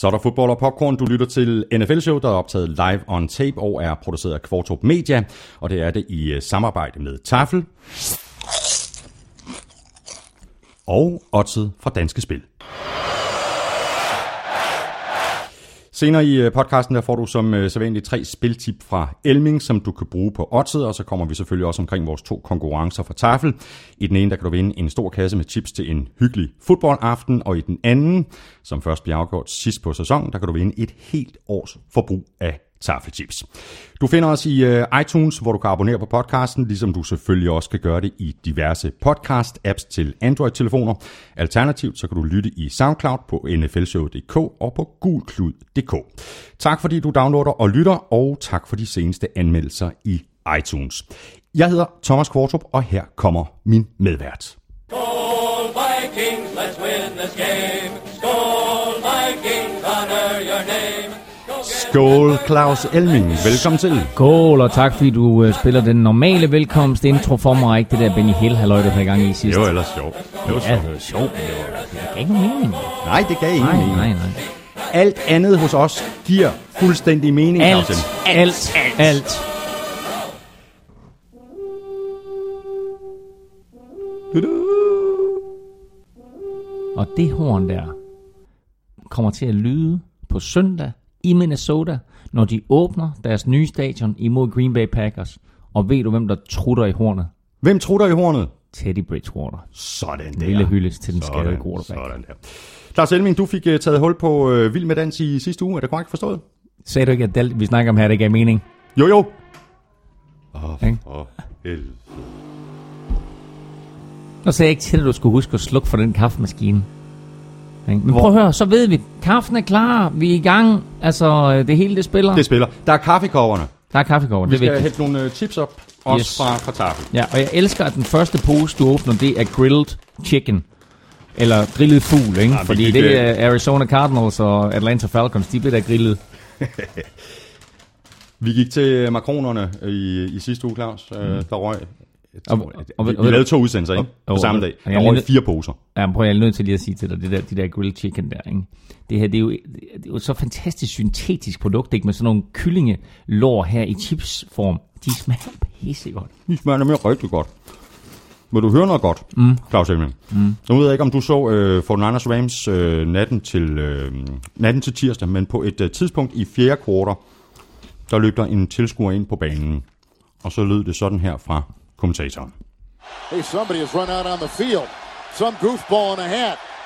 Så er der fodbold og popcorn. Du lytter til NFL-show, der er optaget live on tape og er produceret af Kvartrup Media. Og det er det i øh, samarbejde med Tafel og Otset fra Danske Spil. Senere i øh, podcasten der får du som øh, sædvanligt tre spiltip fra Elming, som du kan bruge på oddset, og så kommer vi selvfølgelig også omkring vores to konkurrencer fra Tafel. I den ene der kan du vinde en stor kasse med chips til en hyggelig fodboldaften, og i den anden, som først bliver afgjort sidst på sæsonen, der kan du vinde et helt års forbrug af Taffelchips. Du finder os i øh, iTunes, hvor du kan abonnere på podcasten, ligesom du selvfølgelig også kan gøre det i diverse podcast-apps til Android-telefoner. Alternativt så kan du lytte i SoundCloud på nflshow.dk og på gulklud.dk. Tak fordi du downloader og lytter, og tak for de seneste anmeldelser i iTunes. Jeg hedder Thomas Kvartrup, og her kommer min medvært. Skål Vikings, let's win this game. Skål Claus Elming, velkommen til. Skål, og tak fordi du uh, spiller den normale velkomst intro for mig, ikke det der Benny Hill halløj, du havde gang i sidst. Det var ellers sjovt. Det var Ja, sjovt. det var sjovt, men det var det gav ikke nogen mening. Nej, det gav ingen Nej, mening. nej, nej. Alt andet hos os giver fuldstændig mening, Alt, Clausen. alt, alt. Og det horn der kommer til at lyde på søndag i Minnesota, når de åbner deres nye stadion imod Green Bay Packers. Og ved du, hvem der trutter i hornet? Hvem trutter i hornet? Teddy Bridgewater. Sådan der. Lille hyldest til den skadede quarterback. Sådan der. Claus Elming, du fik uh, taget hul på uh, Vild med Dans i sidste uge. Er det korrekt forstået? Sagde du ikke, at det, vi snakker om her, det gav mening? Jo, jo. Åh, Ikke? for helvede. Sagde jeg ikke til, at du skulle huske at slukke for den kaffemaskine. Ikke? Men Hvor- prøv at høre, så ved vi, kaffen er klar, vi er i gang, altså øh, det hele det spiller. Det spiller. Der er kaffekopperne. Der er kaffekår, Vi det er skal vigtigt. nogle uh, chips op, også Yes. fra, tafel. Ja, og jeg elsker, at den første pose, du åbner, det er grilled chicken. Eller grillet fugl, ikke? Ja, vi Fordi det øh, er Arizona Cardinals og Atlanta Falcons, de bliver der grillet. Vi gik til makronerne i, i sidste uge, Claus. Mm. Der røg... Og- Og, og- og, vi, vi lavede to udsendelser, ikke? og- På samme dag. og jeg lige- fire poser. Ja, prøv, jeg er nødt til lige at sige til dig, det der, de der grilled chicken der, ikke? Det her, det er jo, det er jo et så fantastisk syntetisk produkt, ikke? Med sådan nogle kyllingelår her i chipsform. De smager pissegodt. De smager nemlig rigtig godt. Vil du høre noget godt, mm. Claus Elming? Mm. Nu ved jeg ikke, om du så uh, for Niners Rams uh, natten, til, uh, natten til tirsdag, men på et uh, tidspunkt i fjerde kvartal, der løb der en tilskuer ind på banen. Og så lød det sådan her fra Hey, somebody has run out on the field. Some goofball in a hat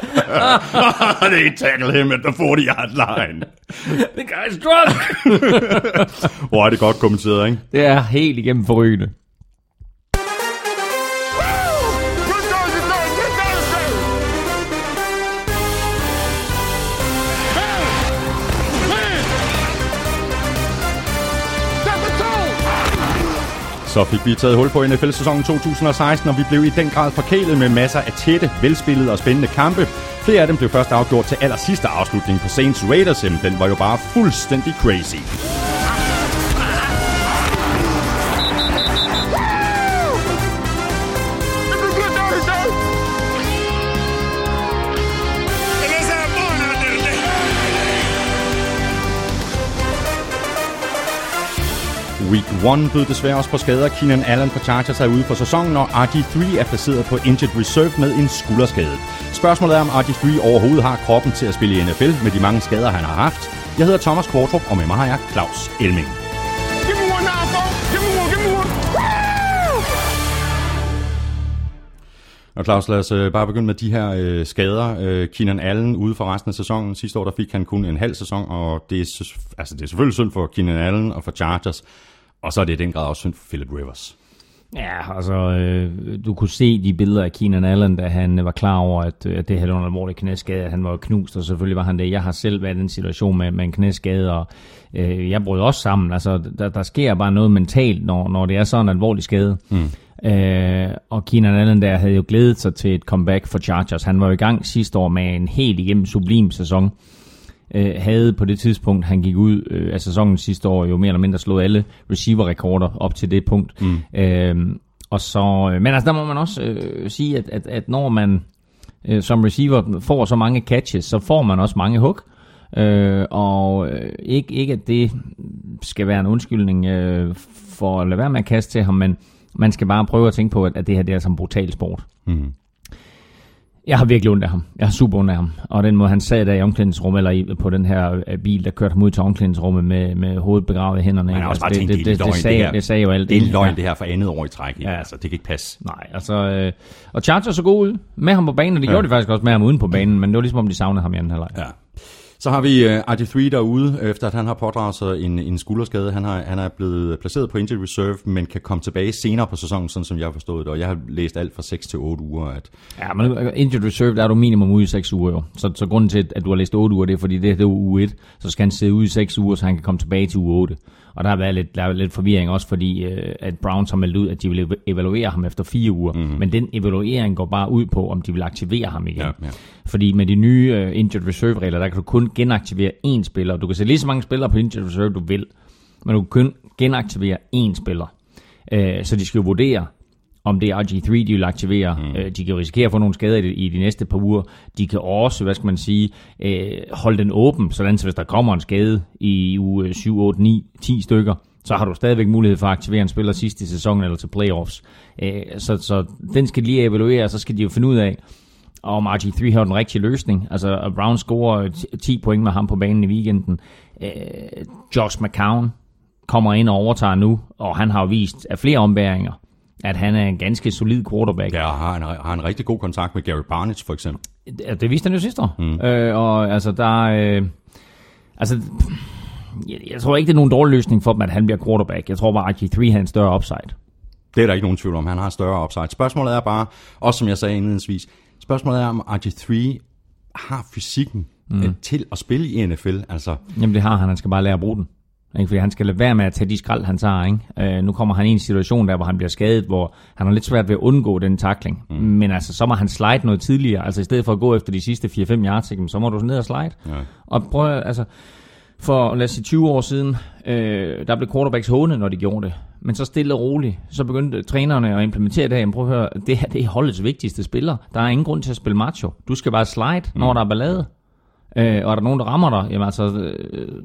They tackle him at the 40 yard line. The guy's drunk! Hvor er det godt kommenteret, ikke? det er helt igennem forrygende. Så fik vi taget hul på NFL-sæsonen 2016, og vi blev i den grad forkælet med masser af tætte, velspillede og spændende kampe. Flere af dem blev først afgjort til aller sidste afslutning på Saints Raiders. Den var jo bare fuldstændig crazy. Week 1 bød desværre også på skader. Keenan Allen for Chargers er ude for sæsonen, og RG3 er placeret på injured reserve med en skulderskade. Spørgsmålet er, om RG3 overhovedet har kroppen til at spille i NFL med de mange skader, han har haft. Jeg hedder Thomas Kvartrup, og med mig har jeg Claus Elming. Og Claus, lad os øh, bare begynde med de her øh, skader. Øh, Keenan Allen ude for resten af sæsonen. Sidste år der fik han kun en halv sæson, og det er, altså, det er selvfølgelig synd for Keenan Allen og for Chargers. Og så er det i den grad også synd for Philip Rivers. Ja, altså, øh, du kunne se de billeder af Keenan Allen, da han var klar over, at, øh, at det havde en alvorlig knæskade, at han var knust, og selvfølgelig var han det. Jeg har selv været i den situation med, med en knæskade, og øh, jeg brød også sammen. Altså, der, der sker bare noget mentalt, når, når det er sådan en alvorlig skade. Mm. Øh, og Keenan Allen der havde jo glædet sig til et comeback for Chargers. Han var jo i gang sidste år med en helt igennem sublim sæson øh, havde på det tidspunkt, han gik ud øh, af sæsonen sidste år, jo mere eller mindre slået alle receiver-rekorder op til det punkt. Mm. Øh, og så, øh, men altså, der må man også øh, sige, at, at, at når man øh, som receiver får så mange catches, så får man også mange hook. Øh, og øh, ikke, ikke at det skal være en undskyldning øh, for at lade være med at kaste til ham, men man skal bare prøve at tænke på, at, det her det er som en brutal sport. Mm. Jeg har virkelig ondt af ham. Jeg har super ondt af ham. Og den måde, han sad der i omklædningsrummet, eller i, på den her øh, bil, der kørte ham ud til omklædningsrummet med, med hovedet begravet i hænderne. Man har også bare det, tænkt, det, det, det, det, sagde, det, her. det sagde jo alt. Det er løgn, Ja. det her for andet år i træk. Ja. Ja. Altså, det kan ikke passe. Nej, altså... Øh, og Chargers så god ud med ham på banen, og det ja. gjorde de faktisk også med ham uden på banen, men det var ligesom om, de savnede ham i anden halvleg. Ja. Så har vi øh, RG3 derude, efter at han har pådraget sig en, en skulderskade. Han, har, han er blevet placeret på injury reserve, men kan komme tilbage senere på sæsonen, sådan som jeg har forstået det. Og jeg har læst alt fra 6 til 8 uger. At, Ja, men injury injured reserve, der er du minimum ude i 6 uger jo. Så, så grunden til, at du har læst 8 uger, det er fordi, det, det er uge 1. Så skal han sidde ude i 6 uger, så han kan komme tilbage til uge 8. Og der har været lidt, der har lidt forvirring også, fordi øh, at Browns har meldt ud, at de vil ev- evaluere ham efter 4 uger. Mm. Men den evaluering går bare ud på, om de vil aktivere ham igen. Ja, ja. Fordi med de nye uh, injured reserve regler, der kan du kun genaktivere én spiller. Du kan sætte lige så mange spillere på injured reserve, du vil. Men du kan kun genaktivere én spiller. Uh, så de skal jo vurdere, om det er RG3, de vil aktivere. Mm. Uh, de kan risikere at få nogle skader i de, i de næste par uger. De kan også, hvad skal man sige, uh, holde den åben, sådan så hvis der kommer en skade i uge 7, 8, 9, 10 stykker, så har du stadigvæk mulighed for at aktivere en spiller sidst i sæsonen eller til playoffs. Uh, så, så den skal lige evaluere, og så skal de jo finde ud af, om RG3 har den rigtige løsning. Altså, Brown scorer 10 point med ham på banen i weekenden. Øh, Josh McCown kommer ind og overtager nu, og han har jo vist af flere ombæringer, at han er en ganske solid quarterback. Ja, har en, har en rigtig god kontakt med Gary Barnett, for eksempel. Det, det viste han jo sidste år. Mm. Øh, og altså, der er... Øh, altså, jeg, jeg tror ikke, det er nogen dårlig løsning for dem, at han bliver quarterback. Jeg tror bare, at RG3 har en større upside. Det er der ikke nogen tvivl om. Han har større upside. Spørgsmålet er bare, også som jeg sagde indledningsvis, spørgsmålet er, om RG3 har fysikken mm. til at spille i NFL. Altså, Jamen det har han, han skal bare lære at bruge den. Ikke? Fordi han skal lade være med at tage de skrald, han tager. Ikke? Øh, nu kommer han i en situation der, hvor han bliver skadet, hvor han har lidt svært ved at undgå den takling. Mm. Men altså, så må han slide noget tidligere. Altså i stedet for at gå efter de sidste 4-5 yards, ikke? så må du ned og slide. Ja. Og prøv altså, for lad os sige 20 år siden, øh, der blev quarterbacks håne, når de gjorde det. Men så stille og roligt, så begyndte trænerne at implementere det her. Jamen, prøv at høre, det her det er holdets vigtigste spiller. Der er ingen grund til at spille macho. Du skal bare slide, når der er ballade. Øh, og er der nogen, der rammer dig, jamen altså, øh,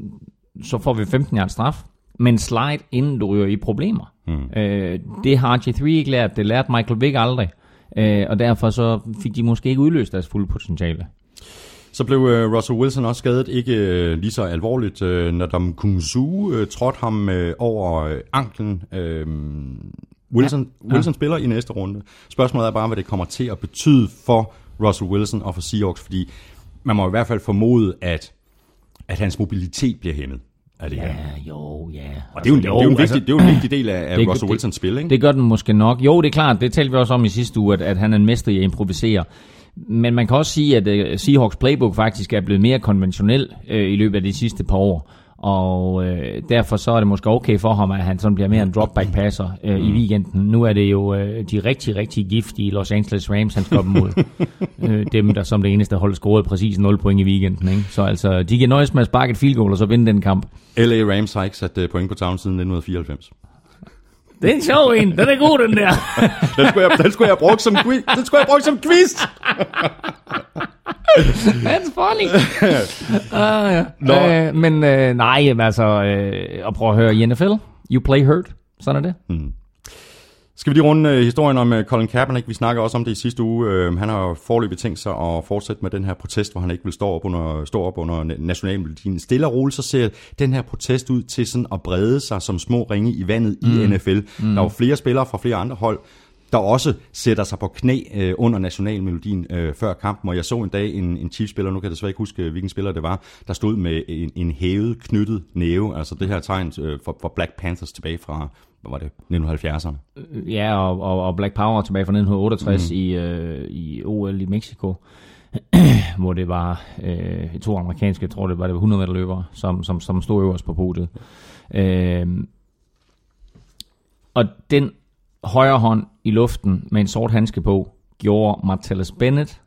så får vi 15 yards straf. Men slide, inden du ryger i problemer. Mm. Øh, det har RG3 ikke lært. Det lærte Michael Vick aldrig. Øh, og derfor så fik de måske ikke udløst deres fulde potentiale. Så blev øh, Russell Wilson også skadet, ikke øh, lige så alvorligt. Øh, Nadam Kungsu øh, trådte ham øh, over øh, anklen. Øh, Wilson, ja. Wilson spiller i næste runde. Spørgsmålet er bare, hvad det kommer til at betyde for Russell Wilson og for Seahawks, fordi man må i hvert fald formode, at, at hans mobilitet bliver hæmmet af det her. Ja, jo, ja. Og det er jo, en, det er jo en, vigtig, det er jo en vigtig del af, af det- Russell det- Wilsons spil, ikke? Det gør den måske nok. Jo, det er klart, det talte vi også om i sidste uge, at, at han er en mester i at improvisere. Men man kan også sige, at uh, Seahawks playbook faktisk er blevet mere konventionel uh, i løbet af de sidste par år. Og uh, derfor så er det måske okay for ham, at han sådan bliver mere en dropback passer uh, mm. i weekenden. Nu er det jo uh, de rigtig, rigtig giftige Los Angeles Rams, han skal op mod. uh, dem, der som det eneste hold scorede præcis 0 point i weekenden. Ikke? Så altså, de kan nøjes med at sparke et field goal og så vinde den kamp. LA Rams har ikke sat øh, point på tavlen siden 1994. Det er en sjov en. Den er god, den der. Den skulle jeg, den skulle jeg brugt som quiz. Den skulle jeg brugt som quiz. That's funny. uh, ja. Nå. uh, men uh, nej, altså, uh, og prøv at høre, i NFL, you play hurt. Sådan er det. Skal vi lige runde øh, historien om øh, Colin Kaepernick? Vi snakker også om det i sidste uge. Øh, han har forløbig tænkt sig at fortsætte med den her protest, hvor han ikke vil stå op under, stå op under na- nationalmelodien. Stille og roligt, så ser den her protest ud til sådan at brede sig som små ringe i vandet mm. i NFL. Mm. Der er jo flere spillere fra flere andre hold, der også sætter sig på knæ øh, under nationalmelodien øh, før kampen. Og jeg så en dag en, en Chiefs-spiller, nu kan jeg desværre ikke huske, hvilken spiller det var, der stod med en, en hævet, knyttet næve, altså det her tegn øh, for, for Black Panthers tilbage fra hvad var det, 1970'erne. Ja, og, og, og Black Power tilbage fra 1968 mm. i, øh, i OL i Mexico, hvor det var øh, to amerikanske, jeg tror det var det var 100 meter løbere, som, som, som stod øverst på podiet. Øh, og den højre hånd i luften med en sort handske på, gjorde Martellus Bennett,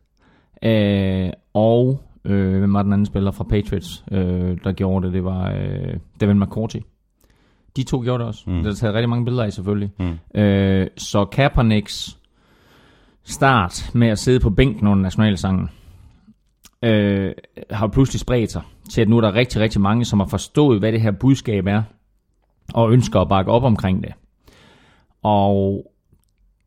øh, og øh, hvem var den anden spiller fra Patriots, øh, der gjorde det, det var øh, Devin McCourty. De to gjorde det også. Mm. Der er taget rigtig mange billeder af, selvfølgelig. Mm. Øh, så Kaepernicks start med at sidde på bænken under nationalsangen, øh, har pludselig spredt sig til, at nu er der rigtig, rigtig mange, som har forstået, hvad det her budskab er, og ønsker at bakke op omkring det. Og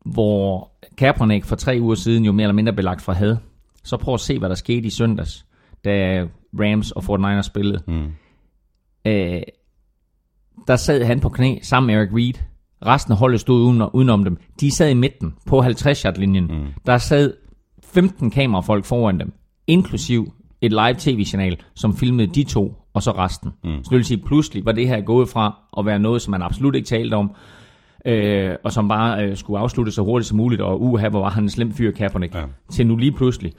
hvor Kaepernick for tre uger siden jo mere eller mindre belagt for had, så prøv at se, hvad der skete i søndags, da Rams og 49ers spillede. Mm. Øh, der sad han på knæ sammen med Eric Reed. Resten af holdet stod uden, udenom dem. De sad i midten på 50-yard-linjen. Mm. Der sad 15 kamerafolk foran dem, inklusiv et live tv-signal, som filmede de to, og så resten. Mm. Så det vil sige, pludselig var det her gået fra at være noget, som man absolut ikke talte om, øh, og som bare øh, skulle afsluttes så hurtigt som muligt, og uha, hvor var han en slem fyr, Kaepernick, ja. til nu lige pludselig,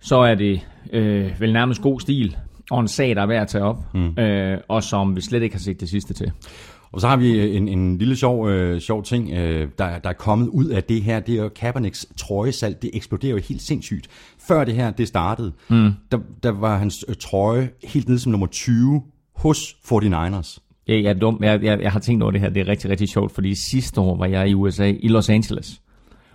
så er det øh, vel nærmest god stil, og en sag, der er værd at tage op, mm. øh, og som vi slet ikke har set det sidste til. Og så har vi en, en lille sjov, øh, sjov ting, øh, der, der er kommet ud af det her. Det er jo Kaepernicks trøjesalg. Det eksploderer jo helt sindssygt. Før det her det startede, mm. der, der var hans øh, trøje helt nede som nummer 20 hos 49ers. Ja, jeg er dum. Jeg, jeg, jeg har tænkt over det her. Det er rigtig, rigtig sjovt, fordi sidste år var jeg i USA, i Los Angeles.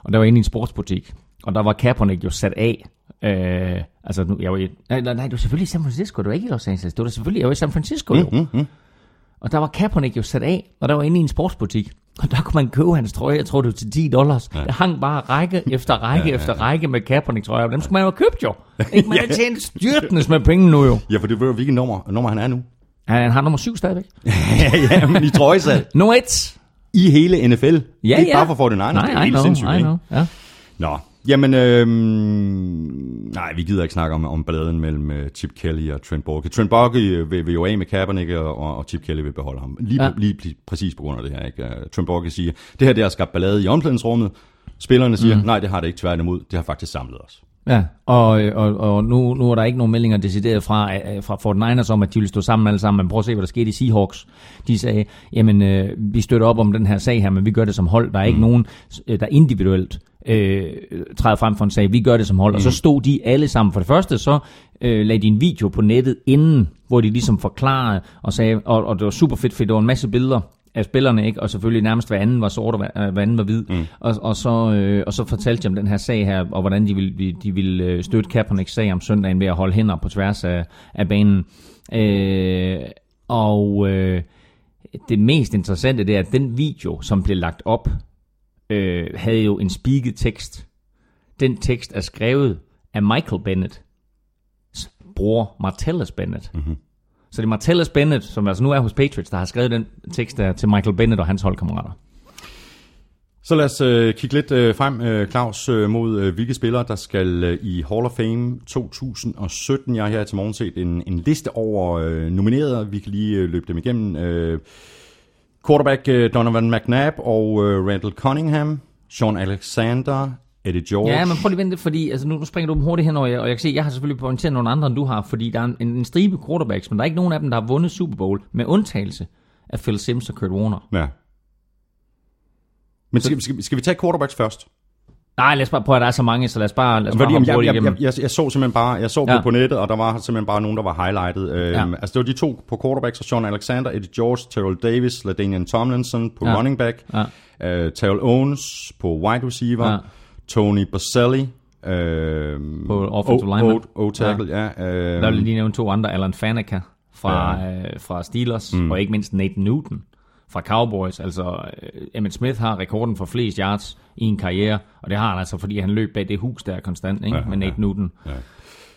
Og der var inde i en sportsbutik. Og der var Kaepernick jo sat af. Øh, altså, nu, jeg var i, nej, nej, nej, du var selvfølgelig i San Francisco. Du var ikke i Los Angeles. Du var selvfølgelig, jeg var i San Francisco jo. Mm, mm. Og der var Kaepernick jo sat af, og der var inde i en sportsbutik. Og der kunne man købe hans trøje, jeg tror det var til 10 dollars. Ja. Der hang bare række efter række ja, ja, ja. efter række med Kaepernick trøjer. Dem skulle man jo have købt jo. Ikke? Man har tjent styrtende med penge nu jo. Ja, for det ved hvilket nummer, nummer han er nu. Han har nummer 7 stadigvæk. ja, ja, men i trøjesalg. Nummer 1. I hele NFL. Ja, ikke ja. bare for 49ers. Nej, det er I helt know, sindssygt, I ikke? know. Ja. Nå, jamen, øhm, nej, vi gider ikke snakke om, om balladen mellem uh, Chip Kelly og Trent Borke. Trent Borke øh, vil, vil jo af med Kaepernick, og, og Chip Kelly vil beholde ham. Lige, Ja. lige præcis på grund af det her. Ikke? Uh, Trent Borke siger, det her det har skabt ballade i omklædningsrummet. Spillerne siger, mm. nej, det har det ikke tværtimod. Det har faktisk samlet os. Ja, og, og, og nu, nu er der ikke nogen meldinger decideret fra, øh, fra Fort Niners om, at de vil stå sammen alle sammen, men prøv at se, hvad der skete i Seahawks. De sagde, jamen, øh, vi støtter op om den her sag her, men vi gør det som hold. Der er ikke nogen, øh, der individuelt øh, træder frem for en sag. Vi gør det som hold. Mm. Og så stod de alle sammen. For det første, så øh, lagde de en video på nettet inden, hvor de ligesom forklarede og sagde, og, og det var super fedt, for det var en masse billeder af spillerne, ikke? og selvfølgelig nærmest hver anden var sort, og hver, hver anden var hvid. Mm. Og, og, så, øh, og så fortalte de om den her sag her, og hvordan de ville, de ville øh, støtte Kaepernicks sag om søndagen ved at holde hænder på tværs af, af banen. Øh, og øh, det mest interessante, det er, at den video, som blev lagt op, øh, havde jo en spiket tekst. Den tekst er skrevet af Michael Bennett, bror Martellus Bennett. Mm-hmm. Så det er Martellus Bennett, som altså nu er hos Patriots, der har skrevet den tekst der til Michael Bennett og hans holdkammerater. Så lad os øh, kigge lidt øh, frem, øh, Claus, øh, mod øh, hvilke spillere, der skal øh, i Hall of Fame 2017. Jeg har her til morgen set en, en liste over øh, nominerede. Vi kan lige øh, løbe dem igennem. Øh, quarterback øh, Donovan McNabb og øh, Randall Cunningham. Sean Alexander, Eddie George. Ja, men prøv lige at vente, fordi altså, nu, nu springer du dem hurtigt hen, og jeg, og jeg kan se, jeg har selvfølgelig pointeret nogle andre, end du har, fordi der er en, en stribe quarterbacks, men der er ikke nogen af dem, der har vundet Super Bowl, med undtagelse af Phil Simms og Kurt Warner. Ja. Men skal, skal, skal vi tage quarterbacks først? Nej, lad os bare prøve, at der er så mange, så lad os bare, lad os bare Fordi, hoppe jeg, jeg, jeg, jeg, jeg, så simpelthen bare, jeg så Ja. på nettet, og der var simpelthen bare nogen, der var highlightet. Øhm, Ja. Altså det var de to på quarterbacks, så Sean Alexander, Eddie George, Terrell Davis, LaDainian Tomlinson på Ja. running back, Ja. uh, Terrell Owens på wide receiver, Ja. Tony Baselli øhm, På offensive lineman. O, o, tackle, ja. ja øhm, Der vil lige nævne to andre, Alan Faneca fra, ja. øh, fra Steelers, mm. og ikke mindst Nathan Newton fra Cowboys. Altså, øh, Emmett Smith har rekorden for flest yards i en karriere, og det har han altså, fordi han løb bag det hus der konstant, ikke? Ja, med Nathan Newton.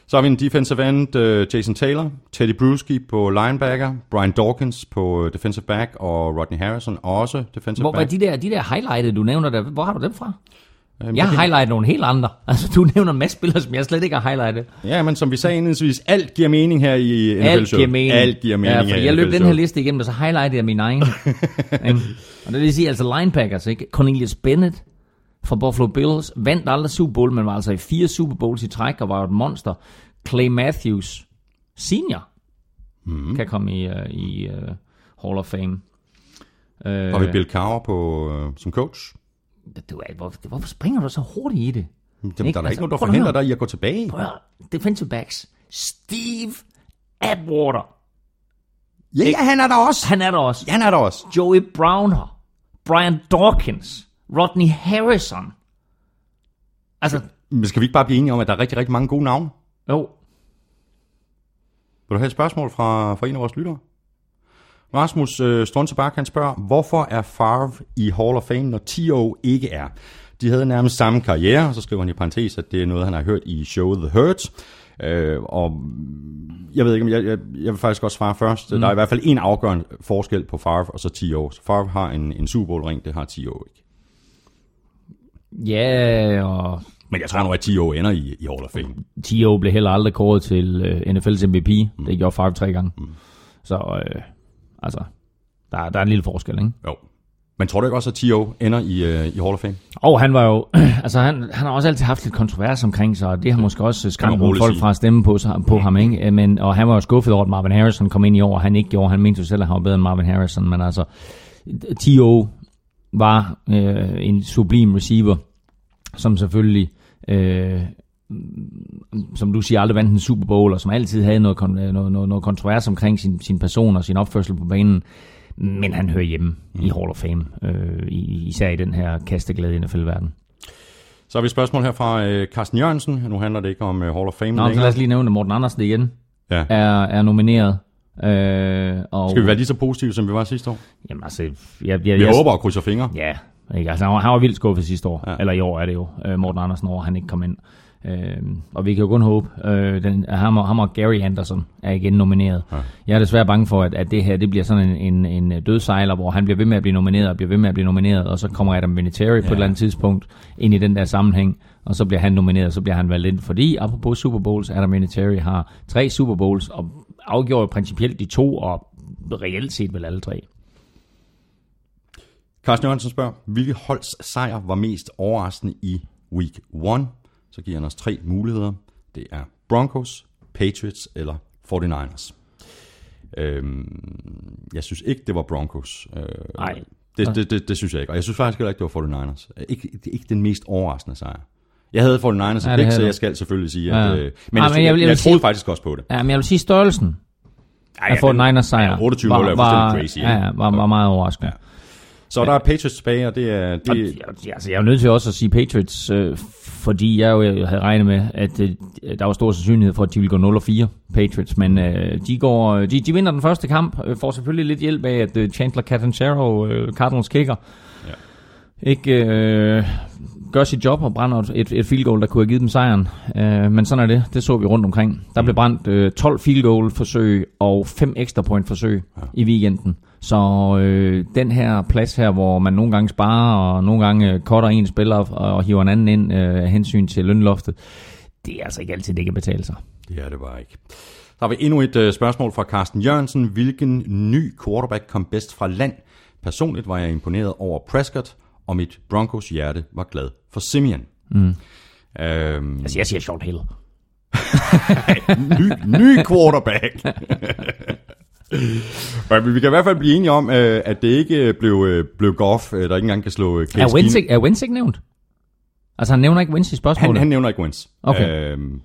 Så har vi en defensive end, uh, Jason Taylor, Teddy Bruschi på linebacker, Brian Dawkins på øh, defensive back, og Rodney Harrison også defensive Hvor back. de der, de der highlighted, du nævner der, hvor har du dem fra? Øhm, Jeg har highlightet nogle helt andre. Altså, du nævner en masse spillere, som jeg slet ikke har highlightet. Ja, men som vi sagde indledningsvis, alt giver mening her i NFL Alt giver mening. Alt giver mening ja, for jeg løb den her liste igennem, og så highlightede jeg min egen. Ikke? og det vil sige altså linebackers, ikke? Cornelius Bennett fra Buffalo Bills vandt aldrig Super Bowl, men var altså i fire Super Bowls i træk og var et monster. Clay Matthews, senior, mm. kan komme i, uh, i uh, Hall of Fame. Uh, Har vi Bill Cowher på, øh, som coach? du, er- hvor, hvorfor springer du så hurtigt i det? Jamen, der er Altså, ikke noget, der forhindrer dig i at gå tilbage. Prøv defensive backs. Steve Atwater. Ja, ja, han er der også. Han er der også. Han er der også. Joey Browner, Brian Dawkins, Rodney Harrison. Altså, Men skal vi ikke bare blive enige om, at der er rigtig, rigtig mange gode navne? jo, Vil du have et spørgsmål fra, fra en af vores lyttere? Rasmus øh, Strunzebak, han spørger, hvorfor er Favre i Hall of Fame, når T.O. ikke er? De havde nærmest samme karriere, og så skriver han i parentes, at det er noget, han har hørt i showet The Hurt. Øh, og jeg ved ikke, om jeg, jeg, jeg vil faktisk godt svare først. Mm. Der er i hvert fald en afgørende forskel på Favre og så T.O. Så Favre har en, en Super Bowl ring, det har T.O. ikke. Ja, og Men jeg tror nu, at T.O. ender i, i Hall of Fame. T.O. blev heller aldrig kåret til uh, NFL's MVP. Mm. Det gjorde Favre tre gange. Mm. Så, uh, altså, der, der er en lille forskel, ikke? Jo. Men tror du ikke også, at T.O. ender i, øh, i Hall of Fame? Og han var jo, altså han, han har også altid haft lidt kontrovers omkring sig, og det har måske også skræmt nogle folk sige. fra at stemme på, sig, på ham, ikke? Men, og han var jo skuffet over, at Marvin Harrison kom ind i år, og han ikke gjorde. Han mente jo selv, at han var bedre end Marvin Harrison, men altså, T.O. var øh, en sublim receiver, som selvfølgelig, øh, som du siger, aldrig vandt en Super Bowl, og som altid havde noget, kon- noget, noget, noget kontrovers omkring sin, sin person og sin opførsel på banen. Men han hører hjemme mm. i Hall of Fame, øh, i- især i den her kasteglade NFL-verden. Så har vi et spørgsmål her fra øh, Carsten Jørgensen. Nu handler det ikke om øh, Hall of Fame Nå, så længere. lad os lige nævne, at Morten Andersen igen Ja. er, er nomineret. Øh, og, Skal vi være lige så positive, som vi var sidste år? Jamen altså, jeg, jeg, Vi jeg, håber og krydser fingre. Ja, ikke? Altså, han, var, han var vildt skuffet sidste år. Ja. Eller i år er det jo. Øh, Morten Andersen over, han ikke kom ind. Øh, og vi kan jo kun håbe, øh, den, at ham, og, ham og Gary Anderson er igen nomineret. Ja. Jeg er desværre bange for, at, at det her det bliver sådan en, en, en dødsejler, hvor han bliver ved med at blive nomineret, og bliver ved med at blive nomineret, og så kommer Adam Vinatieri ja. på et eller andet tidspunkt ind i den der sammenhæng, og så bliver han nomineret, og så bliver han valgt ind. Fordi, apropos Super Bowls, Adam Vinatieri har tre Super Bowls, og afgjorde jo principielt de to, og reelt set vel alle tre. Carsten Jørgensen spørger, hvilke holds sejr var mest overraskende i week 1? Så giver han os tre muligheder. Det er Broncos, Patriots eller 49ers. Øhm, jeg synes ikke, det var Broncos. Øh, Nej. Det, det, det, det synes jeg ikke. Og jeg synes faktisk heller ikke, det var 49ers. Øh, Ikke, det er ikke den mest overraskende sejr. Jeg havde 49ers Ja, ja, det så jeg skal selvfølgelig sige, Ja. at... Øh, men, jeg, men jeg, jeg jeg, jeg, troede sige- faktisk også på det. Ja, men jeg vil sige, størrelsen Ej, en den- Niners sejr Ja, 28 var, var, fuldstændig crazy. ja, ja, var, var meget overraskende. Ja. Så der er Patriots tilbage, og det er... Det, altså, jeg er jo nødt til også at sige Patriots, øh, fordi jeg jo havde regnet med, at øh, der var stor sandsynlighed for, at de ville gå 0 4 Patriots, men øh, de, går, de, de vinder den første kamp, øh, får selvfølgelig lidt hjælp af, at øh, Chandler Catanzaro, øh, Cardinals kicker, Ja. ikke øh, gør sit job og brænder et, et field goal, der kunne have givet dem sejren. Øh, men sådan er det. Det så vi rundt omkring. Der blev brændt øh, 12 field goal forsøg og 5 ekstra point forsøg ja. i weekenden. Så øh, den her plads her, hvor man nogle gange sparer, og nogle gange øh, cutter en spiller og, og hiver en anden ind øh, af hensyn til lønloftet, det er altså ikke altid, det kan betale sig. det er det bare ikke. Så har vi endnu et øh, spørgsmål fra Carsten Jørgensen. Hvilken ny quarterback kom bedst fra land? Personligt var jeg imponeret over Prescott, og mit Broncos hjerte var glad for Simeon. Mm. Øhm, Altså, jeg siger Sean Hill. ny, ny quarterback. Men vi kan i hvert fald blive enige om, øh, at det ikke blev, øh, blev Goff, øh, der ikke engang kan slå Case Er Wentz, ikke, er Wentz ikke nævnt? Altså, han nævner ikke Wentz i spørgsmålet. Han, han nævner ikke Wentz. Okay. Øhm,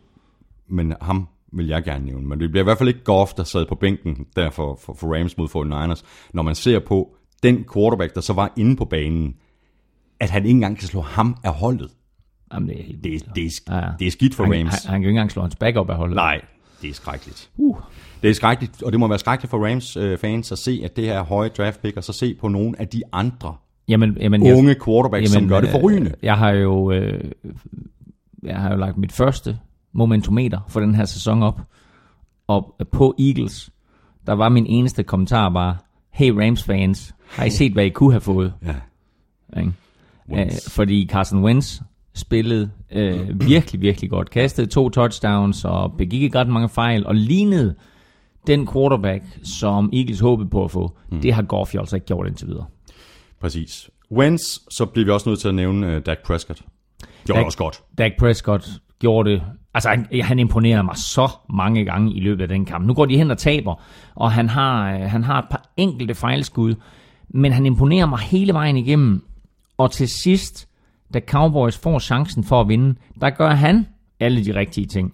men ham vil jeg gerne nævne. Men det bliver i hvert fald ikke Goff, der sad på bænken der for, for, for Rams mod 49ers. Når man ser på den quarterback, der så var inde på banen, at han ikke engang kan slå ham af holdet. Jamen, det, er helt Det, det, er, Ja, ja. det er skidt for han, Rams. Han, han, kan jo ikke engang slå hans backup af holdet. Nej, det er skrækkeligt. Uh. Det er skrækkeligt, og det må være skrækkeligt for Rams øh, fans at se, at det her er høje draft pick, og så se på nogle af de andre Jamen, jamen, jeg- unge quarterbacks, som gør det øh, forrygende. Jeg har jo, øh, jeg har jo lagt mit første momentometer for den her sæson op. Og på Eagles, der var min eneste kommentar bare, hey Rams fans, har I set, hvad I kunne have fået? Ja. Ikke? Wentz. Øh, fordi Carson Wentz spillede øh, virkelig, virkelig godt. Kastede to touchdowns og begik ikke ret mange fejl, og lignede den quarterback, som Eagles håbede på at få. Mm. Det har Goff jo altså ikke gjort indtil videre. Præcis. Wentz, så bliver vi også nødt til at nævne uh, Dak Prescott. Gjorde det Dak- også godt. Dak Prescott gjorde det. Altså, han, han imponerer mig så mange gange i løbet af den kamp. Nu går de hen og taber, og han har, øh, han har et par enkelte fejlskud, men han imponerer mig hele vejen igennem. Og til sidst, da Cowboys får chancen for at vinde, der gør han alle de rigtige ting.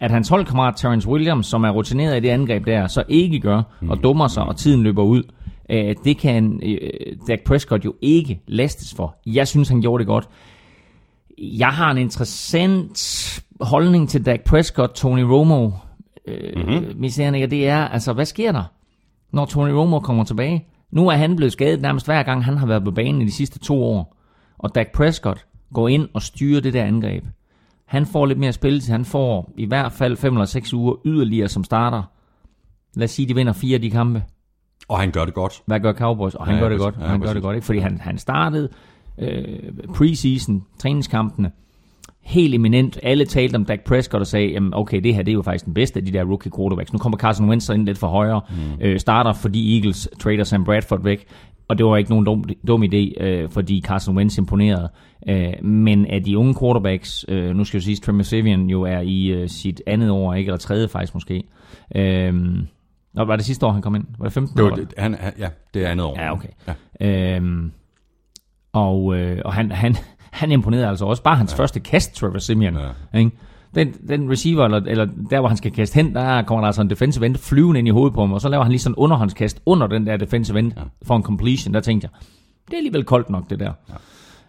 At hans holdkammerat Terrence Williams, som er rutineret i det angreb der, så ikke gør og dummer sig, og tiden løber ud, øh, det kan øh, Dak Prescott jo ikke lastes for. Jeg synes, han gjorde det godt. Jeg har en interessant holdning til Dak Prescott, Tony Romo. Øh, mm-hmm. Misæren, det er, altså, hvad sker der, når Tony Romo kommer tilbage? Nu er han blevet skadet nærmest hver gang, han har været på banen i de sidste to år. Og Dak Prescott går ind og styrer det der angreb. Han får lidt mere spilletid. Han får i hvert fald 5 eller 6 uger yderligere som starter. Lad os sige, de vinder fire af de kampe. Og han gør det godt. Hvad gør Cowboys? Og han Ja, ja, gør det godt. Ja, han gør præcis. det godt, ikke? Fordi han, han startede øh, preseason, træningskampene, helt eminent. Alle talte om Dak Prescott og sagde, jamen, okay, det her det er jo faktisk den bedste af de der rookie quarterbacks. Nu kommer Carson Wentz så ind lidt for højre. Mm. Øh, starter, fordi Eagles trader Sam Bradford væk. Og det var ikke nogen dum, dum idé, øh, fordi Carson Wentz imponerede. Øh, men af de unge quarterbacks, øh, nu skal jeg sige, Trevor Sivian jo er i øh, sit andet år, ikke? eller tredje faktisk måske. Øh, Nå, var det sidste år, han kom ind? Var det 15 Det år? det, han, han, ja, det er andet år. Ja, okay. Ja. Øhm, og øh, og han, han, han imponerede altså også. Bare hans ja. første kast, Trevor Simeon. Ja. Ikke? Den, den receiver, eller, eller der hvor han skal kaste hen, der kommer der altså en defensive end flyvende ind i hovedet på ham, og så laver han lige sådan en underhåndskast under den der defensive end ja. for en completion. Der tænkte jeg, det er alligevel koldt nok det der.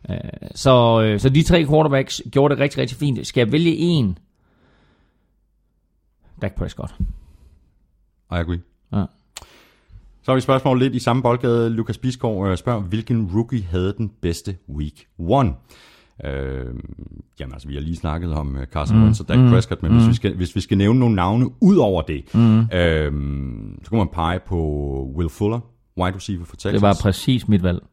Ja. Øh, så, øh, så de tre quarterbacks gjorde det rigtig, rigtig fint. Skal jeg vælge en? Dak Prescott. I agree. Så har vi et spørgsmål lidt i samme boldgade. Lukas Bisgaard øh, spørger, hvilken rookie havde den bedste week one? Øh, jamen altså, vi har lige snakket om øh, Carson mm. Wentz og Dak mm. Prescott, men mm. hvis, vi skal, hvis vi skal nævne nogle navne ud over det, mm. øh, så kan man pege på Will Fuller, wide receiver for Texas. Det var præcis mit valg.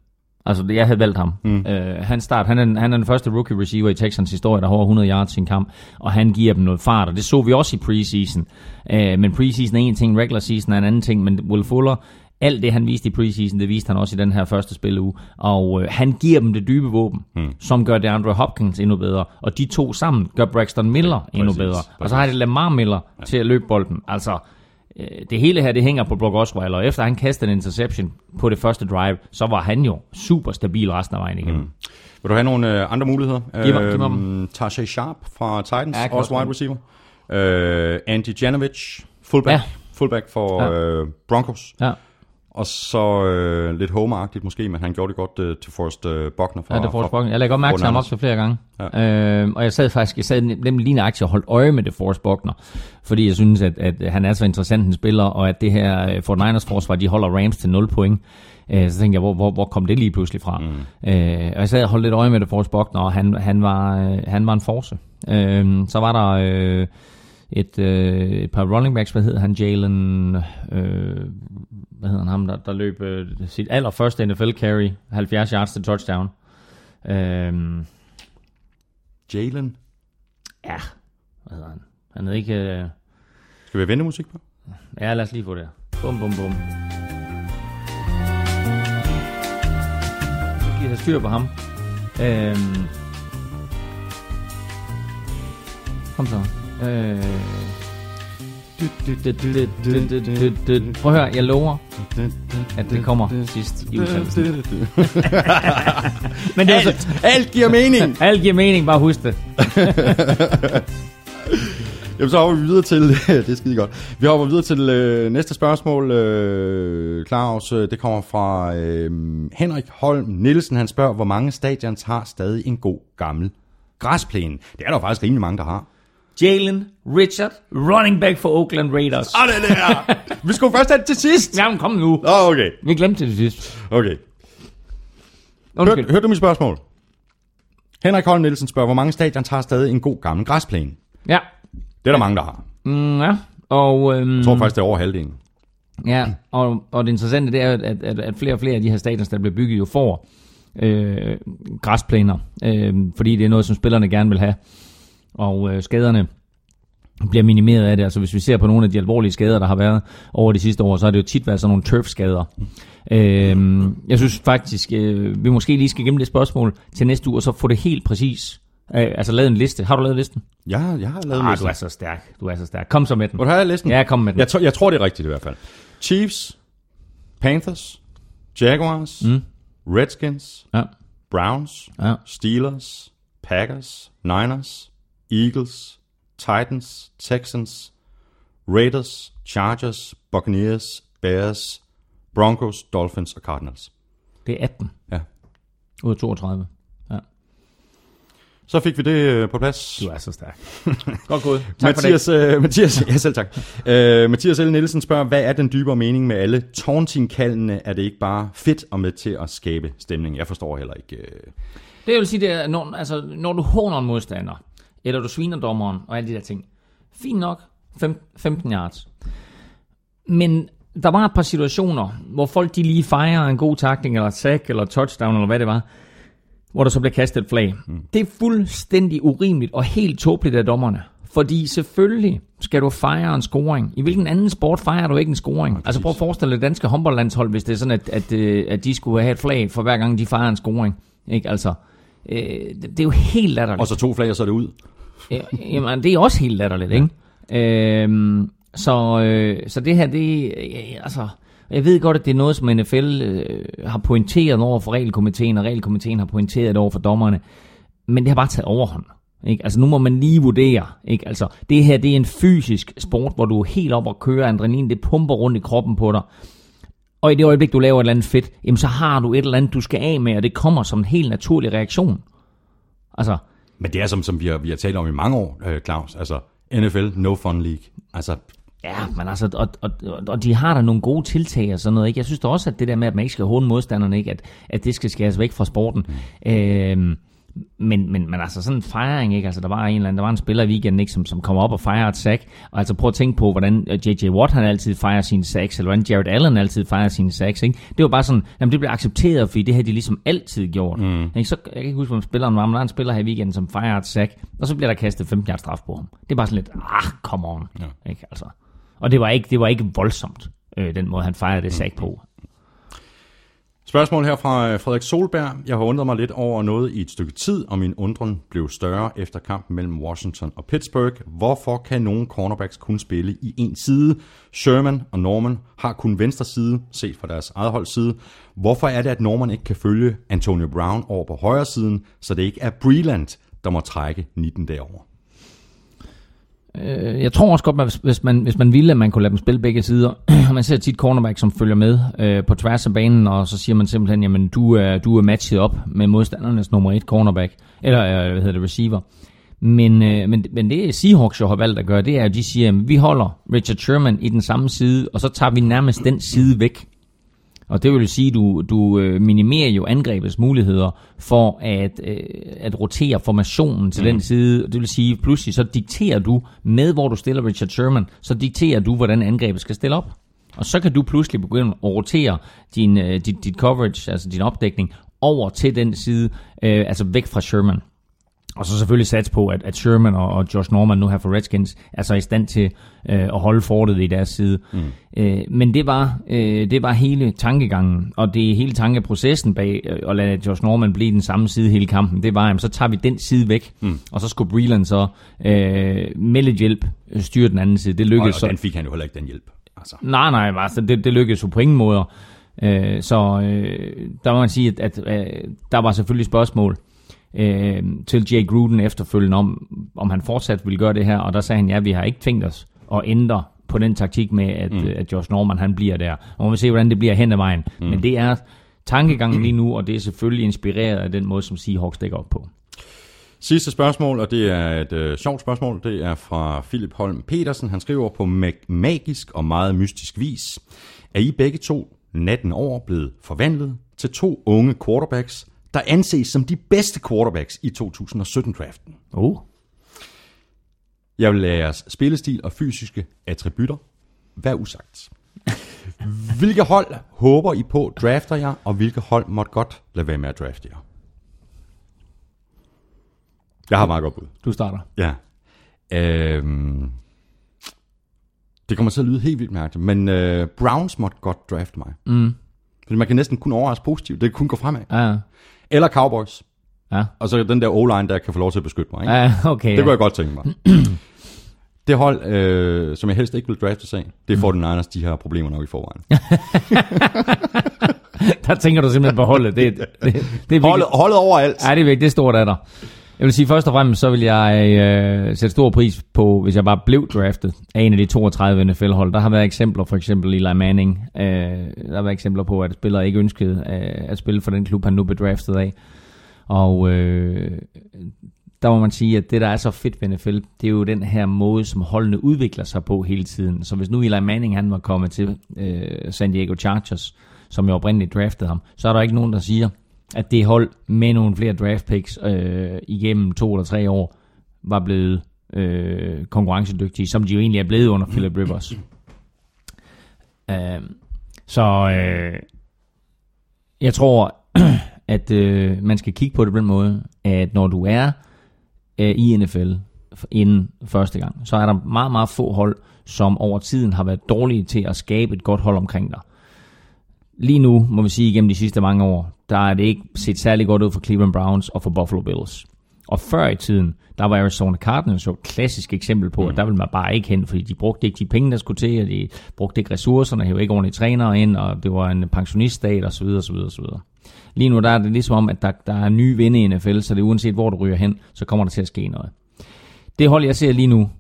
Altså, jeg havde valgt ham. Mm. Uh, han, start, han, er, han er den første rookie receiver i Texans historie, der har over 100 yards i en kamp, og han giver dem noget fart, og det så vi også i preseason. Uh, men preseason er en ting, regular season er en anden ting, men Will Fuller, alt det han viste i preseason, det viste han også i den her første spilleuge, og uh, han giver dem det dybe våben, mm. som gør DeAndre Hopkins endnu bedre, og de to sammen gør Braxton Miller endnu Præcis, bedre. præcis. Og så har de Lamar Miller ja. til at løbe bolden. Altså, øh, det hele her, det hænger på Brock Osweiler, og efter han kastede en interception på det første drive, så var han jo super stabil resten af vejen igennem. Mm. Vil du have nogle øh, andre muligheder? Giv mig- giv mig dem. Tajay Sharp fra Titans, Ja, også wide receiver. Øh, Andy Janovich, fullback, Ja. fullback for Ja. øh, Broncos. Ja, Og så øh, lidt homeagtigt måske, men han gjorde det godt øh, til Forrest øh, Buckner fra ja, det får fra- Jeg lagde godt mærke til ham Buckner. også flere gange. Ja. Øh, og jeg sad faktisk, jeg sad nemlig lige nøjagtigt og holdt øje med det Forrest Buckner, fordi jeg synes, at, at han er så interessant en spiller, og at det her øh, Fort Niners forsvar, de holder Rams til 0 point. Øh, så tænkte jeg, hvor, hvor, hvor kom det lige pludselig fra? Mm. Øh, og jeg sad og holdt lidt øje med det Forrest Buckner, og han, han, var, øh, han var en force. Øh, så var der øh, et, øh, et par running backs, hvad hed han, Jalen, øh, hvad hedder han ham, der, der løb øh, sit allerførste NFL carry, 70 yards til touchdown. Øh, Jalen. ja, hvad hedder han? Han er ikke... Øh, Skal vi have ventemusik på? ja, lad os lige få det. Bum, bum, bum. Skal have styr på ham. Øh, kom så. Øh, Prøv at høre, jeg lover, at det kommer sidst i udsendelsen. Men det er så, Alt giver mening! alt giver mening, bare husk det. Jamen, så hopper vi videre til, det er skide godt. Vi hopper videre til øh, næste spørgsmål, øh, Claus. øh, Det kommer fra øh, Henrik Holm Nielsen. Han spørger, hvor mange stadions har stadig en god gammel græsplæne? Det er der jo faktisk rimelig mange, der har. Jalen Richard, running back for Oakland Raiders. Og det der! vi skulle først have det til sidst! Jamen, kom nu. Oh, okay. Vi glemte det sidst. Okay. Undskyld. Hør, hørte du mit spørgsmål? Henrik Holm Nielsen spørger, hvor mange stadions har stadig en god gammel græsplæne? Ja. Det er der mange, der har. Mm, ja. Og, øhm, Jeg tror faktisk, det er over halvdelen. ja, og, og det interessante det er, at, at, at flere og flere af de her stadions, der bliver bygget, jo får øh, græsplæner, øh, fordi det er noget, som spillerne gerne vil have. Og øh, skaderne bliver minimeret af det. Altså hvis vi ser på nogle af de alvorlige skader, der har været over de sidste år, så har det jo tit været sådan nogle turf-skader. Øh, jeg synes faktisk, øh, vi måske lige skal gemme det spørgsmål til næste uge, og så få det helt præcis. Øh, altså lavet en liste. Har du lavet listen? Jeg, jeg har lavet Ah, listen. du er så stærk. Du er så stærk. Kom så med den. Hvor har jeg listen? Ja, kom med den. Jeg, tror- jeg tror, det er rigtigt i hvert fald. Chiefs, Panthers, Jaguars, mm. Redskins, Ja. Browns, Ja. Steelers, Packers, Niners, Eagles, Titans, Texans, Raiders, Chargers, Buccaneers, Bears, Broncos, Dolphins og Cardinals. Det er 18 Ja. ud af 32. Ja. Så fik vi det øh, på plads. Du er så stærk. Godt gået. Tak Mathias, øh, Mathias, ja, selv tak. Øh, Mathias L. Nielsen spørger, hvad er den dybere mening med alle taunting-kaldene? Er det ikke bare fedt og med til at skabe stemning? Jeg forstår heller ikke. Øh... Det vil sige, det er, når, altså, når du håner en modstander, eller du sviner dommeren, og alle de der ting. Fint nok, fem, 15 yards. Men der var et par situationer, hvor folk de lige fejrer en god takling, eller sack, eller touchdown, eller hvad det var, hvor der så blev kastet et flag. Mm. Det er fuldstændig urimeligt og helt tåbeligt af dommerne. Fordi selvfølgelig skal du fejre en scoring. I hvilken anden sport fejrer du ikke en scoring? Ja, altså prøv at forestille dig det danske håndboldlandshold, hvis det er sådan, at, at, øh, at de skulle have et flag for hver gang de fejrer en scoring. Ikke? Altså, øh, det er jo helt latterligt. Og så to flag, og så er det ud. Ja, Jamen, det er også helt latterligt, ikke? Øhm, så, øh, så det her, det øh, altså... Jeg ved godt, at det er noget, som NFL øh, har pointeret over for regelkomiteen, og regelkomiteen har pointeret over for dommerne. Men det har bare taget overhånd. Ikke? Altså nu må man lige vurdere. Ikke? Altså, det her det er en fysisk sport, hvor du er helt op og kører adrenalin, det pumper rundt i kroppen på dig. Og i det øjeblik, du laver et eller andet fedt, jamen så har du et eller andet, du skal af med, og det kommer som en helt naturlig reaktion. Altså, Men det er som, som vi, har, vi har talt om i mange år, øh, Claus. Altså, NFL, no fun league. Altså, Ja, men altså, og, og, og de har da nogle gode tiltag og sådan noget, ikke? Jeg synes da også, at det der med, at man ikke skal håne modstanderne, ikke? At, at det skal skæres væk fra sporten. Mm. Øhm, men, men, men altså sådan en fejring, ikke? Altså der var en eller anden, der var en spiller i weekenden, ikke? Som, som kom op og fejrede et sack. Og altså prøv at tænke på, hvordan J.J. Watt han altid fejrer sine sacks, eller hvordan Jared Allen altid fejrer sine sacks, ikke? Det var bare sådan, jamen det blev accepteret, fordi det har de ligesom altid gjort. Mm. Ikke? Så, jeg kan ikke huske, hvem spilleren var, men der er en spiller her i weekenden, som fejrer et sack, og så bliver der kastet 15 yards straf på ham. Det er bare sådan lidt, ah, come on. Ja. Ikke? Altså. Og det var ikke, det var ikke voldsomt, øh, den måde han fejrede det sack på. Spørgsmål her fra øh, Frederik Solberg. Jeg har undret mig lidt over noget i et stykke tid, og min undren blev større efter kampen mellem Washington og Pittsburgh. Hvorfor kan nogle cornerbacks kun spille i en side? Sherman og Norman har kun venstre side, set fra deres eget holds side. Hvorfor er det, at Norman ikke kan følge Antonio Brown over på højre siden, så det ikke er Breland, der må trække 19 derover? Øh, jeg tror også godt, at hvis, hvis, man, hvis man ville, at man kunne lade dem spille begge sider. man ser tit cornerback, som følger med øh, på tværs af banen, og så siger man simpelthen, jamen du er, du er matchet op med modstandernes nummer et cornerback, eller øh, hvad hedder det, receiver. Men, øh, men, men det Seahawks jo har valgt at gøre, det er, at de siger, at vi holder Richard Sherman i den samme side, og så tager vi nærmest den side væk. Og det vil sige, at du, du øh, minimerer jo angrebets muligheder for at, øh, at rotere formationen til mm. den side. Det vil sige, pludselig så dikterer du, med hvor du stiller Richard Sherman, så dikterer du, hvordan angrebet skal stille op. Og så kan du pludselig begynde at rotere din, øh, dit, dit coverage, altså din opdækning, over til den side, øh, altså væk fra Sherman. Og så selvfølgelig sats på, at, at Sherman og, og Josh Norman nu her for Redskins er så i stand til øh, at holde fortet i deres side. Mm. Øh, men det var, øh, det var hele tankegangen, og det er hele tankeprocessen bag øh, at lade Josh Norman blive den samme side hele kampen. Det var, jamen, så tager vi den side væk, mm. og så skulle Breland så øh, med lidt hjælp øh, styre den anden side. Det Og, lykkedes og så. den fik han jo heller ikke den hjælp. Altså. Nej, nej, altså, det, det lykkedes jo på ingen måder. Øh, så øh, der må man sige, at, at øh, der var selvfølgelig spørgsmål øh, til Jay Gruden efterfølgende om, om han fortsat ville gøre det her, og der sagde han, ja, vi har ikke tænkt os at ændre på den taktik med, at, mm. at Josh Norman han bliver der. Og man vil se, hvordan det bliver hen ad vejen. Mm. Men det er tankegangen lige nu, og det er selvfølgelig inspireret af den måde, som Seahawks dækker op på. Sidste spørgsmål, og det er et øh, sjovt spørgsmål. Det er fra Philip Holm Petersen. Han skriver på mag- magisk og meget mystisk vis. Er I begge to natten over blevet forvandlet til to unge quarterbacks, der anses som de bedste quarterbacks i 2017-draften? Oh. Jeg vil lade jeres spillestil og fysiske attributter være usagt. Hvilke hold håber I på drafter jer, og hvilke hold måtte godt lade være med at drafte jer? Jeg har meget godt bud. Du starter. Ja. Øhm, det kommer til at lyde helt vildt mærkeligt, men øh, Browns måtte godt drafte mig. Mm. Fordi man kan næsten kun overraske positivt. Det kan kun gå fremad. Ja, Eller Cowboys. ja. Og så den der O-line, der kan få lov til at beskytte mig. Ikke? Ja, okay. Det kunne jeg godt tænke mig. det hold, øh, som jeg helst ikke vil drafte sig det er 49ers, de har problemer nok i forvejen. Der tænker du simpelthen på holdet. Det, det, det, det er virkelig, Holdet, holdet overalt. Ja, det er virkelig, det er stort af dig. Jeg vil sige, først og fremmest, så vil jeg øh, sætte stor pris på, hvis jeg bare blev draftet af en af de 32 NFL-hold. Der har været eksempler, for eksempel Eli Manning. Øh, der har været eksempler på, at spillere ikke ønskede øh, at spille for den klub, han nu blev draftet af. Og øh, der må man sige, at det, der er så fedt ved NFL, det er jo den her måde, som holdene udvikler sig på hele tiden. Så hvis nu Eli Manning han var kommet til øh, San Diego Chargers, som jo oprindeligt draftede ham, så er der ikke nogen, der siger, at det hold med nogle flere draft picks øh, igennem to eller tre år var blevet øh, konkurrencedygtige, som de jo egentlig er blevet under Philip Rivers. Øh, så øh, jeg tror, at øh, man skal kigge på det på den måde, at når du er øh, i NFL inden første gang, så er der meget, meget få hold, som over tiden har været dårlige til at skabe et godt hold omkring dig. Lige nu, må vi sige, igennem de sidste mange år, der er det ikke set særlig godt ud for Cleveland Browns og for Buffalo Bills. Og før i tiden, der var Arizona Cardinals jo et klassisk eksempel på, at der ville man bare ikke hen, fordi de brugte ikke de penge, der skulle til, og de brugte ikke ressourcerne, hævde ikke ordentlige trænere ind, og det var en pensioniststat osv. osv., osv. Lige nu der er det ligesom om, at der, der er nye vinde i NFL, så det uanset hvor du ryger hen, så kommer der til at ske noget. Det hold, jeg ser lige nu,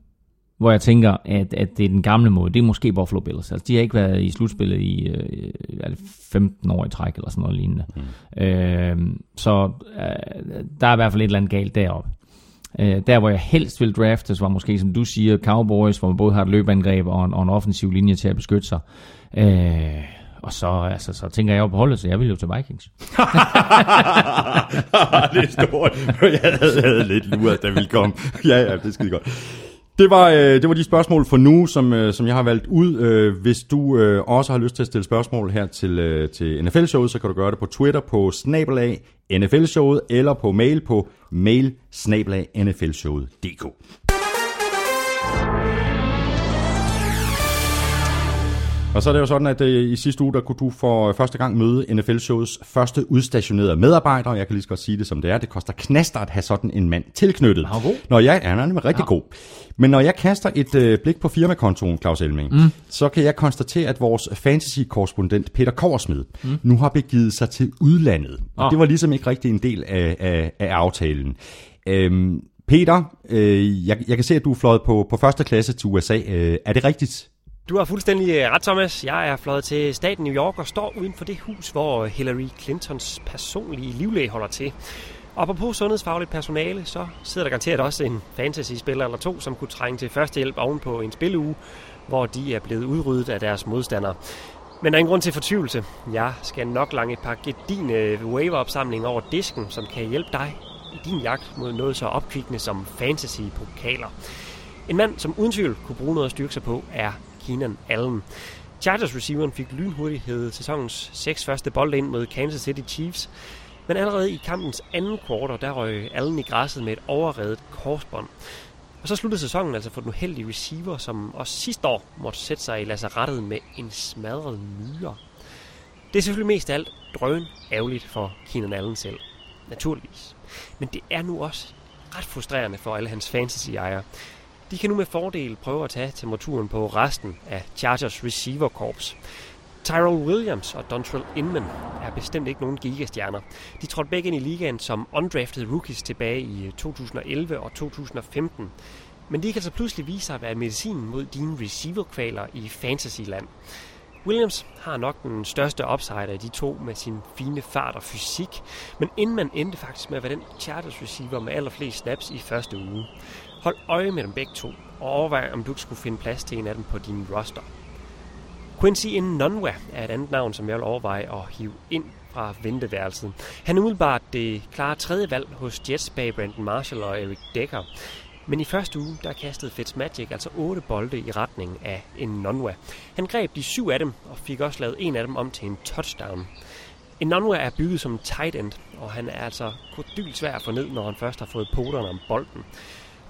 hvor jeg tænker, at, at det er den gamle måde, det er måske Buffalo Bills. Altså, de har ikke været i slutspillet i øh, er det 15 år i træk, eller sådan noget lignende. Mm. Øh, så øh, der er i hvert fald et eller andet galt deroppe. Øh, der, hvor jeg helst vil draftes, var måske, som du siger, Cowboys, hvor man både har et løbeangreb og en, og en offensiv linje til at beskytte sig. Øh, og så, altså, så tænker jeg jo på holdet, så jeg vil jo til Vikings. det er stort. Jeg havde, havde lidt luret, da vi kom. Ja, ja, det er skide godt. Det var, øh, det var de spørgsmål for nu, som, øh, som jeg har valgt ud. Øh, hvis du øh, også har lyst til at stille spørgsmål her til, øh, til NFL-showet, så kan du gøre det på Twitter på snabelag NFL-showet, eller på mail på mail snabelag og så er det jo sådan, at øh, i sidste uge, der kunne du for første gang møde NFL-shows første udstationerede medarbejder. Jeg kan lige så godt sige det, som det er. Det koster knaster at have sådan en mand tilknyttet. Han er god. Når jeg, ja, han er nemlig rigtig god. Men når jeg kaster et øh, blik på firmakontoen, Claus Elming, mm. så kan jeg konstatere, at vores fantasy-korrespondent Peter Korsmed mm. nu har begivet sig til udlandet. Og Ah. det var ligesom ikke rigtig en del af, af, af aftalen. Øhm, Peter, øh, jeg, jeg kan se, at du er fløjet på, på første klasse til USA. Øh, er det rigtigt? Du har fuldstændig øh, ret, Thomas. Jeg er fløjet til staten New York og står uden for det hus, hvor Hillary Clintons personlige livlæge holder til. Og på sundhedsfagligt personale, så sidder der garanteret også en fantasy-spiller eller to, som kunne trænge til førstehjælp ovenpå en spilleuge, hvor de er blevet udryddet af deres modstandere. Men der er ingen grund til fortvivlelse. Jeg skal nok lange et par gedine øh, waiver-opsamlinger over disken, som kan hjælpe dig i din jagt mod noget så opkvikkende som fantasy-pokaler. En mand, som uden tvivl kunne bruge noget at styrke sig på, er Keenan Allen. Chargers receiveren fik lynhurtighed sæsonens seks første bold ind mod Kansas City Chiefs, men allerede i kampens anden kvartal, der røg Allen i græsset med et overredet korsbånd. Og så sluttede sæsonen altså for den uheldige receiver, som også sidste år måtte sætte sig i lazarettet med en smadret myre. Det er selvfølgelig mest af alt drøn ærgerligt for Keenan Allen selv. Naturligvis. Men det er nu også ret frustrerende for alle hans fantasy-ejere. De kan nu med fordel prøve at tage temperaturen på resten af Chargers receiver corps. Tyrell Williams og Dontrell Inman er bestemt ikke nogen gigastjerner. De trådte begge ind i ligaen som undrafted rookies tilbage i øh, 2011 og 2015. Men de kan så pludselig vise sig at være medicinen mod dine receiver-kvaler i fantasyland. Williams har nok den største upside af de to med sin fine fart og fysik, men Inman endte faktisk med at være den Chargers receiver med allerflest snaps i første uge. Hold øje med dem begge to, og overvej om du ikke skulle finde plads til en af dem på din roster. Quincy Nonwa er et andet navn, som jeg vil overveje at hive ind fra venteværelset. Han er umiddelbart det klare tredje valg hos Jets bag Brandon Marshall og Eric Decker. Men i første uge, der kastede Fitzmagic altså otte bolde i retning af en Nonwa. Han greb de syv af dem, og fik også lavet en af dem om til en touchdown. En Nonwa er bygget som en tight end, og han er altså kodylt svær at få ned, når han først har fået poterne om bolden.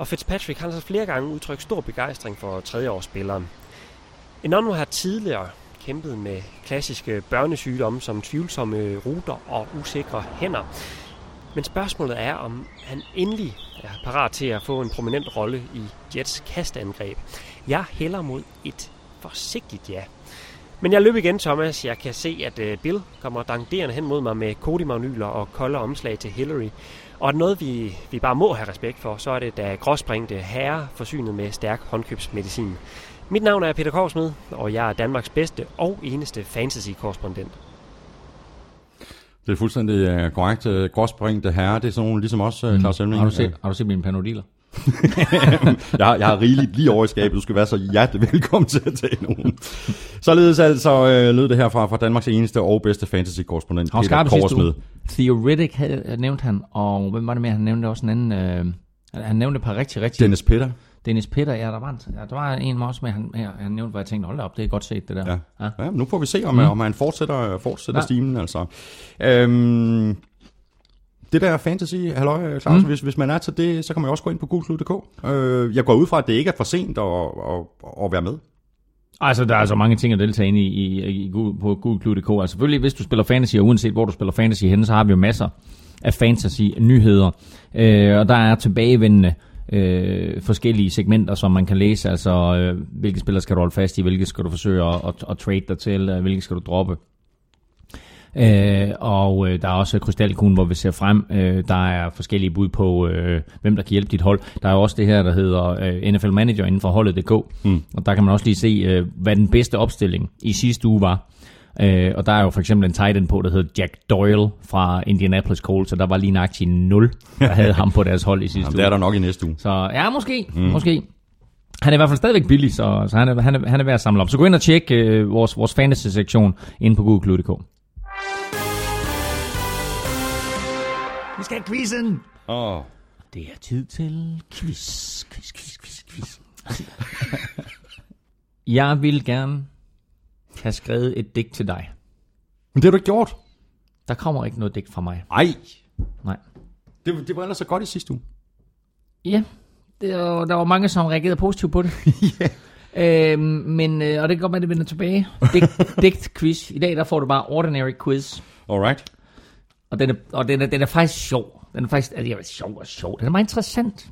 Og Fitzpatrick har altså flere gange udtrykt stor begejstring for tredjeårsspilleren. Enonwa har tidligere kæmpet med klassiske børnesygdomme som tvivlsomme ruter og usikre hænder. Men spørgsmålet er, om han endelig er parat til at få en prominent rolle i Jets kastangreb. Jeg hælder mod et forsigtigt ja. Men jeg løb igen, Thomas. Jeg kan se, at øh, Bill kommer danderende hen mod mig med kodimagnyler og kolde omslag til Hillary. Og det noget, vi, vi bare må have respekt for, så er det da gråspringte herre forsynet med stærk håndkøbsmedicin. Mit navn er Peter Korsmed, og jeg er Danmarks bedste og eneste fantasy-korrespondent. Det er fuldstændig uh, korrekt. Uh, Gråspringte herre, det er sådan nogle, ligesom også uh, Claus Elming. Har du set, har du set mine panodiler? jeg, har, jeg har rigeligt lige over i skabet. Du skal være så hjertelig velkommen til at tage nogen. Således altså øh, lød det her fra, Danmarks eneste og bedste fantasy-korrespondent, Peter Korsmed. Theoretic havde, nævnt han, og hvem var det mere? Han nævnte også en anden... Øh, han nævnte et par rigtig, rigtig... Dennis Petter. Dennis Petter, ja, der var, en, ja, der var en også med, han, ja, han nævnte, hvor jeg tænkte, hold op, det er godt set, det der. Ja. ja. Ja, nu får vi se, om, mm. om han fortsætter, fortsætter. Ja. stimen. Altså. Øhm, det der fantasy, halløj, Claus, mm. hvis, hvis man er til det, så kan man jo også gå ind på gulklud.dk. Øh, jeg går ud fra, at det ikke er for sent at, at, at være med. Altså, der er så mange ting at deltage ind i, i, i på gulklud.dk. Altså, selvfølgelig, hvis du spiller fantasy, og uanset hvor du spiller fantasy henne, så har vi jo masser af fantasy-nyheder. Øh, og der er tilbagevendende øh, forskellige segmenter, som man kan læse. Altså, øh, hvilke spillere skal du holde fast i, hvilke skal du forsøge at, at, at trade dig til, øh, hvilke skal du droppe. Øh, og øh, der er også krystalkuglen, hvor vi ser frem. Øh, der er forskellige bud på, øh, hvem der kan hjælpe dit hold. Der er jo også det her, der hedder øh, NFL Manager inden for holdet.dk. Mm. Og der kan man også lige se, øh, hvad den bedste opstilling i sidste uge var. Øh, og der er jo for eksempel en tight end på, der hedder Jack Doyle fra Indianapolis Colts, så der var lige nøjagtigt 0, der havde ham på deres hold i sidste Jamen, uge. det er der nok i næste uge. Så ja, måske, mm. måske. Han er i hvert fald stadigvæk billig, så, så han, er, han, er, han er værd at samle op. Så gå ind og tjek øh, vores, vores fantasy-sektion inde på google.dk. Vi skal have quizzen! Oh. Det er tid til quiz, quiz, quiz, quiz, quiz. Jeg vil gerne have skrevet et digt til dig. Men det har du ikke gjort. Der kommer ikke noget digt fra mig. Ej, Nej. det, det var ellers så godt i sidste uge. Ja, det var, der var mange, som reagerede positivt på det. yeah. øhm, men, øh, og det kan godt være, at det vender tilbage. Digt, digt quiz. I dag der får du bare ordinary quiz. Alright. Og den er, og den er, den er faktisk sjov. Den er faktisk altså, er sjov og sjov. Den er meget interessant.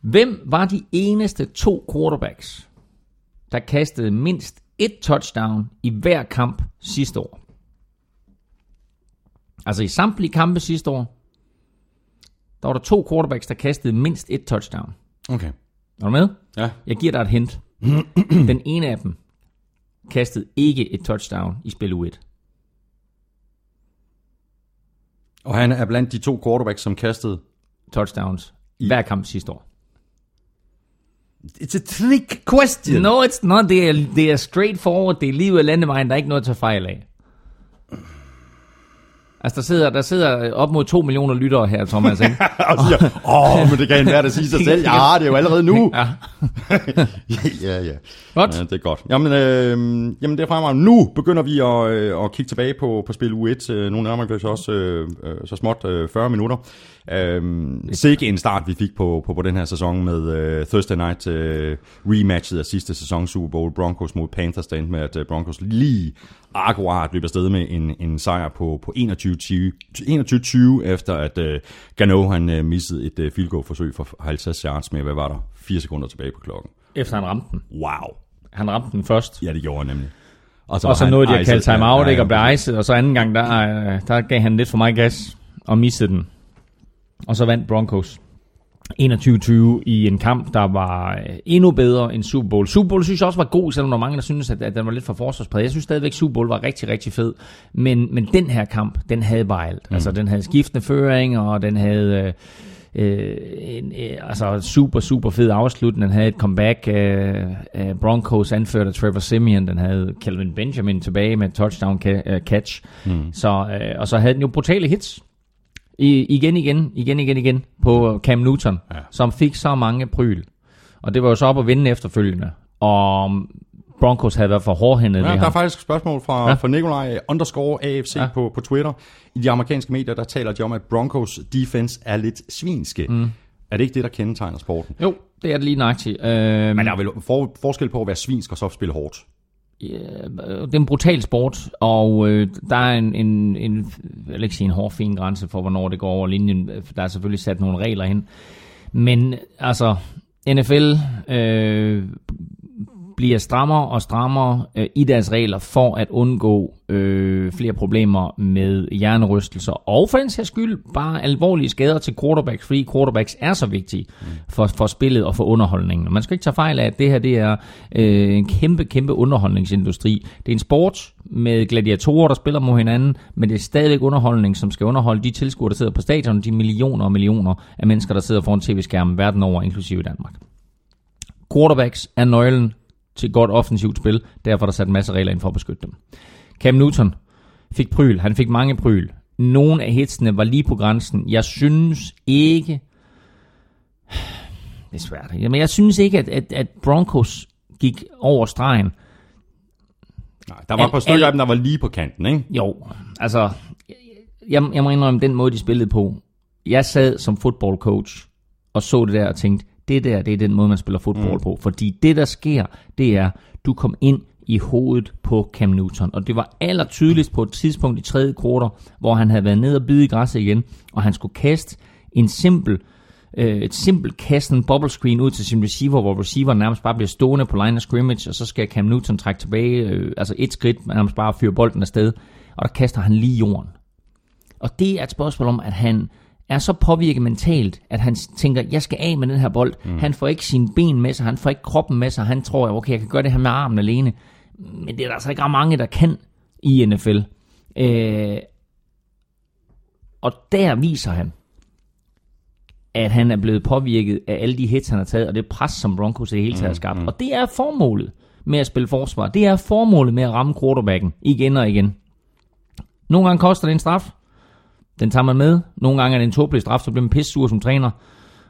Hvem var de eneste to quarterbacks, der kastede mindst et touchdown i hver kamp sidste år? Altså i samtlige kampe sidste år, der var der to quarterbacks, der kastede mindst et touchdown. Okay. Er du med? Ja. Jeg giver dig et hint. Den ene af dem kastede ikke et touchdown i spil U1. Og han er blandt de to quarterbacks, som kastede... Touchdowns i hver kamp sidste år. It's a trick question. No, it's not. Det er, det er straightforward. Det er lige ud af landevejen. Der er ikke noget at tage fejl af. Altså, der sidder, der sidder op mod 2 millioner lyttere her, Thomas. Ikke? og siger, åh, men det kan enhver, der sige sig selv. Har det jo allerede nu. ja. ja, ja. Godt. Ja, det er godt. Jamen, øh, jamen det er fremragende. Nu begynder vi at, øh, at kigge tilbage på, på spil U1. Øh, Nu nærmer vi os også øh, øh, så småt øh, 40 minutter. Øh, sikke en start, vi fik på, på, på den her sæson med øh, Thursday Night øh, rematchet af sidste sæson Super Bowl. Broncos mod Panthers, der endte med, at øh, Broncos lige akkurat løb afsted med en, en sejr på, på 21-20 21-20, efter at øh, Gano han øh, missede et øh, field goal forsøg for 50 yards med, hvad var der? 4 sekunder tilbage på klokken. Efter han ramte den. Wow. Han ramte den først. Ja, det gjorde han nemlig. Og så, og så nåede de at kalde time out, Ja, ikke, og blev ja, iced, og så anden gang, der, øh, der gav han lidt for meget gas og missede den. Og så vandt Broncos 21-20 i en kamp, der var øh, endnu bedre end Super Bowl. Super Bowl synes jeg også var god, selvom der var mange, der synes, at, at den var lidt for forsvarspræget. Jeg synes stadigvæk, Super Bowl var rigtig, rigtig fed. Men, men den her kamp, den havde bare alt. Mm. Altså, den havde skiftende føring, og den havde... Øh, øh, en, øh, altså super, super fed afslutning. Den havde et comeback af øh, Broncos anført af Trevor Simeon. Den havde Kelvin Benjamin tilbage med touchdown ca- øh, catch. Mm. Så, øh, og så havde den jo brutale hits. I, igen, igen, igen, igen, igen på Cam Newton, Ja. som fik så mange pryl. Og det var jo så op at vinde efterfølgende. Og Broncos havde været for hårdhændet Ja, der er ham. faktisk et spørgsmål fra, ja. Fra Nikolaj underscore AFC. Ja. på, på Twitter. I de amerikanske medier, der taler de om, at Broncos defense er lidt svinske. Mm. Er det ikke det, der kendetegner sporten? Jo, det er det lige nøjagtigt. Øh, Men der er vel for, forskel på at være svinsk og så spille hårdt. Øh, det er en brutal sport, og øh, der er en, en, en, jeg vil ikke sige en hård, fin grænse for, hvornår det går over linjen. Der er selvfølgelig sat nogle regler hen. Men altså, NFL øh, bliver strammere og strammere øh, i deres regler for at undgå øh, flere problemer med hjernerystelser. Og for den sags skyld bare alvorlige skader til quarterbacks, fordi quarterbacks er så vigtige for, for spillet og for underholdningen. Og man skal ikke tage fejl af, at det her det er øh, en kæmpe, kæmpe underholdningsindustri. Det er en sport med gladiatorer, der spiller mod hinanden, men det er stadigvæk underholdning, som skal underholde de tilskuere, der sidder på stadion, de millioner og millioner af mennesker, der sidder foran tv-skærmen verden over, inklusive i Danmark. Quarterbacks er nøglen til godt offensivt spil, derfor er der sat en masse regler ind for at beskytte dem. Cam Newton fik pryl, han fik mange pryl. Nogle af hitsene var lige på grænsen. Jeg synes ikke... Det er svært. Men jeg synes ikke, at, at, at Broncos gik over stregen. Nej, der var et par stykker af dem, der var lige på kanten, ikke? Jo, altså, jeg, jeg må indrømme den måde, de spillede på. Jeg sad som football coach og så det der og tænkte, det der, det er den måde, man spiller fodbold mm. på. Fordi det, der sker, det er, du kom ind i hovedet på Cam Newton. Og det var aller tydeligst på et tidspunkt i tredje kvartal, hvor han havde været nede og bide i græsset igen, og han skulle kaste en simpel øh, et simpelt kast, en bubble screen ud til sin receiver, hvor receiver nærmest bare bliver stående på line of scrimmage, og så skal Cam Newton trække tilbage, øh, altså et skridt, nærmest bare fyre bolden afsted, og der kaster han lige jorden. Og det er et spørgsmål om, at han er så påvirket mentalt, at han tænker, jeg skal af med den her bold. Mm. Han får ikke sine ben med sig, han får ikke kroppen med sig, han tror, okay, jeg kan gøre det her med armen alene. Men det er der altså ikke ret mange, der kan i NFL. Øh, og der viser han, at han er blevet påvirket af alle de hits, han har taget, og det pres, som Broncos i det hele taget har skabt. Og det er formålet med at spille forsvar. Det er formålet med at ramme quarterbacken igen og igen. Nogle gange koster det en straf. Den tager man med. Nogle gange er det en tåbelig straf, så bliver man pisse sur som træner.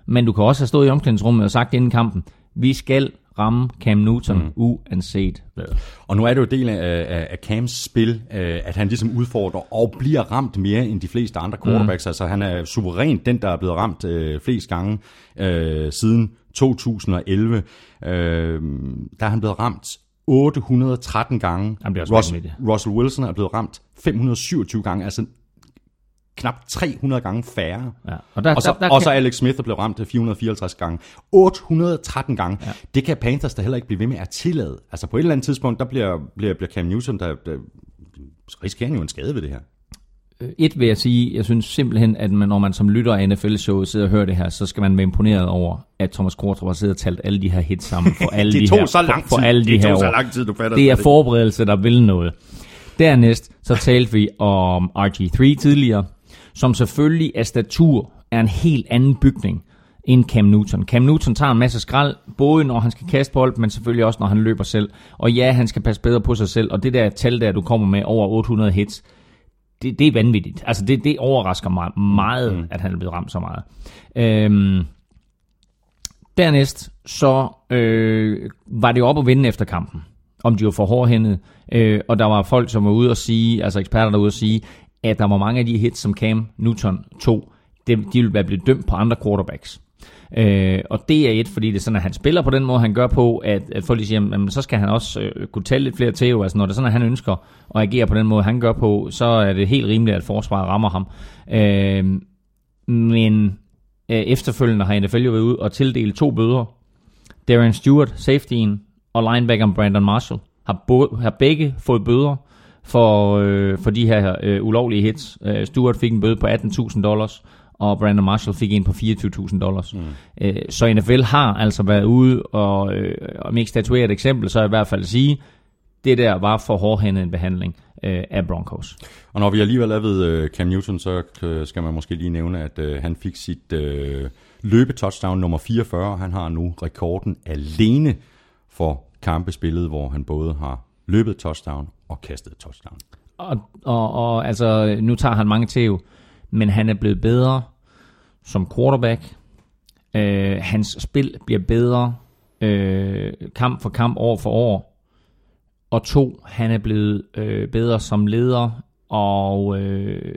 Men du kan også have stået i omklædningsrummet og sagt inden kampen, vi skal ramme Cam Newton mm. uanset hvad. Og nu er det jo del af, af, af Cams spil, øh, at han ligesom udfordrer og bliver ramt mere end de fleste andre quarterbacks. Mm. Altså han er suverænt den, der er blevet ramt øh, flest gange øh, siden 2011. Øh, der er han blevet ramt 813 gange. Russell. Russell Wilson er blevet ramt 527 gange, altså knap 300 gange færre. Ja. Og, der, Og så, der, der og så Alex Smith er blevet ramt 454 gange. 813 gange. Ja. Det kan Panthers da heller ikke blive ved med at tillade. Altså på et eller andet tidspunkt, der bliver, bliver, bliver Cam Newton, der, der så risikerer han jo en skade ved det her. Et vil jeg sige, jeg synes simpelthen, at man, når man som lytter af NFL-showet sidder og hører det her, så skal man være imponeret over, at Thomas Kortrup har siddet og talt alle de her hits sammen for alle de tog her, så lang for, for alle de Det her så lang tid, du fatter Det er forberedelse, der vil noget. Dernæst så talte vi om RG3 tidligere, som selvfølgelig af statur er en helt anden bygning end Cam Newton. Cam Newton tager en masse skrald, både når han skal kaste bold, men selvfølgelig også når han løber selv. Og ja, han skal passe bedre på sig selv, og det der tal der, du kommer med over 800 hits, det, det er vanvittigt. Altså det, det overrasker mig meget, mm. at han er blevet ramt så meget. Øhm, dernæst så øh, var det op at vinde efter kampen, om de var for hårdhændet. Øh, og der var folk, som var ude og sige, altså eksperter ude og sige, at der var mange af de hits, som Cam Newton tog, det, de ville være blevet dømt på andre quarterbacks. Øh, og det er et, fordi det er sådan, at han spiller på den måde, han gør på, at, at folk lige siger, jamen, så skal han også øh, kunne tælle lidt flere til. Altså, når det er sådan, at han ønsker at agere på den måde, han gør på, så er det helt rimeligt, at forsvaret rammer ham. Øh, men øh, efterfølgende har NFL jo været ude og tildele to bøder. Darren Stewart, safetyen, og linebackeren Brandon Marshall har, bo- har begge fået bøder for, øh, for de her øh, ulovlige hits. Øh, Stewart fik en bøde på 18.000 dollars, og Brandon Marshall fik en på 24.000 dollars. Mm. Øh, så NFL har altså været ude, og øh, om ikke statuere et eksempel, så i hvert fald sige, det der var for hårdhændet en behandling øh, af Broncos. Og når vi alligevel er ved øh, Cam Newton, så øh, skal man måske lige nævne, at øh, han fik sit øh, løbetouchdown nummer 44. Han har nu rekorden alene for kampe spillet, hvor han både har løbet touchdown og kastet touchdown. Og, og, og altså, nu tager han mange tæv, men han er blevet bedre som quarterback. Øh, hans spil bliver bedre øh, kamp for kamp, år for år. Og to, han er blevet øh, bedre som leder og øh,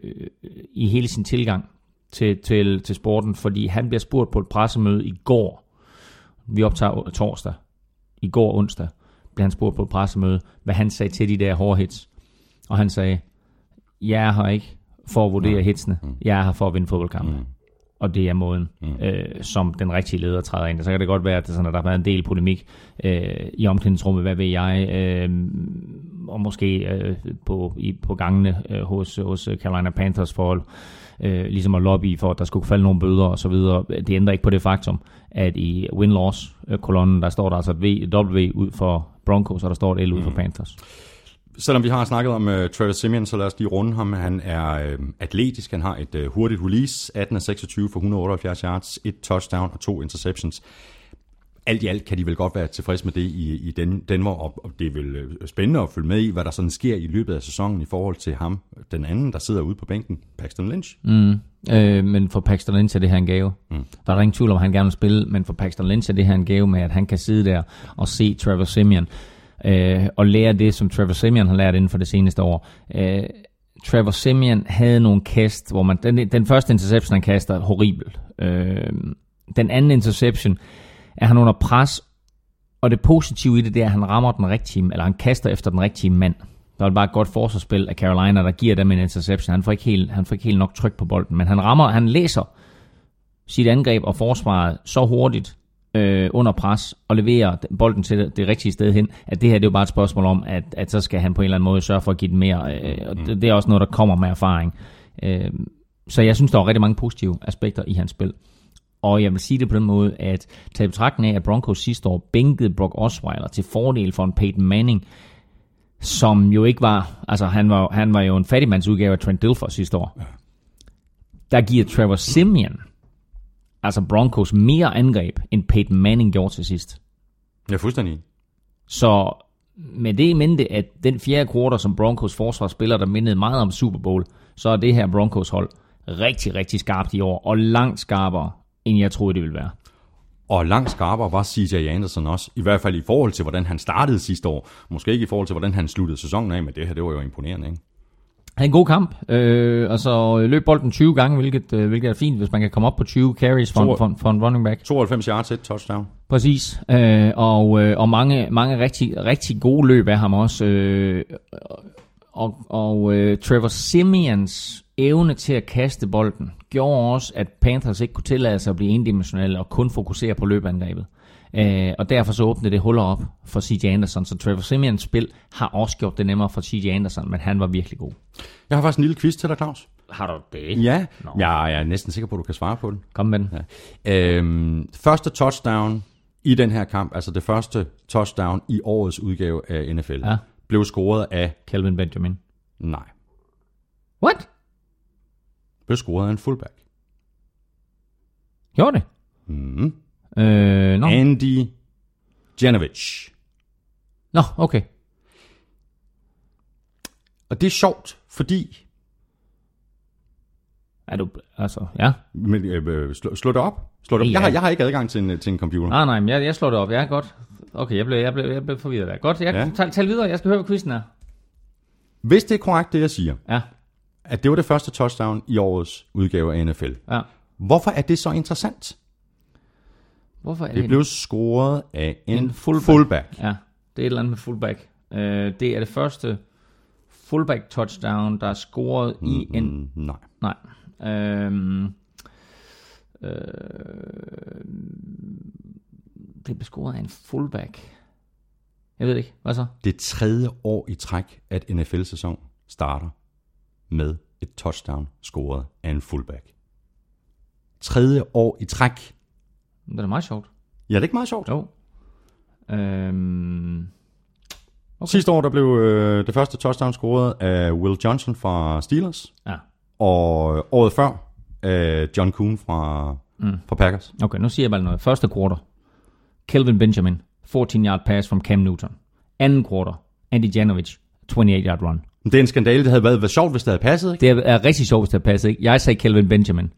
i hele sin tilgang til, til, til sporten, fordi han bliver spurgt på et pressemøde i går. Vi optager torsdag. I går onsdag blev han spurgt på et pressemøde, hvad han sagde til de der hårde hits. Og han sagde, jeg er her ikke for at vurdere hitsene. Jeg er her for at vinde fodboldkampe. Mm. Og det er måden, mm. øh, som den rigtige leder træder ind. Så kan det godt være, at, det sådan, at der har været en del polemik øh, i omklædningsrummet, hvad ved jeg, øh, og måske øh, på, i, på gangene øh, hos, hos Carolina Panthers forhold, øh, ligesom at lobby for, at der skulle falde nogle bøder og så videre. Det ændrer ikke på det faktum, at i win-loss-kolonnen, der står der altså et v, W ud for Broncos, og der står et L ud for Panthers. Selvom vi har snakket om uh, Travis Simeon, så lad os lige runde ham. Han er uh, atletisk, han har et uh, hurtigt release, 18 af 26 for 178 yards, et touchdown og to interceptions. Alt i alt kan de vel godt være tilfredse med det i, i den, Denver, og, det er vel uh, spændende at følge med i, hvad der sådan sker i løbet af sæsonen i forhold til ham, den anden, der sidder ude på bænken, Paxton Lynch. Mm. Øh, men for Paxton Lynch er det her en gave. Mm. Der er ingen tvivl om, at han gerne vil spille, men for Paxton Lynch er det her en gave med, at han kan sidde der og se Trevor Simeon øh, og lære det, som Trevor Simeon har lært inden for det seneste år. Øh, Trevor Simeon havde nogle kast, hvor man, den, den første interception, han kaster, er horribel. Øh, den anden interception er han under pres, og det positive i det, det er, at han rammer den rigtige, eller han kaster efter den rigtige mand. Der er bare et godt forsvarsspil af Carolina, der giver dem en interception. Han får ikke helt, han får ikke helt nok tryk på bolden, men han rammer, han læser sit angreb og forsvaret så hurtigt, øh, under pres og leverer bolden til det, det rigtige sted hen, at det her det er jo bare et spørgsmål om, at, at så skal han på en eller anden måde sørge for at give den mere. Øh, øh og det, det er også noget, der kommer med erfaring. Øh, så jeg synes, der er rigtig mange positive aspekter i hans spil. Og jeg vil sige det på den måde, at til betragtning af, at Broncos sidste år bænkede Brock Osweiler til fordel for en Peyton Manning, som jo ikke var, altså han var, han var jo en fattigmandsudgave af Trent Dilfer sidste år. Der giver Trevor Simeon altså Broncos mere angreb, end Peyton Manning gjorde til sidst. Er fuldstændig. Så med det i mente, at den fjerde kvartal, som Broncos forsvar spiller, der mindede meget om Super Bowl, så er det her Broncos hold rigtig, rigtig skarpt i år, og langt skarpere, end jeg troede, det ville være. Og langt skarpere var CJ Anderson også, i hvert fald i forhold til, hvordan han startede sidste år. Måske ikke i forhold til, hvordan han sluttede sæsonen af, men det her, det var jo imponerende, ikke? havde en god kamp, øh, og så løb bolden 20 gange, hvilket, øh, hvilket er fint, hvis man kan komme op på 20 carries for, for, for en running back. 92 yards, et touchdown. Præcis, øh, og, øh, og mange, mange rigtig, rigtig gode løb af ham også. Øh, og og øh, Trevor Simeons evne til at kaste bolden gjorde også, at Panthers ikke kunne tillade sig at blive endimensionelle og kun fokusere på løbeangrebet. Øh, og derfor så åbnede det huller op for CJ Anderson, så Trevor Simeons spil har også gjort det nemmere for CJ Anderson, men han var virkelig god. Jeg har faktisk en lille quiz til dig, Claus. Har du det? Ja, Nå. jeg er næsten sikker på, at du kan svare på den. Kom med den. Ja. Øhm, første touchdown i den her kamp, altså det første touchdown i årets udgave af NFL, Ja. blev scoret af, Calvin Benjamin. nej, What? Blev scoret af en fullback. Gjorde det? Mm. Øh, nå. Andy Janovich. nå, okay. Og det er sjovt, fordi, Er du, altså, ja. men, øh, slå, slå det op. Slå det op. Ja. Jeg, har, jeg har ikke adgang til en, til en computer. Nej, nej, men jeg, jeg slår det op. Ja, godt. Okay, jeg blev, jeg blev, jeg blev forvirret der. Godt, jeg ja. tal, tal videre. Jeg skal høre, hvad quizzen er. Hvis det er korrekt, det jeg siger, Ja, at det var det første touchdown i årets udgave af NFL, ja. hvorfor er det så interessant? Hvorfor er det, Det blev scoret af en, En fullback. fullback. Ja, det er et eller andet med fullback. Øh, det er det første fullback touchdown, der er scoret mm, i en... Nej. Nej. Øhm, øh, det blev scoret af en fullback. Jeg ved det ikke. Hvad så? Det tredje år i træk, at NFL-sæson starter med et touchdown scoret af en fullback. Tredje år i træk. Det er meget sjovt. Ja, det er ikke meget sjovt. Jo. Øhm, Okay. Sidste år der blev øh, det første touchdown scoret af Will Johnson fra Steelers, ja. og øh, året før af John Kuhn fra, mm. fra Packers. Okay, nu siger jeg bare noget. Første quarter. Kelvin Benjamin, 14-yard pass from Cam Newton. Anden quarter, Andy Janovich, 28-yard run. Det er en skandale, det havde været, været sjovt, hvis det havde passet, ikke? Det er, rigtig sjovt, hvis det passer. Ikke? Jeg sagde Kelvin Benjamin.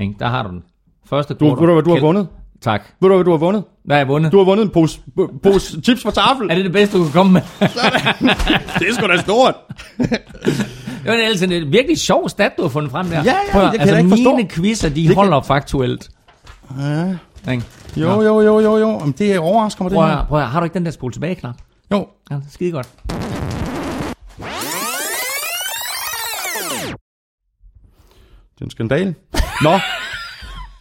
Ikke? Der har du den. Første Du, ved du, hvad du har vundet? Tak. Ved du, hvad du har vundet? Hvad har jeg vundet? Du har vundet en pose, pose chips fra tafel. Er det det bedste, du kan komme med? Det er sgu da stort. det var altså en virkelig sjov stat, du har fundet frem der. Ja, ja, Prøv det kan altså, jeg ikke forstå. mine quizzer, de kan- holder faktuelt. Ja. Ikke? Jo, jo, jo, jo, jo. Jamen, det overrasker mig, det Prøv, her. prøv har du ikke den der spole tilbage knap? Jo, Ja, skide godt. Det er en skandale. Nå.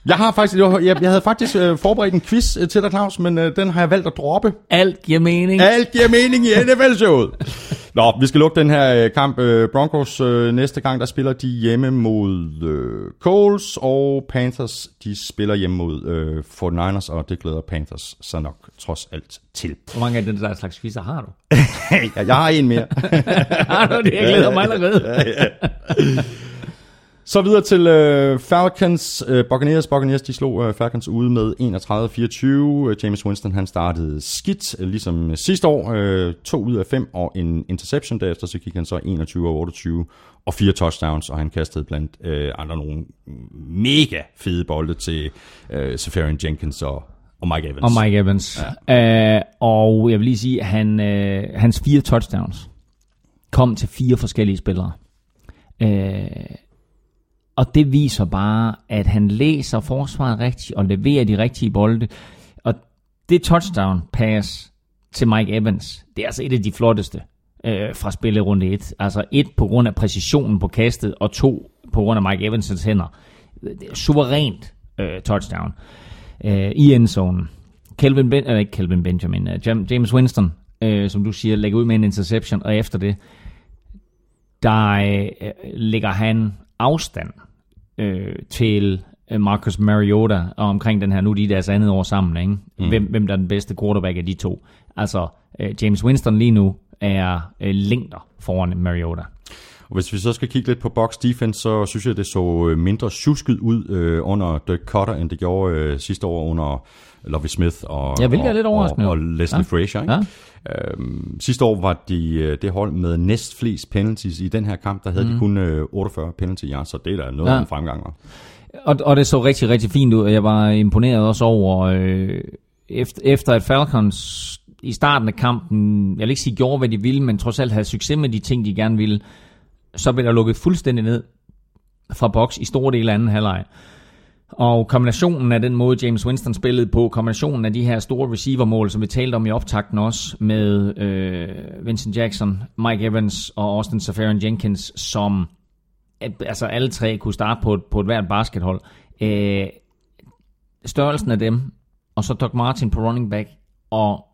Jeg har faktisk, jeg, jeg havde faktisk øh, forberedt en quiz øh, til dig, Claus, men øh, den har jeg valgt at droppe. Alt giver mening. Alt giver mening i NFL-showet. Nå, vi skal lukke den her øh, kamp. Øh, Broncos øh, næste gang, der spiller de hjemme mod øh, Coles, og Panthers, de spiller hjemme mod øh, 49ers, og det glæder Panthers så nok trods alt til. Hvor mange af den der slags quizzer har du? Ja, jeg har en mere. har du det? Jeg glæder mig allerede. Så videre til øh, Falcons. Øh, Buccaneers. Buccaneers de slog øh, Falcons ude med 31-24. Øh, James Winston han startede skidt, øh, ligesom sidste år. Øh, to ud af fem og en interception. Derefter så gik han så 21 og 28 og fire touchdowns, og han kastede blandt øh, andre nogle mega fede bolde til øh, Safarian Jenkins og, og Mike Evans. Og Mike Evans. Ja. Øh, og jeg vil lige sige, at han, øh, hans fire touchdowns kom til fire forskellige spillere. Øh, og det viser bare, at han læser forsvaret rigtigt og leverer de rigtige bolde. Og det touchdown pass til Mike Evans, det er altså et af de flotteste øh, fra spillet runde 1. Altså et på grund af præcisionen på kastet, og to på grund af Mike Evans' hænder. Det er suverænt øh, touchdown øh, i endzonen. Kelvin ben, øh, ikke Kelvin Benjamin, øh, James Winston, øh, som du siger, lægger ud med en interception, og efter det, der øh, øh lægger han afstand øh, til øh, Marcus Mariota og omkring den her, nu er de deres andet år sammen, ikke? Mm. Hvem, hvem der er den bedste quarterback af de to. Altså, øh, James Winston lige nu er øh, længder foran Mariota. Og hvis vi så skal kigge lidt på box defense, så synes jeg, det så øh, mindre tjusket ud øh, under Dirk Cutter, end det gjorde øh, sidste år under Lovie Smith og, Ja, og, lidt og, og Leslie Ja. Frazier. Ikke? Ja. Øhm, sidste år var de øh, det hold med næst flest penalties i den her kamp. Der havde mm. de kun øh, 48 penalty yards, så det er da noget Ja. af en fremgang. hva'? Og, og det så rigtig, rigtig fint ud, og jeg var imponeret også over, øh, efter, efter at Falcons i starten af kampen, jeg vil ikke sige gjorde, hvad de ville, men trods alt havde succes med de ting, de gerne ville, så blev der lukket fuldstændig ned fra boks i store dele af anden halvleg. Og kombinationen af den måde, James Winston spillede på, kombinationen af de her store receivermål, som vi talte om i optakten også, med øh, Vincent Jackson, Mike Evans og Austin Safarian Jenkins, som altså alle tre kunne starte på et, på et hvert baskethold. Øh, størrelsen af dem, og så Doc Martin på running back, og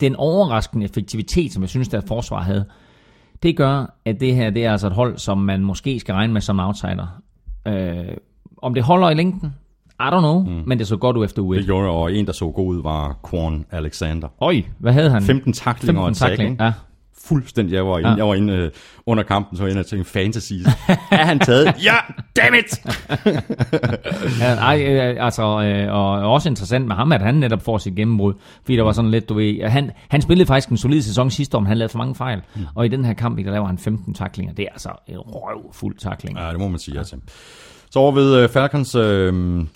den overraskende effektivitet, som jeg synes, der forsvar havde, det gør, at det her det er altså et hold, som man måske skal regne med som outsider. Øh, om det holder i længden, I don't know, mm. men det så godt ud efter uge Det 1. gjorde, og en, der så god ud, var Quan Alexander. Øj, hvad havde han? 15 taklinger og en tackling. Ja. Fuldstændig. Jeg var inde, Ja. ja. jeg var inde øh, under kampen, så var jeg inde og tænkte, fantasy. er han taget? ja, damn it! Ja, ej, øh, altså, øh, og også interessant med ham, at han netop får sit gennembrud. Fordi der var sådan lidt, du ved, han, han spillede faktisk en solid sæson sidste år, men han lavede for mange fejl. Mm. Og i den her kamp, der laver han 15 taklinger. Det er altså en røvfuld takling. Ja, det må man sige, altså. Så over ved uh, Falcons, uh,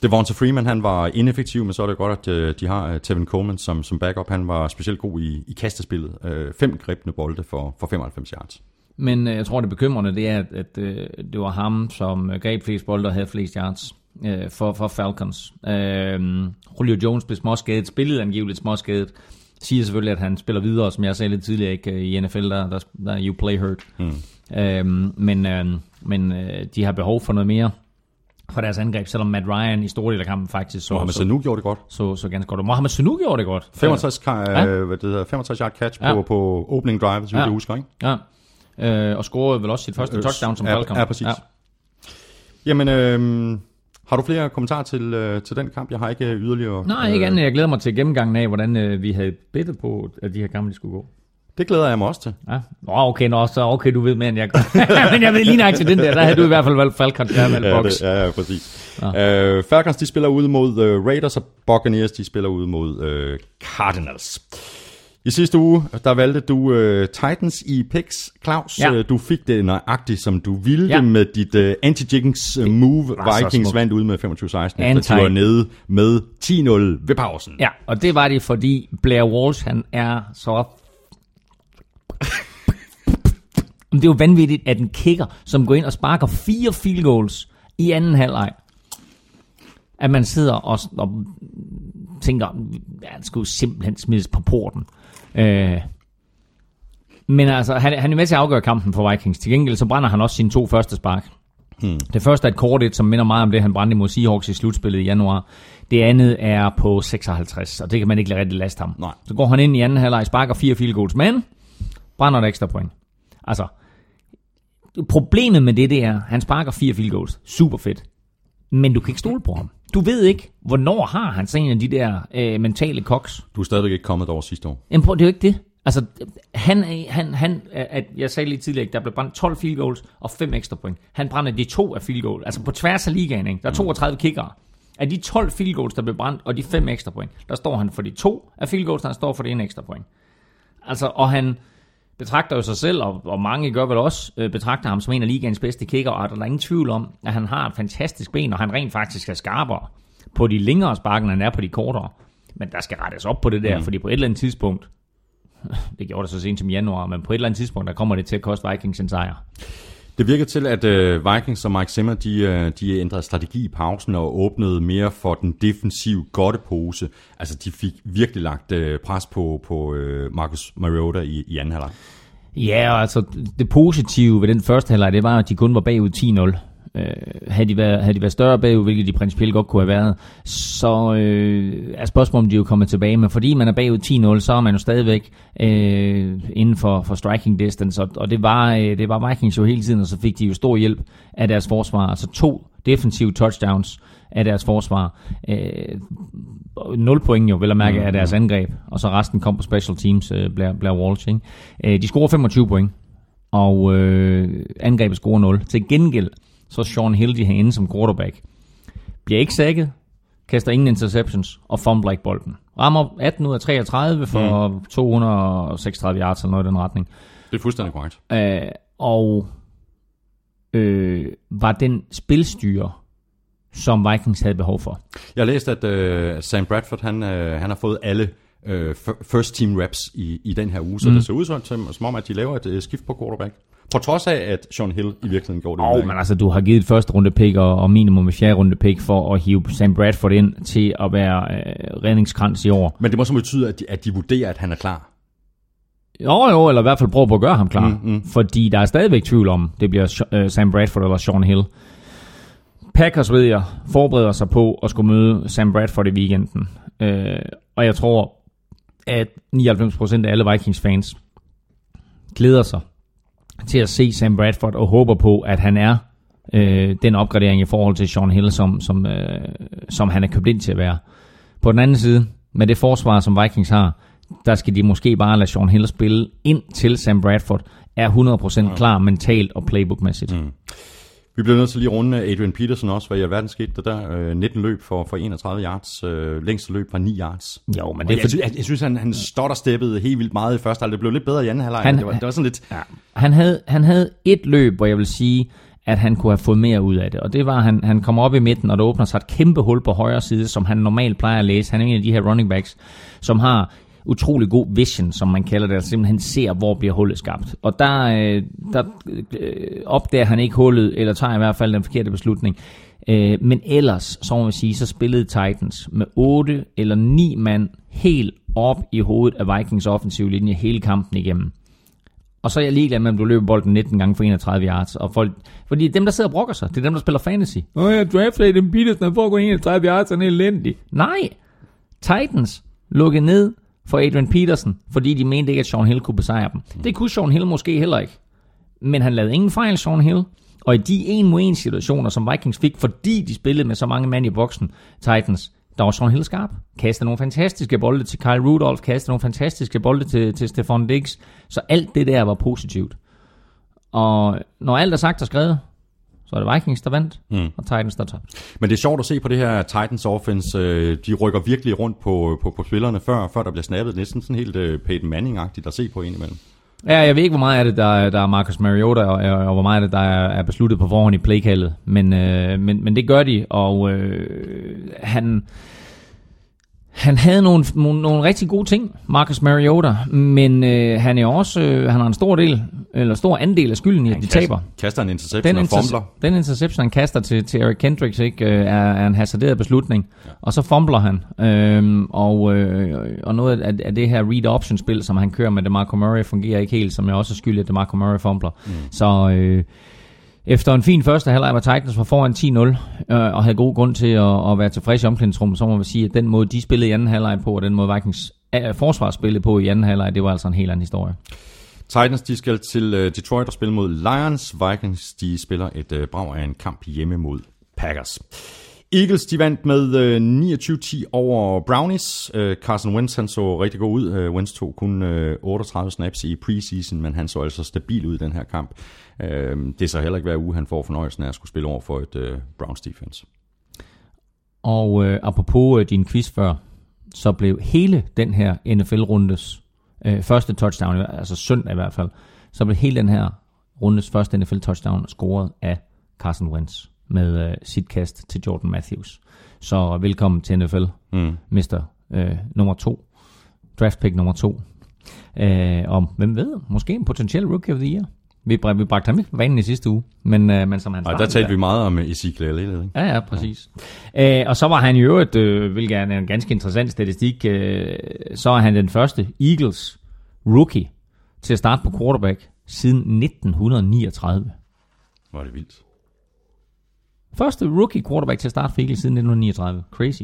Devonta Freeman, han var ineffektiv, men så er det godt, at uh, de har uh, Tevin Coleman som, som backup. Han var specielt god i, i kastespillet. Uh, fem grebne bolde for, for 95 yards. Men øh, jeg tror, det bekymrende, det er, at, at øh, det var ham, som øh, greb flest bolde og havde flest yards øh, for, for Falcons. Øh, Julio Jones blev småskadet, spillede angiveligt småskadet. Siger selvfølgelig, at han spiller videre, som jeg sagde lidt tidligere, ikke øh, i NFL, der, der, der er you play hurt. Mm. Øh, men øh, men øh, de har behov for noget mere for deres angreb, selvom Matt Ryan i store del af kampen faktisk så, Mohamed så, Sanu gjorde det godt. så, så ganske godt. Og Mohamed Sanu gjorde det godt. 65, ja. Ja. uh, hvad det hedder, 65 yard catch Ja. på, på opening drive, hvis ja. Ja. jeg husker, ikke? Ja. Øh, og scorede vel også sit første Øh, touchdown som ja, Falcon. ja, præcis. Jamen, øh, har du flere kommentarer til, øh, til den kamp? Jeg har ikke øh, yderligere... Nej, ikke andet. Jeg glæder mig til gennemgangen af, hvordan øh, vi havde bedtet på, at de her kampe skulle gå. Det glæder jeg mig også til. Ja. Nå, okay, nå, så okay, du ved mere end jeg gør. Men jeg ved lige nok til den der. Der havde du i hvert fald valgt Falcons, jeg valgt Ja, Box. det, ja, ja, præcis. Ja. Uh, Falcons, de spiller ude mod uh, Raiders, og Buccaneers, de spiller ude mod uh, Cardinals. I sidste uge, der valgte du uh, Titans i picks, Claus. Ja. Uh, du fik det nøjagtigt, som du ville Ja. med dit uh, anti-jiggins uh, move. Vikings vandt ud med 25-16, efter de var nede med 10-0 ved pausen. Ja, og det var det, fordi Blair Walsh, han er så... Men det er jo vanvittigt, at en kicker, som går ind og sparker fire field goals i anden halvleg, at man sidder og, og tænker, ja, han skulle simpelthen smides på porten. Øh, men altså, han, han er med til at afgøre kampen for Vikings. Til gengæld så brænder han også sine to første spark. Hmm. Det første er et kort et, som minder meget om det, han brændte mod Seahawks i slutspillet i januar. Det andet er på 56, og det kan man ikke rigtig laste ham. Nej. Så går han ind i anden halvleg, sparker fire field goals, men brænder et ekstra point. Altså, problemet med det, det er, han sparker fire field goals. Super fedt. Men du kan ikke stole på ham. Du ved ikke, hvornår har han sådan en af de der øh, mentale koks. Du er stadigvæk ikke kommet over sidste år. Jamen prøv, det er jo ikke det. Altså, han, han, han, at jeg sagde lige tidligere, der blev brændt 12 field goals og 5 ekstra point. Han brænder de to af field goal, altså på tværs af ligaen, ikke? Der er 32 kickere. Af de 12 field goals, der blev brændt, og de 5 ekstra point, der står han for de to af field goals, der står for det ene ekstra point. Altså, og han betragter jo sig selv, og, og mange gør vel også, øh, betragter ham som en af ligaens bedste kicker, og der er ingen tvivl om, at han har et fantastisk ben, og han rent faktisk er skarpere på de længere spark, end han er på de kortere. Men der skal rettes op på det der, mm. fordi på et eller andet tidspunkt, det gjorde det så sent som januar, men på et eller andet tidspunkt, der kommer det til at koste Vikings en sejr. Det virker til, at øh, Vikings og Mike Zimmer, de, øh, de ændrede strategi i pausen og åbnede mere for den defensive godtepose. Altså, de fik virkelig lagt øh, pres på, på øh, Marcus Mariota i, i anden halvleg. Ja, og altså det positive ved den første halvleg, det var, at de kun var bagud 10-0. Øh, havde, de været, havde de været større bagud, hvilket de principielt godt kunne have været, så øh, er spørgsmålet, om de jo kommet tilbage. Men fordi man er bagud 10-0, så er man jo stadigvæk øh, inden for, for striking distance, og, og det, var, øh, det var Vikings jo hele tiden, og så fik de jo stor hjælp af deres forsvar. Altså to defensive touchdowns af deres forsvar. Øh, 0 point jo, vel at mærke, af deres angreb, og så resten kom på special teams, øh, Blair, Blair Walsh. Ikke? Øh, de scorer 25 point, og øh, angrebet scorer 0. Til gengæld, så Sean Hill, de herinde som quarterback, bliver ikke sækket, kaster ingen interceptions og fumbler ikke bolden. Rammer 18 ud af 33 for mm. 236 yards eller noget i den retning. Det er fuldstændig korrekt. Øh, og øh, var den spilstyrer, som Vikings havde behov for. Jeg har læst, at øh, Sam Bradford, han, øh, han har fået alle øh, first team reps i, i den her uge, så mm. det ser ud som, som om, at de laver et øh, skift på quarterback. På trods af, at Sean Hill i virkeligheden gjorde det. Og udmærket. men altså, du har givet et første runde pick og, og minimum et fjerde runde pick for at hive Sam Bradford ind til at være øh, redningskrans i år. Men det må så betyde, at de, at de vurderer, at han er klar. Jo, jo, eller i hvert fald prøve på at gøre ham klar. Mm, mm. Fordi der er stadigvæk tvivl om, det bliver øh, Sam Bradford eller Sean Hill. Packers, ved jeg, forbereder sig på at skulle møde Sam Bradford i weekenden. Øh, og jeg tror, at 99% af alle Vikings-fans glæder sig til at se Sam Bradford og håber på, at han er øh, den opgradering i forhold til Sean Hill, som, som, øh, som han er købt ind til at være. På den anden side, med det forsvar, som Vikings har, der skal de måske bare lade Sean Hill spille ind til Sam Bradford er 100% klar mentalt og playbookmæssigt. Mm. Vi bliver nødt til lige at runde Adrian Peterson også, hvad i alverden skete der der. Øh, 19 løb for, for 31 yards. Øh, længste løb var 9 yards. Jo, men det er jeg, fordi, synes, jeg, jeg synes, han, han stotter steppede helt vildt meget i første halvleg. Det blev lidt bedre i anden halvleg. Han- Det var, det var sådan lidt... Ja. Han, havde, han havde et løb, hvor jeg vil sige, at han kunne have fået mere ud af det. Og det var, at han, han kommer op i midten, og der åbner sig et kæmpe hul på højre side, som han normalt plejer at læse. Han er en af de her running backs, som har utrolig god vision, som man kalder det, altså simpelthen ser, hvor bliver hullet skabt. Og der, øh, der øh, opdager han ikke hullet, eller tager i hvert fald den forkerte beslutning. Øh, men ellers, så må man sige, så spillede Titans med 8 eller 9 mand helt op i hovedet af Vikings offensive linje hele kampen igennem. Og så er jeg ligeglad med, om du løber bolden 19 gange for 31 yards. Og folk, fordi dem, der sidder og brokker sig, det er dem, der spiller fantasy. Oh, jeg draftede Aiden Peterson, han får kun 31 yards, han er elendig. Nej, Titans lukkede ned for Adrian Peterson, fordi de mente ikke, at Sean Hill kunne besejre dem. Det kunne Sean Hill måske heller ikke. Men han lavede ingen fejl, Sean Hill. Og i de en mod en situationer, som Vikings fik, fordi de spillede med så mange mand i boksen, Titans, der var Sean Hill skarp. Kastede nogle fantastiske bolde til Kyle Rudolph, kastede nogle fantastiske bolde til, til Stefan Diggs. Så alt det der var positivt. Og når alt er sagt og skrevet, så er det Vikings, der vandt, Mm. og Titans, der tabte. Men det er sjovt at se på det her Titans offense. Øh, De rykker virkelig rundt på, på, på spillerne, før, før der bliver snappet. Næsten sådan helt øh, Peyton Manning-agtigt at se på indimellem. Ja, jeg ved ikke, hvor meget af det, der, er- der er Marcus Mariota, og, og, og hvor meget af det, der er, er besluttet på forhånd i playkaldet. Men, øh, men, men det gør de, og øh, han, han havde nogle, nogle, nogle rigtig gode ting, Marcus Mariota, men øh, han er også, øh, han har en stor del, eller stor andel af skylden i, at de kaster, taber. Kaster en interception Den, og fumbler. den interception, han kaster til, til Eric Kendricks, ikke, øh, er, er en hasarderet beslutning. Ja. Og så fumbler han. Øhm, og, øh, og noget af, af det her read option spil, som han kører med DeMarco Murray, fungerer ikke helt, som jeg også er skyldig, at DeMarco Murray fumbler. Mm. Så øh, efter en fin første halvleg hvor Titans var foran 10-0, øh, og havde god grund til at, at være tilfreds i omklædningsrummet, så må man sige, at den måde, de spillede i anden halvleg på, og den måde Vikings øh, forsvar spillede på i anden halvleg, det var altså en helt anden historie. Titans de skal til øh, Detroit og spille mod Lions. Vikings de spiller et øh, brag af en kamp hjemme mod Packers. Eagles de vandt med øh, 29-10 over Brownies. Øh, Carson Wentz han så rigtig god ud. Øh, Wentz tog kun øh, 38 snaps i preseason, men han så altså stabil ud i den her kamp. Øh, det er så heller ikke hver uge, han får fornøjelsen af at skulle spille over for et øh, Browns defense. Og øh, apropos øh, din quiz før, så blev hele den her NFL-rundes øh, første touchdown, altså søndag i hvert fald, så blev hele den her rundes første NFL-touchdown scoret af Carson Wentz med øh, sit kast til Jordan Matthews. Så velkommen til NFL, Mm. Mr. Øh, nummer to, draft pick nummer to. Øh, og hvem ved, måske en potentiel rookie of the year. Vi, br- vi bragte ham ikke på banen i sidste uge, men, øh, men som han Og der startede talte vi meget om øh, Ezekiel Elliott, ikke? Ja, ja, præcis. Ja. Øh, og så var han i øvrigt, øh, hvilket er en ganske interessant statistik, øh, så er han den første Eagles rookie til at starte på quarterback siden 1939. Var det vildt. Første rookie quarterback til at starte for Eagles siden 1939. Crazy.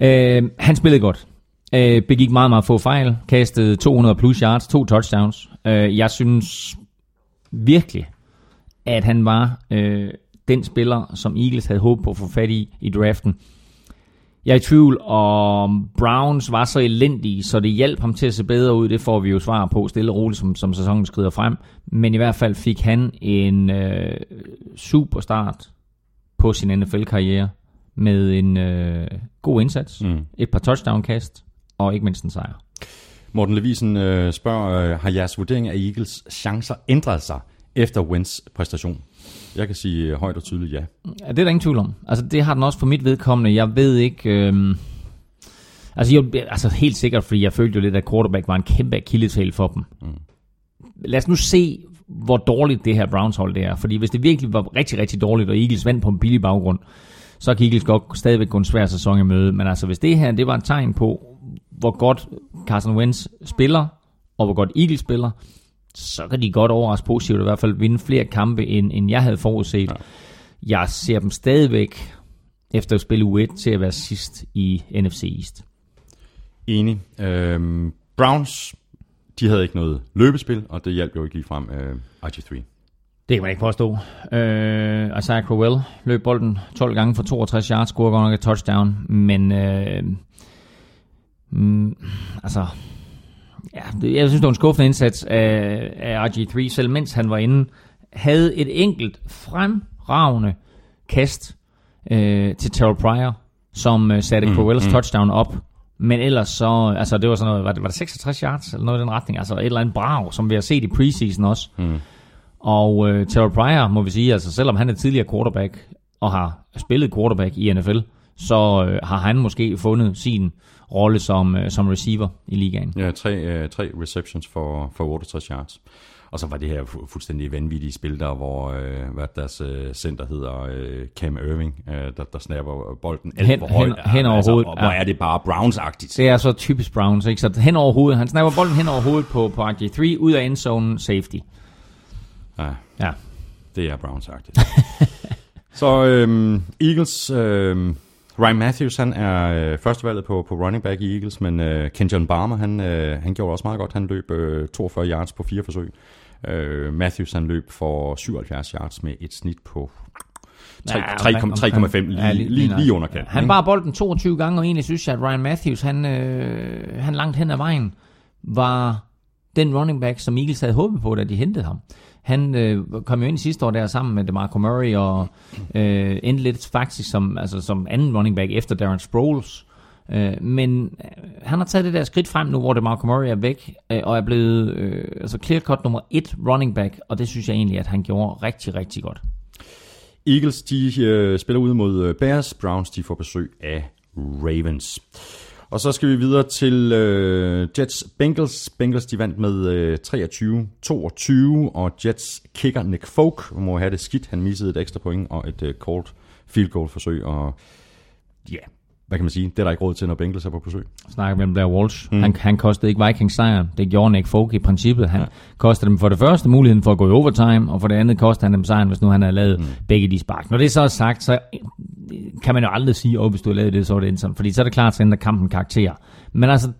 Øh, han spillede godt. Øh, begik meget, meget få fejl. Kastede 200 plus yards, to touchdowns. Øh, jeg synes virkelig, at han var øh, den spiller, som Eagles havde håbet på at få fat i i draften. Jeg er i tvivl om Browns var så elendige, så det hjalp ham til at se bedre ud. Det får vi jo svar på stille og roligt, som, som sæsonen skrider frem. Men i hvert fald fik han en øh, super start på sin NFL-karriere med en øh, god indsats, Mm. et par touchdown-kast og ikke mindst en sejr. Morten Levisen øh, spørger, øh, har jeres vurdering af Eagles chancer ændret sig efter Wentz præstation? Jeg kan sige øh, højt og tydeligt ja. Ja, det er der ingen tvivl om. Altså, det har den også for mit vedkommende. Jeg ved ikke... Øhm, altså, jeg, altså, helt sikkert, fordi jeg følte jo lidt, at quarterback var en kæmpe akilleshæl for dem. Mm. Lad os nu se, hvor dårligt det her Browns hold det er. Fordi hvis det virkelig var rigtig, rigtig dårligt, og Eagles vandt på en billig baggrund, så kan Eagles godt stadigvæk gå en svær sæson i møde. Men altså, hvis det her, det var et tegn på, hvor godt Carson Wentz spiller, og hvor godt Eagles spiller, så kan de godt overraske positivt, i hvert fald vinde flere kampe, end, end jeg havde forudset. Ja. Jeg ser dem stadigvæk, efter at spille U1, til at være sidst i NFC East. Enig. Øhm, Browns, de havde ikke noget løbespil, og det hjalp jo ikke ligefrem øh, RG3. Det kan man ikke påstå. Øh, Isaiah Crowell løb bolden 12 gange for 62 yards, scorede godt nok et touchdown, men øh, mm, altså, ja, det, jeg synes, det var en skuffende indsats af, af RG3, selv mens han var inde, havde et enkelt fremragende kast øh, til Terrell Pryor, som øh, satte mm, Crowells mm. touchdown op. Men ellers så, altså det var sådan noget, var det, var det 66 yards eller noget i den retning, altså et eller andet brag, som vi har set i preseason også. Mm. Og øh, Terrell Pryor, må vi sige, altså selvom han er tidligere quarterback, og har spillet quarterback i NFL, så øh, har han måske fundet sin rolle som, øh, som receiver i ligaen. Ja, tre, øh, tre receptions for, for 68 yards. Og så var det her fu- fuldstændig vanvittige spil der, hvor øh, hvad deres øh, center hedder, øh, Cam Irving, øh, der, der snapper bolden alt Hen- for højt. hen- hen over hovedet, og hvor ja. er det bare Browns-agtigt. Det er så typisk Browns, ikke? Så hen over hovedet, han snapper bolden hen over hovedet på, på RG3, ud af endzone, safety. Ja, Ja. det er Browns-agtigt. så øhm, Eagles, øhm, Ryan Matthews, han er øh, førstevalget på, på running back i Eagles, men øh, Ken John Barmer, han, øh, han gjorde også meget godt. Han løb øh, 42 yards på fire forsøg. Øh, Matthews, han løb for 77 yards med et snit på 3, Ja, 3, omkring- 3,5, lige, ja, lige, lige, lige under kanten. Han bar bolden 22 gange, og egentlig synes jeg, at Ryan Matthews, han, øh, han langt hen ad vejen, var den running back, som Eagles havde håbet på, da de hentede ham. Han øh, kom jo ind sidste år der sammen med DeMarco Murray og øh, endte lidt faktisk som, altså, som anden running back efter Darren Sproles. Øh, men øh, han har taget det der skridt frem nu, hvor det Marco Murray er væk, øh, og er blevet øh, altså clear cut nummer et running back, og det synes jeg egentlig, at han gjorde rigtig, rigtig godt. Eagles, de øh, spiller ud mod øh, Bears. Browns, de får besøg af Ravens. Og så skal vi videre til øh, Jets Bengals. Bengals de vandt med øh, 23-22, og Jets kicker Nick Folk må have det skidt. Han missede et ekstra point og et øh, kort field goal forsøg, og ja, hvad kan man sige, det er der ikke råd til, når Bengals er på besøg. snakker vi om Blair Walsh. Mm. Han, han kostede ikke Vikings sejren. Det gjorde Nick Folk i princippet. Han ja. kostede dem for det første muligheden for at gå i overtime, og for det andet kostede han dem sejren, hvis nu han havde lavet mm. begge de spark. Når det så er sagt, så kan man jo aldrig sige, at hvis du har lavet det, så er det sådan. Fordi så er det klart, at ændrer kampen karakter. Men altså,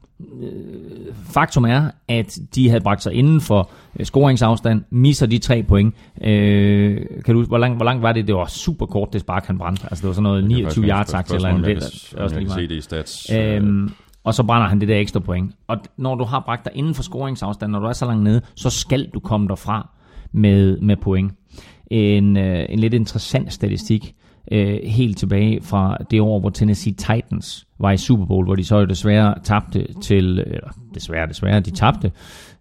faktum er, at de havde bragt sig inden for øh, scoringsafstand, misser de tre point. Øh, kan du hvor langt, hvor langt var det? Det var super kort, det spark, han brændte. Altså, det var sådan noget 29 yard takt eller er også jeg kan se det i stats. Øhm, og så brænder han det der ekstra point. Og når du har bragt dig inden for scoringsafstand, når du er så langt nede, så skal du komme derfra med, med point. En, øh, en lidt interessant statistik, øh, helt tilbage fra det år, hvor Tennessee Titans var i Super Bowl, hvor de så jo desværre tabte til, eller desværre, desværre, de tabte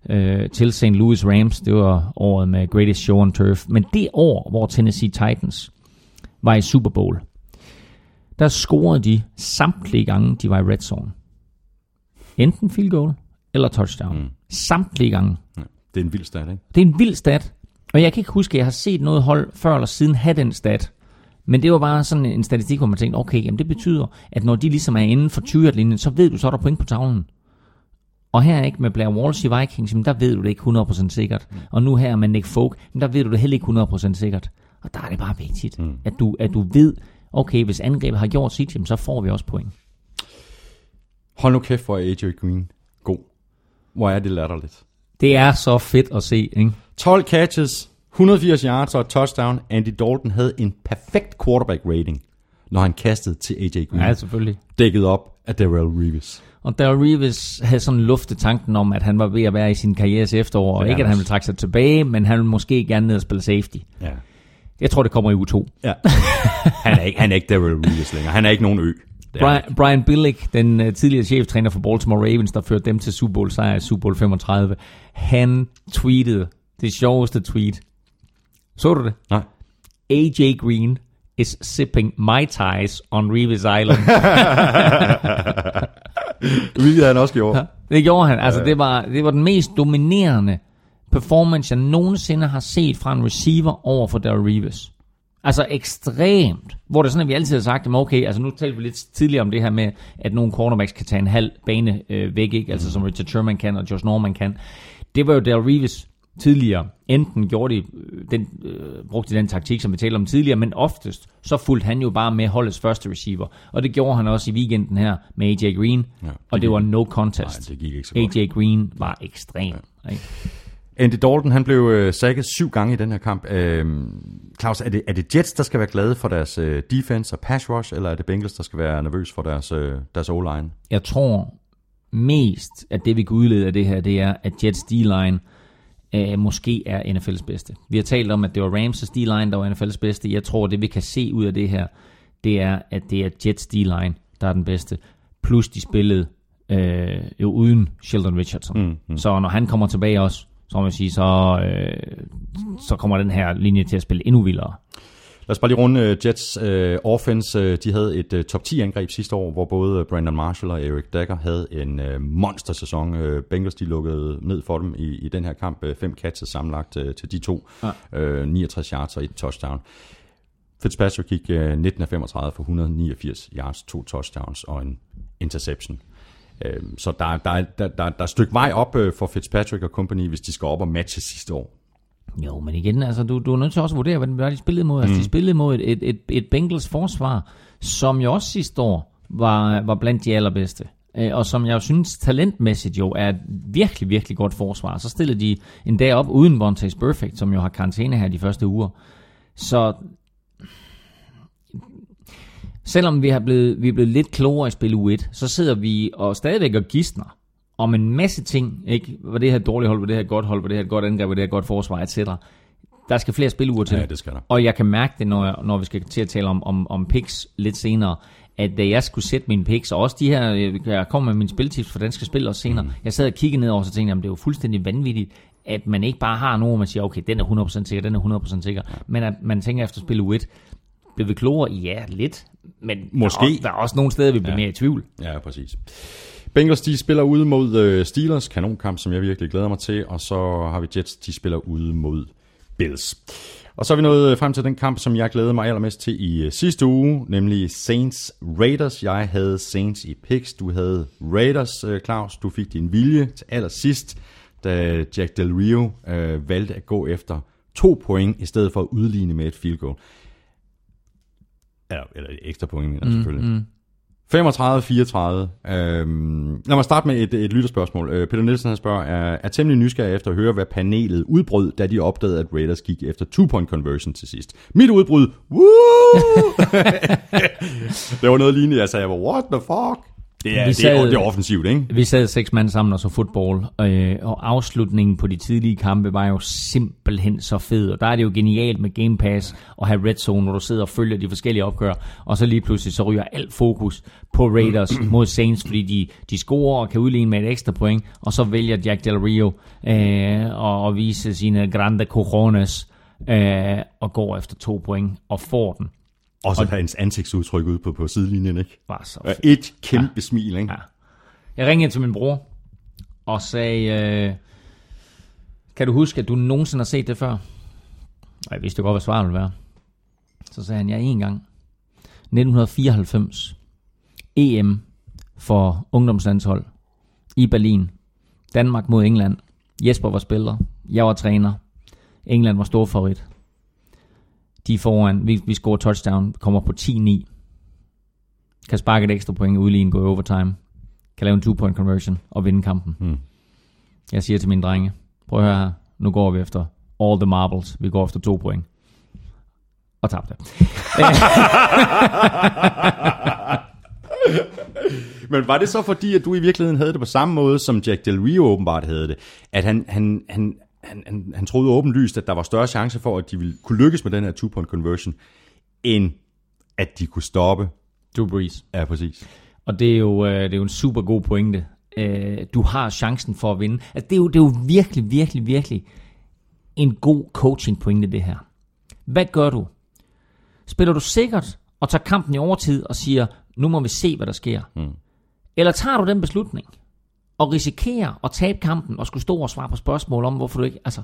øh, til St. Louis Rams. Det var året med Greatest Show on Turf. Men det år, hvor Tennessee Titans var i Super Bowl, der scorede de samtlige gange, de var i red zone. Enten field goal eller touchdown. Mm. Samtlige gange. Ja, det er en vild stat, ikke? Det er en vild stat. Og jeg kan ikke huske, at jeg har set noget hold før eller siden have den stat. Men det var bare sådan en statistik, hvor man tænkte, okay, jamen det betyder, at når de ligesom er inden for 20 linjen så ved du, så er der point på tavlen. Og her ikke med Blair Walsh i Vikings, jamen der ved du det ikke 100% sikkert. Og nu her med Nick Folk, jamen der ved du det heller ikke 100% sikkert. Og der er det bare vigtigt, mm. at, du, at du ved, okay, hvis angrebet har gjort sit, jamen så får vi også point. Hold nu kæft, hvor er AJ Green god. Hvor er det latterligt. Det er så fedt at se, ikke? 12 catches, 180 yards og et touchdown. Andy Dalton havde en perfekt quarterback rating, når han kastede til AJ Green. Ja, selvfølgelig. Dækket op af Darrell Reeves. Og Darrell Reeves havde sådan luftet tanken om, at han var ved at være i sin karrieres efterår, og ikke at han ville trække sig tilbage, men han ville måske gerne ned og spille safety. Ja. Jeg tror, det kommer i uge 2. ja. han, er ikke, han er ikke Darrell Reeves længere. Han er ikke nogen ø. Brian, Brian Billick, den uh, tidligere cheftræner for Baltimore Ravens, der førte dem til Super Bowl sejr i Super Bowl 35, han tweetede det sjoveste tweet. Så du det? Nej. AJ Green is sipping Mai Tais on Reeves Island. Hvilket havde han også gjort. Ja. Det gjorde han. Altså, det var, det var den mest dominerende performance, jeg nogensinde har set fra en receiver over for Darrell Reeves. Altså ekstremt. Hvor det er sådan, at vi altid har sagt, at okay, altså nu talte vi lidt tidligere om det her med, at nogle cornerbacks kan tage en halv bane øh, væk, ikke? altså som Richard Sherman kan, og Josh Norman kan. Det var jo Darrell Reeves tidligere. Enten gjorde de, øh, den, øh, brugte de den taktik, som vi talte om tidligere, men oftest, så fulgte han jo bare med holdets første receiver. Og det gjorde han også i weekenden her med AJ Green, Ja, det og det gik- var no contest. Nej, det gik ikke så godt. AJ Green var ekstrem. Ja. Andy Dalton, han blev øh, sækket syv gange i den her kamp. Øh, Claus, er det, er det Jets, der skal være glade for deres øh, defense og pass rush, eller er det Bengals, der skal være nervøs for deres, øh, deres O-line? Jeg tror mest, at det vi kan udlede af det her, det er, at Jets D-line øh, måske er NFL's bedste. Vi har talt om, at det var Rams' D-line, der var NFL's bedste. Jeg tror, det vi kan se ud af det her, det er, at det er Jets D-line, der er den bedste. Plus de spillede øh, jo uden Sheldon Richardson. Mm, mm. Så når han kommer tilbage også, så må man sige, så, øh, så kommer den her linje til at spille endnu vildere. Lad os bare lige runde uh, Jets uh, offense. Uh, de havde et uh, top 10 angreb sidste år, hvor både Brandon Marshall og Eric Dagger havde en uh, monster sæson. Uh, Bengals de lukkede ned for dem i, i den her kamp. Uh, fem catches sammenlagt uh, til de to. Ja. Uh, 69 yards og et touchdown. Fitzpatrick gik uh, 19 af 35 for 189 yards, to touchdowns og en interception. Uh, så der, der, der, der, der er et stykke vej op uh, for Fitzpatrick og company, hvis de skal op og matche sidste år. Jo, men igen, altså, du, du er nødt til også at vurdere, hvad de spillede mod. Altså, de spillede mod et, et, et, et Bengals forsvar, som jo også sidste år var, var blandt de allerbedste. Øh, Og som jeg synes talentmæssigt jo er et virkelig, virkelig godt forsvar. Så stillede de en dag op uden Vontaze Perfect, som jo har karantæne her de første uger. Så selvom vi, har blevet, vi er blevet lidt klogere i spil u 1, så sidder vi og stadigvæk og gidsner om en masse ting, ikke? Var det her et dårligt hold, var det her et godt hold, var det her et godt angreb, var det her et godt forsvar, etc. Der skal flere spilleuger til. Ja, det skal der. Og jeg kan mærke det, når, jeg, når vi skal til at tale om, om, om picks lidt senere, at da jeg skulle sætte mine picks, og også de her, øh, jeg kom med mine spiltips for danske spil også senere, mm. jeg sad og kiggede ned over, og så tænkte jeg, at det er jo fuldstændig vanvittigt, at man ikke bare har nogen, man siger, okay, den er 100% sikker, den er 100% sikker, men at man tænker efter spil u 1, blev vi klogere? Ja, lidt, men Måske. Der, er, også- der er også nogle steder, vi bliver ja. mere i tvivl. Ja, præcis. Bengals, de spiller ude mod øh, Steelers, kanonkamp, som jeg virkelig glæder mig til, og så har vi Jets, de spiller ude mod Bills. Og så er vi nået øh, frem til den kamp, som jeg glædede mig allermest til i øh, sidste uge, nemlig Saints Raiders. Jeg havde Saints i picks, du havde Raiders, øh, Claus. Du fik din vilje til allersidst, da Jack Del Rio øh, valgte at gå efter to point, i stedet for at udligne med et field goal. Eller, eller et ekstra point, mener jeg selvfølgelig. Mm, mm. 35-34. Øhm, lad mig starte med et, et lytterspørgsmål. Øh, Peter Nielsen han spørger, er, er temmelig nysgerrig efter at høre, hvad panelet udbrød, da de opdagede, at Raiders gik efter two-point conversion til sidst. Mit udbrud, woo! det var noget lignende, jeg sagde, what the fuck? Det er, Vi det, sad- er, det er offensivt, ikke? Vi sad seks mand sammen og så fodbold, øh, og afslutningen på de tidlige kampe var jo simpelthen så fed. Og der er det jo genialt med Game Pass og have Red Zone, hvor du sidder og følger de forskellige opgør, og så lige pludselig så ryger alt fokus på Raiders mod Saints, fordi de, de scorer og kan udligne med et ekstra point, og så vælger Jack Del Rio øh, at vise sine grande cojones øh, og går efter to point og får den. Og så hans ansigtsudtryk ude på, på sidelinjen, ikke? Var så Og Et kæmpe ja. smil, ikke? Ja. Jeg ringede til min bror og sagde, øh, kan du huske, at du nogensinde har set det før? Og jeg vidste jo godt, hvad svaret ville være. Så sagde han, ja, en gang. 1994. EM for ungdomslandshold i Berlin. Danmark mod England. Jesper var spiller. Jeg var træner. England var stor favorit. De er foran. Vi, vi scorer touchdown. Kommer på 10-9 kan sparke et ekstra point, udligne, gå i overtime, kan lave en two-point conversion og vinde kampen. Hmm. Jeg siger til mine drenge, prøv at høre her, nu går vi efter all the marbles, vi går efter to point. Og tabte. Men var det så fordi, at du i virkeligheden havde det på samme måde, som Jack Del Rio åbenbart havde det? At han, han, han, han, han, han troede åbenlyst, at der var større chance for, at de ville kunne lykkes med den her two-point conversion, end at de kunne stoppe. Drew Brees. Ja, præcis. Og det er jo, øh, det er jo en super god pointe. Øh, du har chancen for at vinde. Altså, det, er jo, det er jo virkelig, virkelig, virkelig en god coaching pointe, det her. Hvad gør du? Spiller du sikkert og tager kampen i overtid og siger, nu må vi se, hvad der sker? Mm. Eller tager du den beslutning og risikere at tabe kampen og skulle stå og svare på spørgsmål om, hvorfor du ikke... Altså,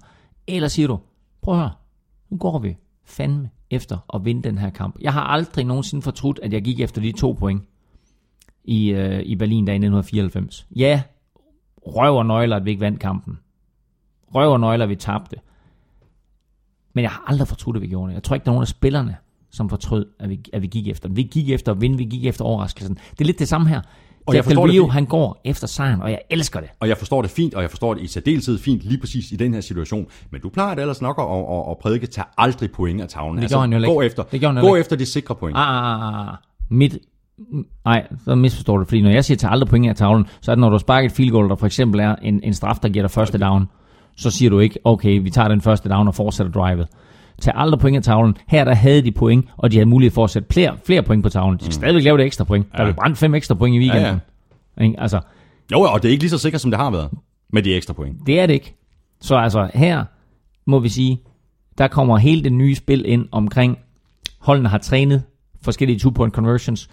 eller siger du, prøv at høre, nu går vi fandme efter at vinde den her kamp. Jeg har aldrig nogensinde fortrudt, at jeg gik efter de to point i, øh, i Berlin der i 1994. Ja, røv og nøgler, at vi ikke vandt kampen. Røv og nøgler, at vi tabte. Men jeg har aldrig fortrudt, at vi gjorde det. Jeg tror ikke, der er nogen af spillerne, som fortrød, at vi, at vi gik efter. Vi gik efter at vinde, vi gik efter overraskelsen. Det er lidt det samme her. Og jeg Del det Rio, fint. han går efter sejren, og jeg elsker det. Og jeg forstår det fint, og jeg forstår det i særdeleshed fint lige præcis i den her situation. Men du plejer det ellers nok at, at, at prædike, tag aldrig point af tavlen. Altså, gjorde han jo gå ikke. efter, Det gjorde han jo gå ikke. efter de sikre point. Ah, ah, ah, ah. Mit, nej, så misforstår du, fordi når jeg siger til aldrig point af tavlen, så er det, når du har sparket et field goal, der for eksempel er en, en straf, der giver dig første down, så siger du ikke, okay, vi tager den første down og fortsætter drivet. Tag aldrig point af tavlen. Her der havde de point, og de havde mulighed for at sætte flere, flere point på tavlen. De skal stadigvæk lave det ekstra point. Der Ja. blev brændt fem ekstra point i weekenden. Ja, ja. Altså, Jo, og det er ikke lige så sikkert, som det har været med de ekstra point. det er det ikke. Så altså her må vi sige, der kommer hele det nye spil ind omkring, holdene har trænet forskellige two-point conversions,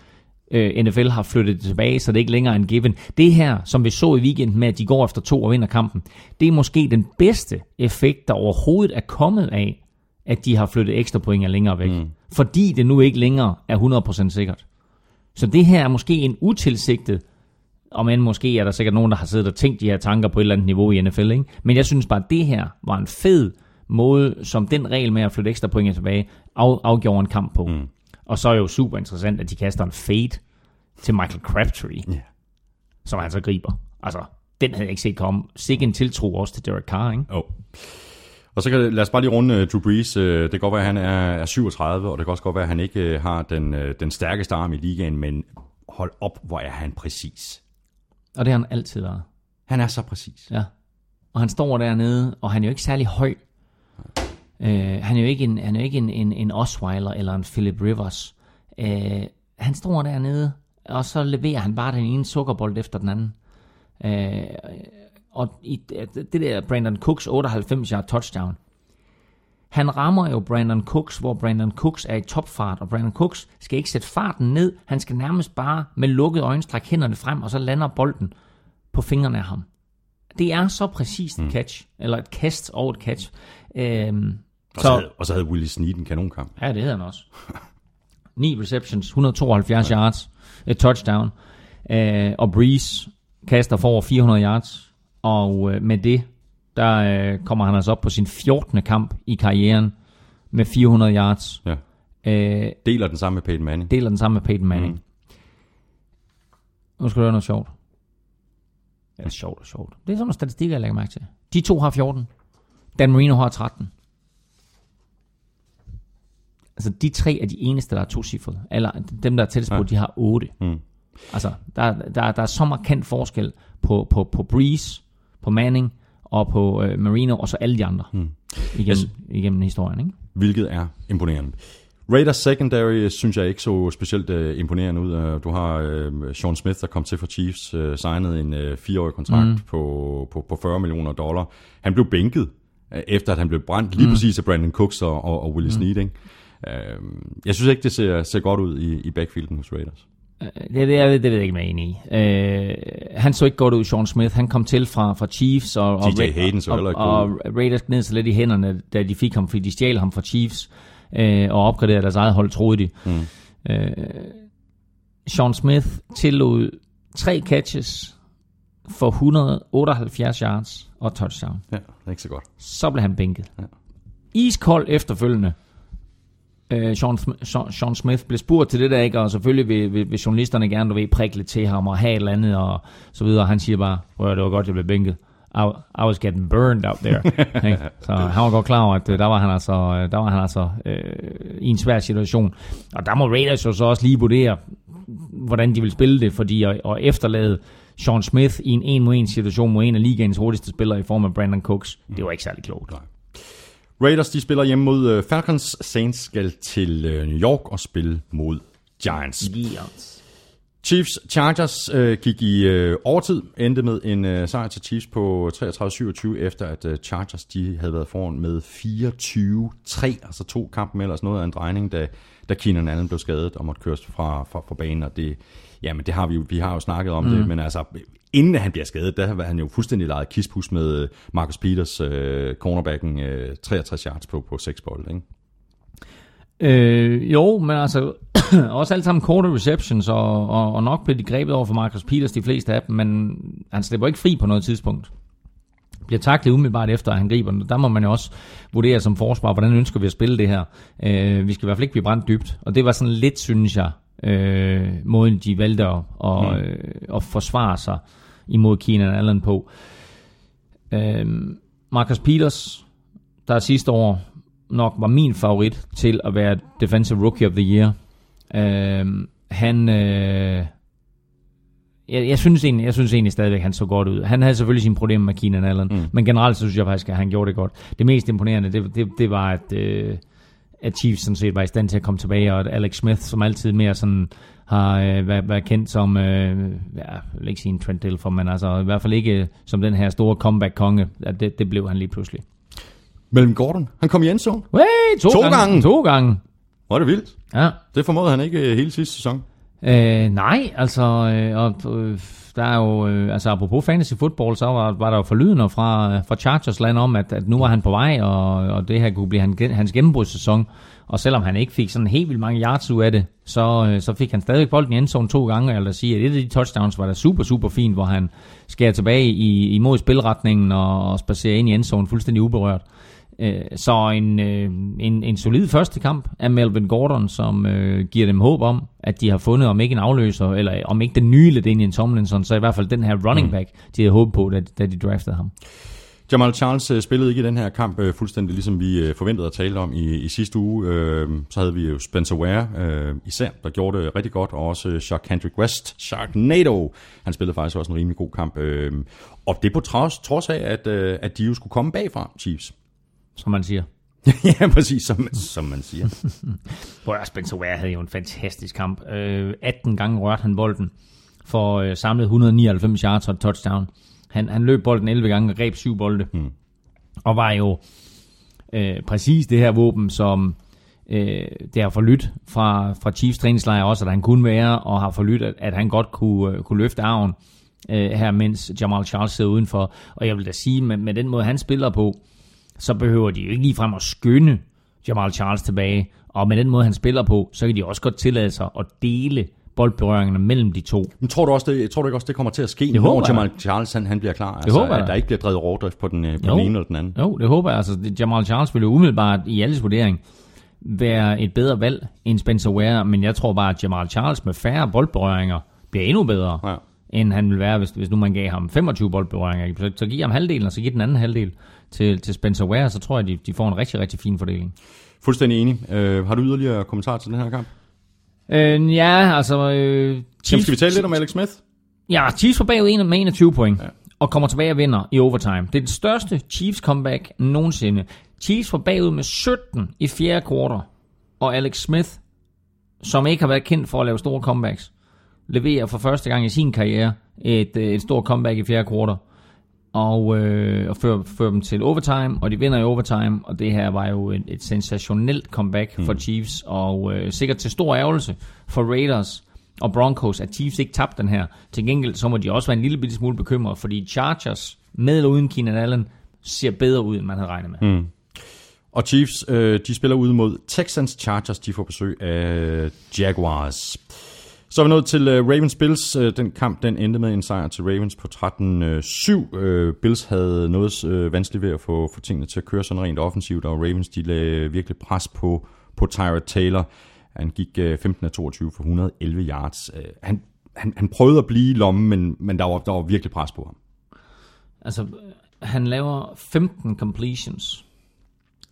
øh, NFL har flyttet det tilbage, så det er ikke længere en given. Det her, som vi så i weekenden med, at de går efter to og vinder kampen, det er måske den bedste effekt, der overhovedet er kommet af, at de har flyttet ekstra point længere væk. Mm. Fordi det nu ikke længere er 100% sikkert. Så det her er måske en utilsigtet, og men måske er der sikkert nogen, der har siddet og tænkt de her tanker på et eller andet niveau i NFL, ikke? Men jeg synes bare, at det her var en fed måde, som den regel med at flytte ekstra point tilbage, af, afgjorde en kamp på. Mm. Og så er jo super interessant, at de kaster en fade til Michael Crabtree, Ja. som han så griber. Altså, den havde jeg ikke set komme. Sikke en tiltro også til Derek Carr, ikke? Oh. Og så kan lad os bare lige runde uh, Drew Brees. Uh, det kan godt være, at han er, er 37, og det kan også godt være, at han ikke uh, har den, uh, den stærkeste arm i ligaen, men hold op, hvor er han præcis. Og det har han altid været. Han er så præcis. Ja. Og han står dernede, og han er jo ikke særlig høj. Øh, han er jo ikke en, han er jo ikke en, en, en Osweiler eller en Philip Rivers. Øh, han står dernede, og så leverer han bare den ene sukkerbold efter den anden. Øh, og i, det der Brandon Cooks 98 yard touchdown, han rammer jo Brandon Cooks, hvor Brandon Cooks er i topfart, og Brandon Cooks skal ikke sætte farten ned. Han skal nærmest bare med lukkede øjne strække hænderne frem, og så lander bolden på fingrene af ham. Det er så præcist et catch, eller et kast over et catch. Øhm, Og så, havde, og så havde Willie Snead en kanonkamp. Ja, det hedder han også. 9 receptions, 172 yards, et touchdown. Øh, og Breeze kaster for over 400 yards. Og øh, med det, der øh, kommer han altså op på sin 14. kamp i karrieren med 400 yards. Ja. Øh, Deler den samme med Peyton Manning. deler den samme med Peyton Manning. Mm. Nu skal du høre noget sjovt. Ja, sjovt og sjovt. Det er sådan nogle statistikker, jeg lægger mærke til. De to har 14. Dan Marino har 13. Altså, de tre er de eneste, der er to cifret. Eller dem, der er tættest på, Ja. de har 8. Mm. Altså, der, der, der er så markant forskel på, på, på Breeze, på Manning og på øh, Marino, og så alle de andre mm. igennem, Yes. igennem historien. Ikke? hvilket er imponerende. Raiders secondary synes jeg ikke så specielt uh, imponerende ud. Uh, du har uh, Sean Smith, der kom til for Chiefs, uh, signet en uh, fireårig kontrakt mm. på, på, på 40 millioner dollar. Han blev bænket, uh, efter at han blev brændt lige mm. præcis af Brandon Cooks og, og, og Willie mm. Snead. Ikke? Uh, jeg synes ikke, det ser, ser godt ud i, i backfielden hos Raiders. Det, det, ved, det ved jeg ikke, er enig i. Øh, han så ikke godt ud, Sean Smith. Han kom til fra, fra Chiefs, og, og, TJ Hayden så og, og, og Raiders gned sig lidt i hænderne, da de fik ham, fordi de stjal ham fra Chiefs, øh, og opgraderede deres eget hold, troede de. Mm. Øh, Sean Smith tillod tre catches for 178 yards og touchdown. Ja, det er ikke så godt. Så blev han bænket. Ja. Iskold efterfølgende. Øh, Sean, Sean, Sean Smith blev spurgt til det der, ikke? og selvfølgelig vil, vil, vil journalisterne gerne, du ved, prikke lidt til ham og have et eller andet, og så videre. Han siger bare, "Prøv det var godt, jeg blev bænket. I, I was getting burned out there. Ikke? så han var godt klar over, at øh, der var han altså, øh, der var han altså øh, i en svær situation. Og der må Raiders jo så også lige vurdere, hvordan de vil spille det, fordi at, at efterlade Sean Smith i en en mod en situation mod en af ligaens hurtigste spillere i form af Brandon Cooks, det var ikke særlig klogt. Raiders de spiller hjemme mod øh, Falcons. Saints skal til øh, New York og spille mod Giants. Giants. Chiefs Chargers øh, gik i øh, overtid, endte med en øh, sejr til Chiefs på 33-27, efter at øh, Chargers de havde været foran med 24-3, altså to kampe med ellers noget af en drejning, da, da Keenan Allen blev skadet og måtte køres fra, fra, fra banen, og det, jamen det har vi jo, vi har jo snakket om mm. det, men altså inden han bliver skadet, der var han jo fuldstændig lejet kispus med øh, Marcus Peters, øh, cornerbacken, øh, 63 yards på, på 6 bold, ikke? Øh, jo, men altså også alle sammen korte receptions, og, og, og nok blev de grebet over for Marcus Peters, de fleste af dem, men han slipper ikke fri på noget tidspunkt. Bliver taklet umiddelbart efter, at han griber den. Der må man jo også vurdere som forsvar, hvordan ønsker vi at spille det her. Øh, vi skal i hvert fald ikke blive brændt dybt, og det var sådan lidt, synes jeg, øh, måden de valgte at, at, mm. øh, at forsvare sig imod Keenan Allen på. Øh, Marcus Peters, der sidste år nok var min favorit til at være Defensive Rookie of the Year. Øh, han... Øh, jeg, jeg, synes egentlig, jeg synes egentlig stadigvæk, han så godt ud. Han havde selvfølgelig sine problemer med Keenan Allen, mm. men generelt så synes jeg faktisk, at han gjorde det godt. Det mest imponerende, det, det, det var, at, øh, at Chiefs sådan set var i stand til at komme tilbage, og at Alex Smith, som altid mere sådan har øh, været, været kendt som, øh, ja, jeg vil ikke sige en Trent Dilfer, men altså i hvert fald ikke som den her store comeback-konge. At det, det blev han lige pludselig. Mellem Gordon, han kom i endzone. Hey, to, To gange. gange. To gange. Er det vildt. Ja. Det formåede han ikke øh, hele sidste sæson. Øh, nej, altså, øh, og, øh, der er jo, øh, altså apropos fantasy football, så var, var der jo forlydende fra, fra Chargers land om, at, at nu var han på vej, og, og det her kunne blive han, hans gennembrudssæson. Og selvom han ikke fik sådan helt vildt mange yards ud af det, så, øh, så fik han stadig bolden i endzone to gange. Jeg vil sige, at et af de touchdowns var da super, super fint, hvor han skærer tilbage i, imod spilretningen og, og spacerer ind i endzone fuldstændig uberørt. Øh, Så en, øh, en, en solid første kamp af Melvin Gordon, som øh, giver dem håb om, at de har fundet, om ikke en afløser, eller om ikke den nye Ledanian Tomlinson, så i hvert fald den her running back, de havde håbet på, da, da de draftede ham. Jamal Charles øh, spillede ikke i den her kamp øh, fuldstændig ligesom vi øh, forventede at tale om i, i sidste uge. Så havde vi jo Spencer Ware især, der gjorde det rigtig godt, og også Shark Kendrick West, Sharknado. Han spillede faktisk også en rimelig god kamp. Og det på trods, trods af, at, at de jo skulle komme bagfra, Chiefs. som man siger. ja, præcis, som, som man siger. Hvor Spencer Ware havde jo en fantastisk kamp. Øh, 18 gange rørte han bolden for samlet 199 yards og touchdown. Han, han løb bolden 11 gange og greb syv bolde. Mm. Og var jo øh, præcis det her våben, som øh, det har forlydt fra, fra Chiefs træningslejr også, at han kunne være, og har forlydt, at, at han godt kunne, øh, kunne løfte arven øh, her, mens Jamal Charles sidder udenfor. Og jeg vil da sige, med, med den måde, han spiller på, så behøver de jo ikke ligefrem at skynde Jamal Charles tilbage. Og med den måde, han spiller på, så kan de også godt tillade sig at dele boldberøringerne mellem de to. Men tror du, også, det, tror du ikke også, det kommer til at ske, Det når. Jamal Charles han, han bliver klar? Altså, håber jeg. at der ikke bliver drevet rovdrift på den, øh, på Jo. den ene eller den anden. Jo, det håber jeg. Altså, det- Jamal Charles vil jo umiddelbart i alles vurdering være et bedre valg end Spencer Ware, men jeg tror bare, at Jamal Charles med færre boldberøringer bliver endnu bedre, Ja. end han vil være, hvis, hvis nu man gav ham 25 boldberøringer. Så, så giver ham halvdelen, og så giver den anden halvdel til, til Spencer Ware, så tror jeg, de, de får en rigtig, rigtig fin fordeling. Fuldstændig enig. Øh, har du yderligere kommentarer til den her kamp? Øh, ja, altså... Øh, Chiefs, skal vi tale lidt om Alex Smith? Ja, Chiefs var bagud med 21 point, ja. og kommer tilbage og vinder i overtime. Det er det største Chiefs comeback nogensinde. Chiefs var bagud med 17 i fjerde kvartal, og Alex Smith, som ikke har været kendt for at lave store comebacks, leverer for første gang i sin karriere et, øh, et stort comeback i fjerde kvartal, og, øh, og fører, fører dem til overtime, og de vinder i overtime, og det her var jo et, et sensationelt comeback for Chiefs, og øh, sikkert til stor ærgelse for Raiders og Broncos, at Chiefs ikke tabte den her. Til gengæld så må de også være en lille bitte smule bekymret, fordi Chargers, med eller uden Keenan Allen, ser bedre ud, end man havde regnet med. Mm. Og Chiefs, øh, de spiller ud mod Texans. Chargers, de får besøg af Jaguars. Så er vi nået til øh, Ravens Bills. Øh, den kamp, den endte med en sejr til Ravens på 13-7. Øh, Bills havde noget øh, vanskeligt ved at få, få tingene til at køre sådan rent offensivt, og Ravens, de lagde virkelig pres på, på Tyrod Taylor. Han gik øh, 15 af 22 for 111 yards. Øh, han, han, han prøvede at blive i lommen, men, men der, var, der var virkelig pres på ham. Altså, han laver 15 completions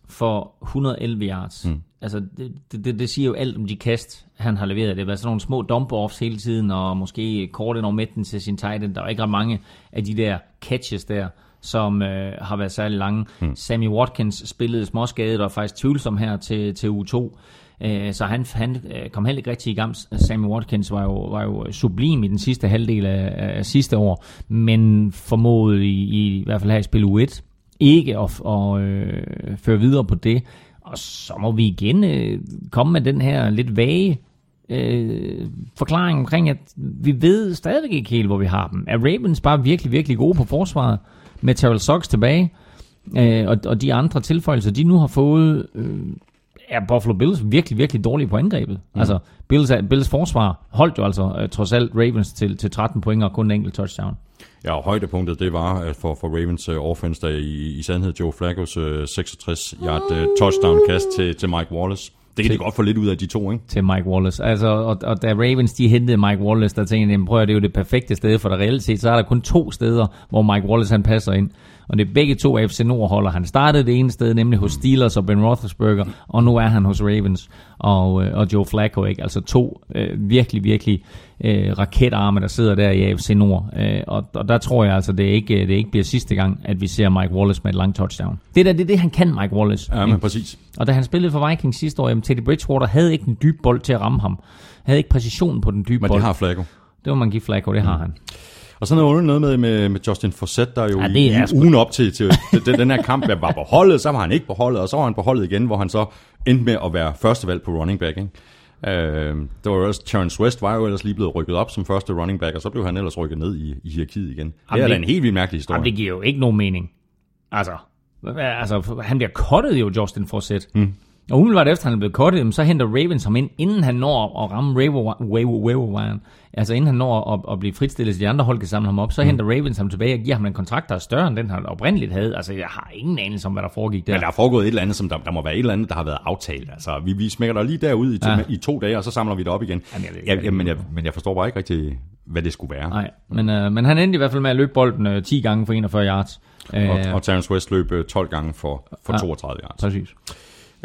for 111 yards. Mm. Altså, det, det, det, siger jo alt om de kast, han har leveret. Det har været sådan nogle små dump-offs hele tiden, og måske kort ind over midten til sin tight end. Der er ikke ret mange af de der catches der, som øh, har været særlig lange. Mm. Sammy Watkins spillede småskadet og faktisk tvivlsom her til, til uge 2. Øh, så han, han øh, kom heller ikke rigtig i gang. Sammy Watkins var jo, var jo sublim i den sidste halvdel af, af sidste år, men formåede i, i, i hvert fald her i spil u 1 ikke at, at øh, føre videre på det. Og så må vi igen øh, komme med den her lidt vage øh, forklaring omkring, at vi ved stadigvæk ikke helt, hvor vi har dem. Er Ravens bare virkelig, virkelig gode på forsvaret med Terrell Sox tilbage? Øh, og, og de andre tilføjelser, de nu har fået, øh, er Buffalo Bills virkelig, virkelig dårlige på angrebet. Mm. Altså, Bills, Bills forsvar holdt jo altså øh, trods alt Ravens til, til 13 point og kun en enkelt touchdown. Ja, og højdepunktet, det var at for, for Ravens uh, offense, der i, i sandhed Joe Flacco's uh, 66-yard uh, touchdown-kast til, til Mike Wallace. Det kan de godt få lidt ud af de to, ikke? til Mike Wallace. Altså, og, og da Ravens de hentede Mike Wallace, der tænkte jeg, prøv at det er jo det perfekte sted, for der reelt set, så er der kun to steder, hvor Mike Wallace han passer ind. Og det er begge to AFC Nord holder. Han startede det ene sted, nemlig hos Steelers og Ben Roethlisberger, og nu er han hos Ravens og, øh, og Joe Flacco, ikke? Altså to øh, virkelig, virkelig øh, raketarme, der sidder der i AFC Nord. Øh, og, og der tror jeg altså, det ikke, det ikke bliver sidste gang, at vi ser Mike Wallace med et langt touchdown. Det der, det er det, han kan, Mike Wallace. Ja, men præcis. Og da han spillede for Vikings sidste år, jamen Teddy Bridgewater havde ikke en dyb bold til at ramme ham. Havde ikke præcision på den dybe Men bold. det har Flacco. Det må man give Flacco, det har han. Og så noget noget med, med, med Justin Forsett, der jo Ja, det i, er i ugen op til, til, til den, den her kamp var på holdet, så var han ikke på holdet, og så var han på holdet igen, hvor han så endte med at være førstevalg på running back. Ikke? Øh, det var ellers, Terrence West var jo ellers lige blevet rykket op som første running back, og så blev han ellers rykket ned i, i hierarkiet igen. Det er Jamen, da en helt vildt mærkelig historie. Jamen, det giver jo ikke nogen mening. Altså, altså han bliver cuttet jo, Justin Forsett. Mm. Og umiddelbart efter han er blevet jamen, så henter Ravens ham ind, inden han når at ramme waiver-wiren. Altså inden han når at, at blive fritstillet, så de andre hold kan samle ham op, så mm. henter Ravens ham tilbage og giver ham en kontrakt, der er større end den, han oprindeligt havde. Altså jeg har ingen anelse om, hvad der foregik der. Men der er foregået et eller andet, som der, der må være et eller andet, der har været aftalt. Altså, vi, vi smækker dig lige derud i, to, Ja. i to dage, og så samler vi det op igen. Jamen, jeg ja, ja, men, jeg, men jeg forstår bare ikke rigtig, hvad det skulle være. Nej, men, øh, men han endte i hvert fald med at løbe bolden øh, 10 gange for 41 yards. Øh, Og, og Terrence West løb øh, 12 gange for, for Ja. 32 yards. Præcis.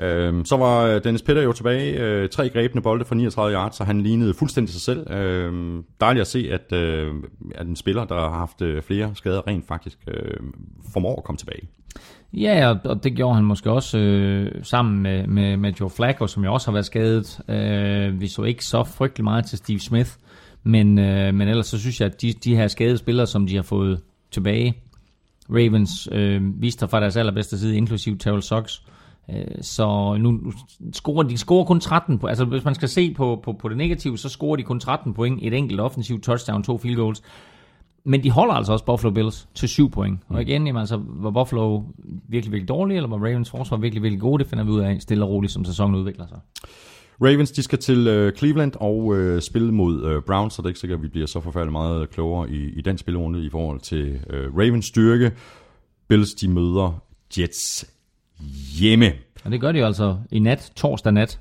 Øhm, så var øh, Dennis Peter jo tilbage. Øh, tre grebne bolde for 39 yards, så han lignede fuldstændig sig selv. Øhm, dejligt at se, at, øh, at en spiller, der har haft øh, flere skader, rent faktisk øh, formår at komme tilbage. Ja, og, og det gjorde han måske også øh, sammen med, med, med Joe Flacco, som jo også har været skadet. Øh, vi så ikke så frygtelig meget til Steve Smith, men, øh, men ellers så synes jeg, at de, de her skadede spillere, som de har fået tilbage, Ravens øh, viste sig fra deres allerbedste side, inklusiv Terrell Sox. Øh, så nu scorer de scorer kun 13 på, altså hvis man skal se på, på, på det negative, så scorer de kun 13 point, et enkelt offensivt touchdown, to field goals. Men de holder altså også Buffalo Bills til 7 point. Og igen, jamen, altså, var Buffalo virkelig, virkelig dårlige, eller var Ravens forsvar virkelig, virkelig gode? Det finder vi ud af stille og roligt, som sæsonen udvikler sig. Ravens, de skal til øh, Cleveland og øh, spille mod øh, Browns, så det er ikke sikkert, at vi bliver så forfærdeligt meget klogere i, i den spilrunde i forhold til øh, Ravens styrke. Bills, de møder Jets hjemme. Og det gør de jo altså i nat, torsdag nat.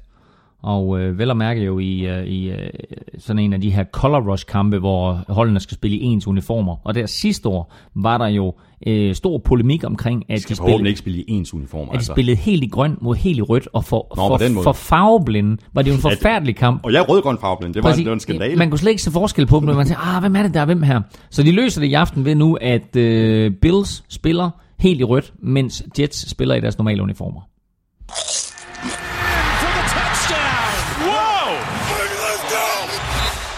Og øh, vel at mærke jo i, øh, i øh, sådan en af de her color rush kampe, hvor holdene skal spille i ens uniformer. Og der sidste år var der jo øh, stor polemik omkring, at De de, skal forhåbentlig spillede, ikke spille i ens uniform. at de spillede helt i grøn mod helt i rødt. Og for, Nå, for, for farveblinde var det jo en forfærdelig kamp. Og jeg rød-grøn farveblind. Det var, Præcis. det var en skandale. Man kunne slet ikke se forskel på dem, men man tænkte, ah, hvem er det, der er hvem her? Så de løser det i aften ved nu, at øh, Bills spiller helt i rødt, mens Jets spiller i deres normale uniformer.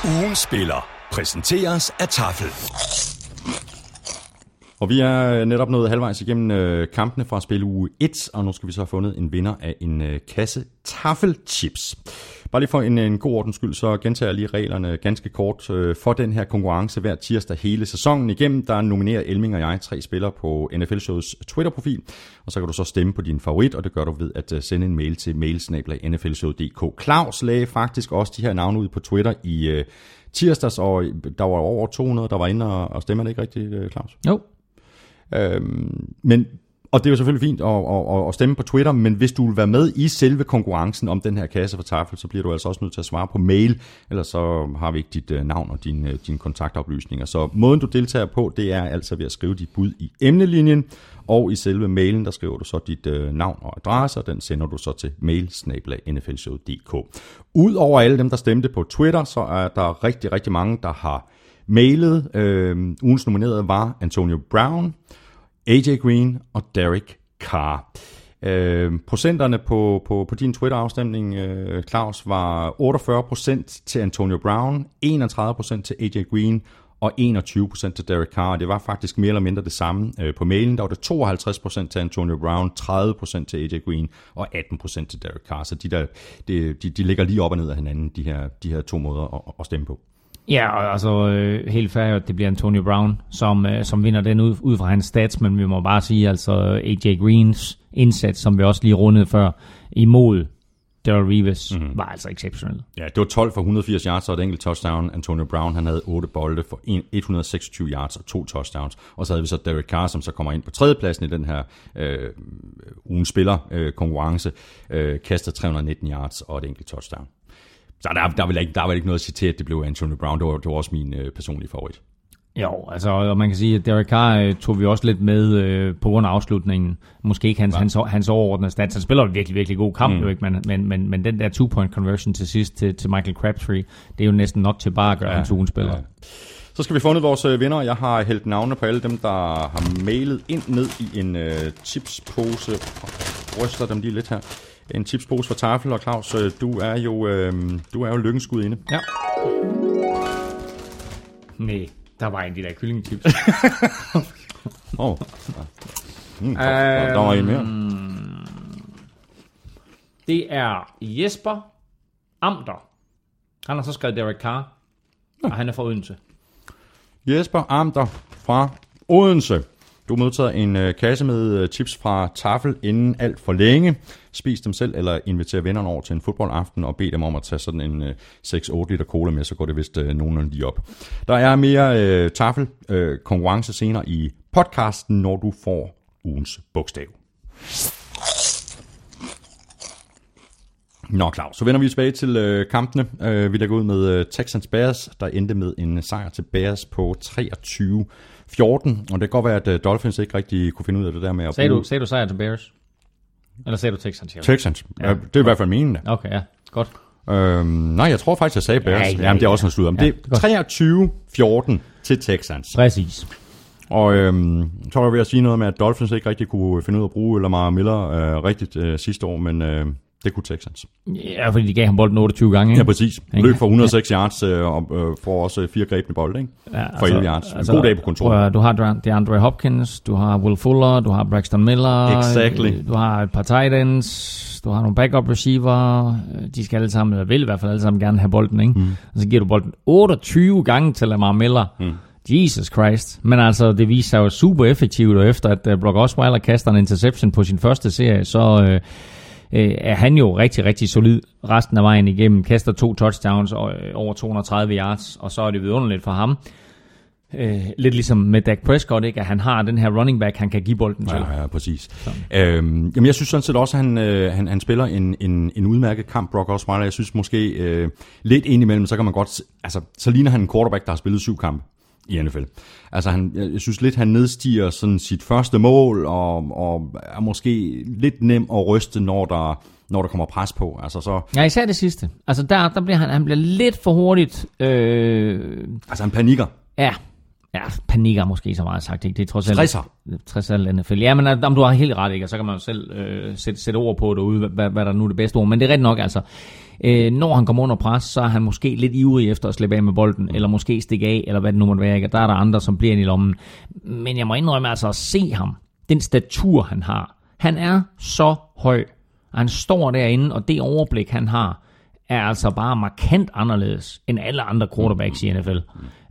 Ugen spiller præsenteres af Tafel. Og vi er netop nået halvvejs igennem øh, kampene fra spil uge 1, og nu skal vi så have fundet en vinder af en øh, kasse taffelchips. Bare lige for en, en god ordens skyld, så gentager jeg lige reglerne ganske kort øh, for den her konkurrence hver tirsdag hele sæsonen igennem. Der nominerer Elming og jeg tre spillere på NFL Shows Twitter-profil, og så kan du så stemme på din favorit, og det gør du ved at øh, sende en mail til mailsnablag.nflshow.dk. Claus lagde faktisk også de her navne ud på Twitter i øh, tirsdags, og der var over 200, der var inde og, og stemme. Er det ikke rigtigt, Claus? Jo, Øhm, men, og det er jo selvfølgelig fint at, at, at, stemme på Twitter, men hvis du vil være med i selve konkurrencen om den her kasse for tafel, så bliver du altså også nødt til at svare på mail, eller så har vi ikke dit øh, navn og dine, øh, dine kontaktoplysninger. Så måden du deltager på, det er altså ved at skrive dit bud i emnelinjen, og i selve mailen, der skriver du så dit øh, navn og adresse, og den sender du så til mail-nflshow.dk. Udover alle dem, der stemte på Twitter, så er der rigtig, rigtig mange, der har mailet. Øh, ugens nominerede var Antonio Brown, AJ Green og Derek Carr. Øh, procenterne på, på, på din Twitter-afstemning, øh, Claus, var 48% til Antonio Brown, 31% til AJ Green og 21% til Derek Carr. Det var faktisk mere eller mindre det samme øh, på mailen. Der var det 52% til Antonio Brown, 30% til AJ Green og 18% til Derek Carr. Så de, der, de, de, de ligger lige op og ned af hinanden, de her, de her to måder at, at stemme på. Ja, og altså øh, helt fair, at det bliver Antonio Brown, som, øh, som vinder den ud, ud fra hans stats, men vi må bare sige, altså AJ Greens indsats, som vi også lige rundede før, imod Daryl Reeves, mm-hmm. var altså exceptionel. Ja, det var 12 for 180 yards og et enkelt touchdown. Antonio Brown, han havde 8 bolde for en- 126 yards og to touchdowns. Og så havde vi så Derek Carr, som så kommer ind på tredjepladsen i den her øh, ugen spiller øh, konkurrence. Øh, kastet 319 yards og et enkelt touchdown. Så der, der, er vel ikke, der er vel ikke noget at sige til, at det blev Antonio Brown. Det var, det var også min øh, personlige favorit. Jo, altså, og man kan sige, at Derek Carr øh, tog vi også lidt med øh, på grund af afslutningen. Måske ikke hans, hans, hans overordnede stats. Han spiller en virkelig, virkelig god kamp, mm. jo ikke? Men, men, men, men den der two-point conversion til sidst til, til Michael Crabtree, det er jo næsten nok til bare at gøre ja, hans ugen spiller. Ja. Så skal vi fundet vores øh, vinder. Jeg har hældt navne på alle dem, der har mailet ind ned i en øh, chipspose. Og ryster dem lige lidt her. En chipspose for tafel, og Claus, øh, du er jo, øh, du er jo lykkenskud inde. Ja. Nej, der var en de der kyllingetips. Åh. Oh. Mm, der, der, der var en mere. det er Jesper Amter. Han har så skrevet Derek Carr, og han er fra Odense. Jesper Amter fra Odense. Du modtager en øh, kasse med øh, chips fra Tafel inden alt for længe. Spis dem selv, eller inviter vennerne over til en fodboldaften og bed dem om at tage sådan en øh, 6-8 liter cola med, så går det vist øh, nogenlunde lige op. Der er mere øh, Tafel øh, konkurrence senere i podcasten, når du får ugens bogstav. Nå, Claus, så vender vi tilbage til øh, kampene. Øh, vi lægger ud med øh, Texans Bears, der endte med en øh, sejr til Bears på 23 23-14. Og det kan godt være, at øh, Dolphins ikke rigtig kunne finde ud af det der med at Sagde bruge du, sagde du sejr til Bears? Eller sagde du Texans? Hill? Texans. Ja. Det er i hvert fald meningen. Okay, ja. Godt. Øhm, nej, jeg tror faktisk, jeg sagde Bears. Ja, Ja, ja, ja, Jamen, det er også noget slud om. Ja, det er 23-14 til Texans. Præcis. Og øhm, så var jeg ved at sige noget med, at Dolphins ikke rigtig kunne finde ud af at bruge Lamar Miller øh, rigtigt øh, sidste år, men øh, det kunne Texans. Ja, fordi de gav ham bolden 28 gange. Ja, Ikke? præcis. Ikke? Løb for 106 yards øh, og øh, får også fire grebne bolde, ikke? Ja, For 11 yards. En god dag på kontoret. Du har DeAndre Hopkins, du har Will Fuller, du har Braxton Miller. Exactly. øh, Du har et par tight ends, du har nogle backup receiver. øh, De skal alle sammen, eller vil i hvert fald alle sammen gerne have bolden, ikke? Mm. Og så giver du bolden 28 gange til Lamar Miller. Mm. Jesus Christ. Men altså, det viser sig jo super effektivt, og efter at Brock Osweiler kaster en interception på sin første serie, så øh, øh, er han jo rigtig, rigtig solid resten af vejen igennem. Kaster to touchdowns og øh, over 230 yards, og så er det vidunderligt for ham. Øh, lidt ligesom med Dak Prescott, ikke? at han har den her running back, han kan give bolden til. Ja, ja, præcis. Øhm, jamen, jeg synes sådan set også, at han, øh, han, han spiller en, en, en udmærket kamp, Brock Osweiler. Jeg synes måske øh, lidt indimellem, så kan man godt... Altså, så ligner han en quarterback, der har spillet syv kampe i NFL. Altså, han, jeg synes lidt, han nedstiger sådan sit første mål, og, og er måske lidt nem at ryste, når der, når der kommer pres på. Altså, så, Ja, især det sidste. Altså der, der bliver han, han bliver lidt for hurtigt... Øh, altså han panikker. ja, ja, panikker måske så meget sagt. Ikke? Det er trods alt... Stresser. Trods alt NFL. Ja, men om du har helt ret, ikke? Og så kan man jo selv øh, sætte, sætte ord på derude, hvad, hvad der nu er det bedste ord. Men det er rigtigt nok, altså. Øh, når han kommer under pres, så er han måske lidt ivrig efter at slippe af med bolden, eller måske stikke af, eller hvad det nu måtte være. Ikke? Og der er der andre, som bliver ind i lommen. Men jeg må indrømme altså at se ham, den statur han har. Han er så høj, og han står derinde, og det overblik han har, er altså bare markant anderledes end alle andre quarterbacks i NFL.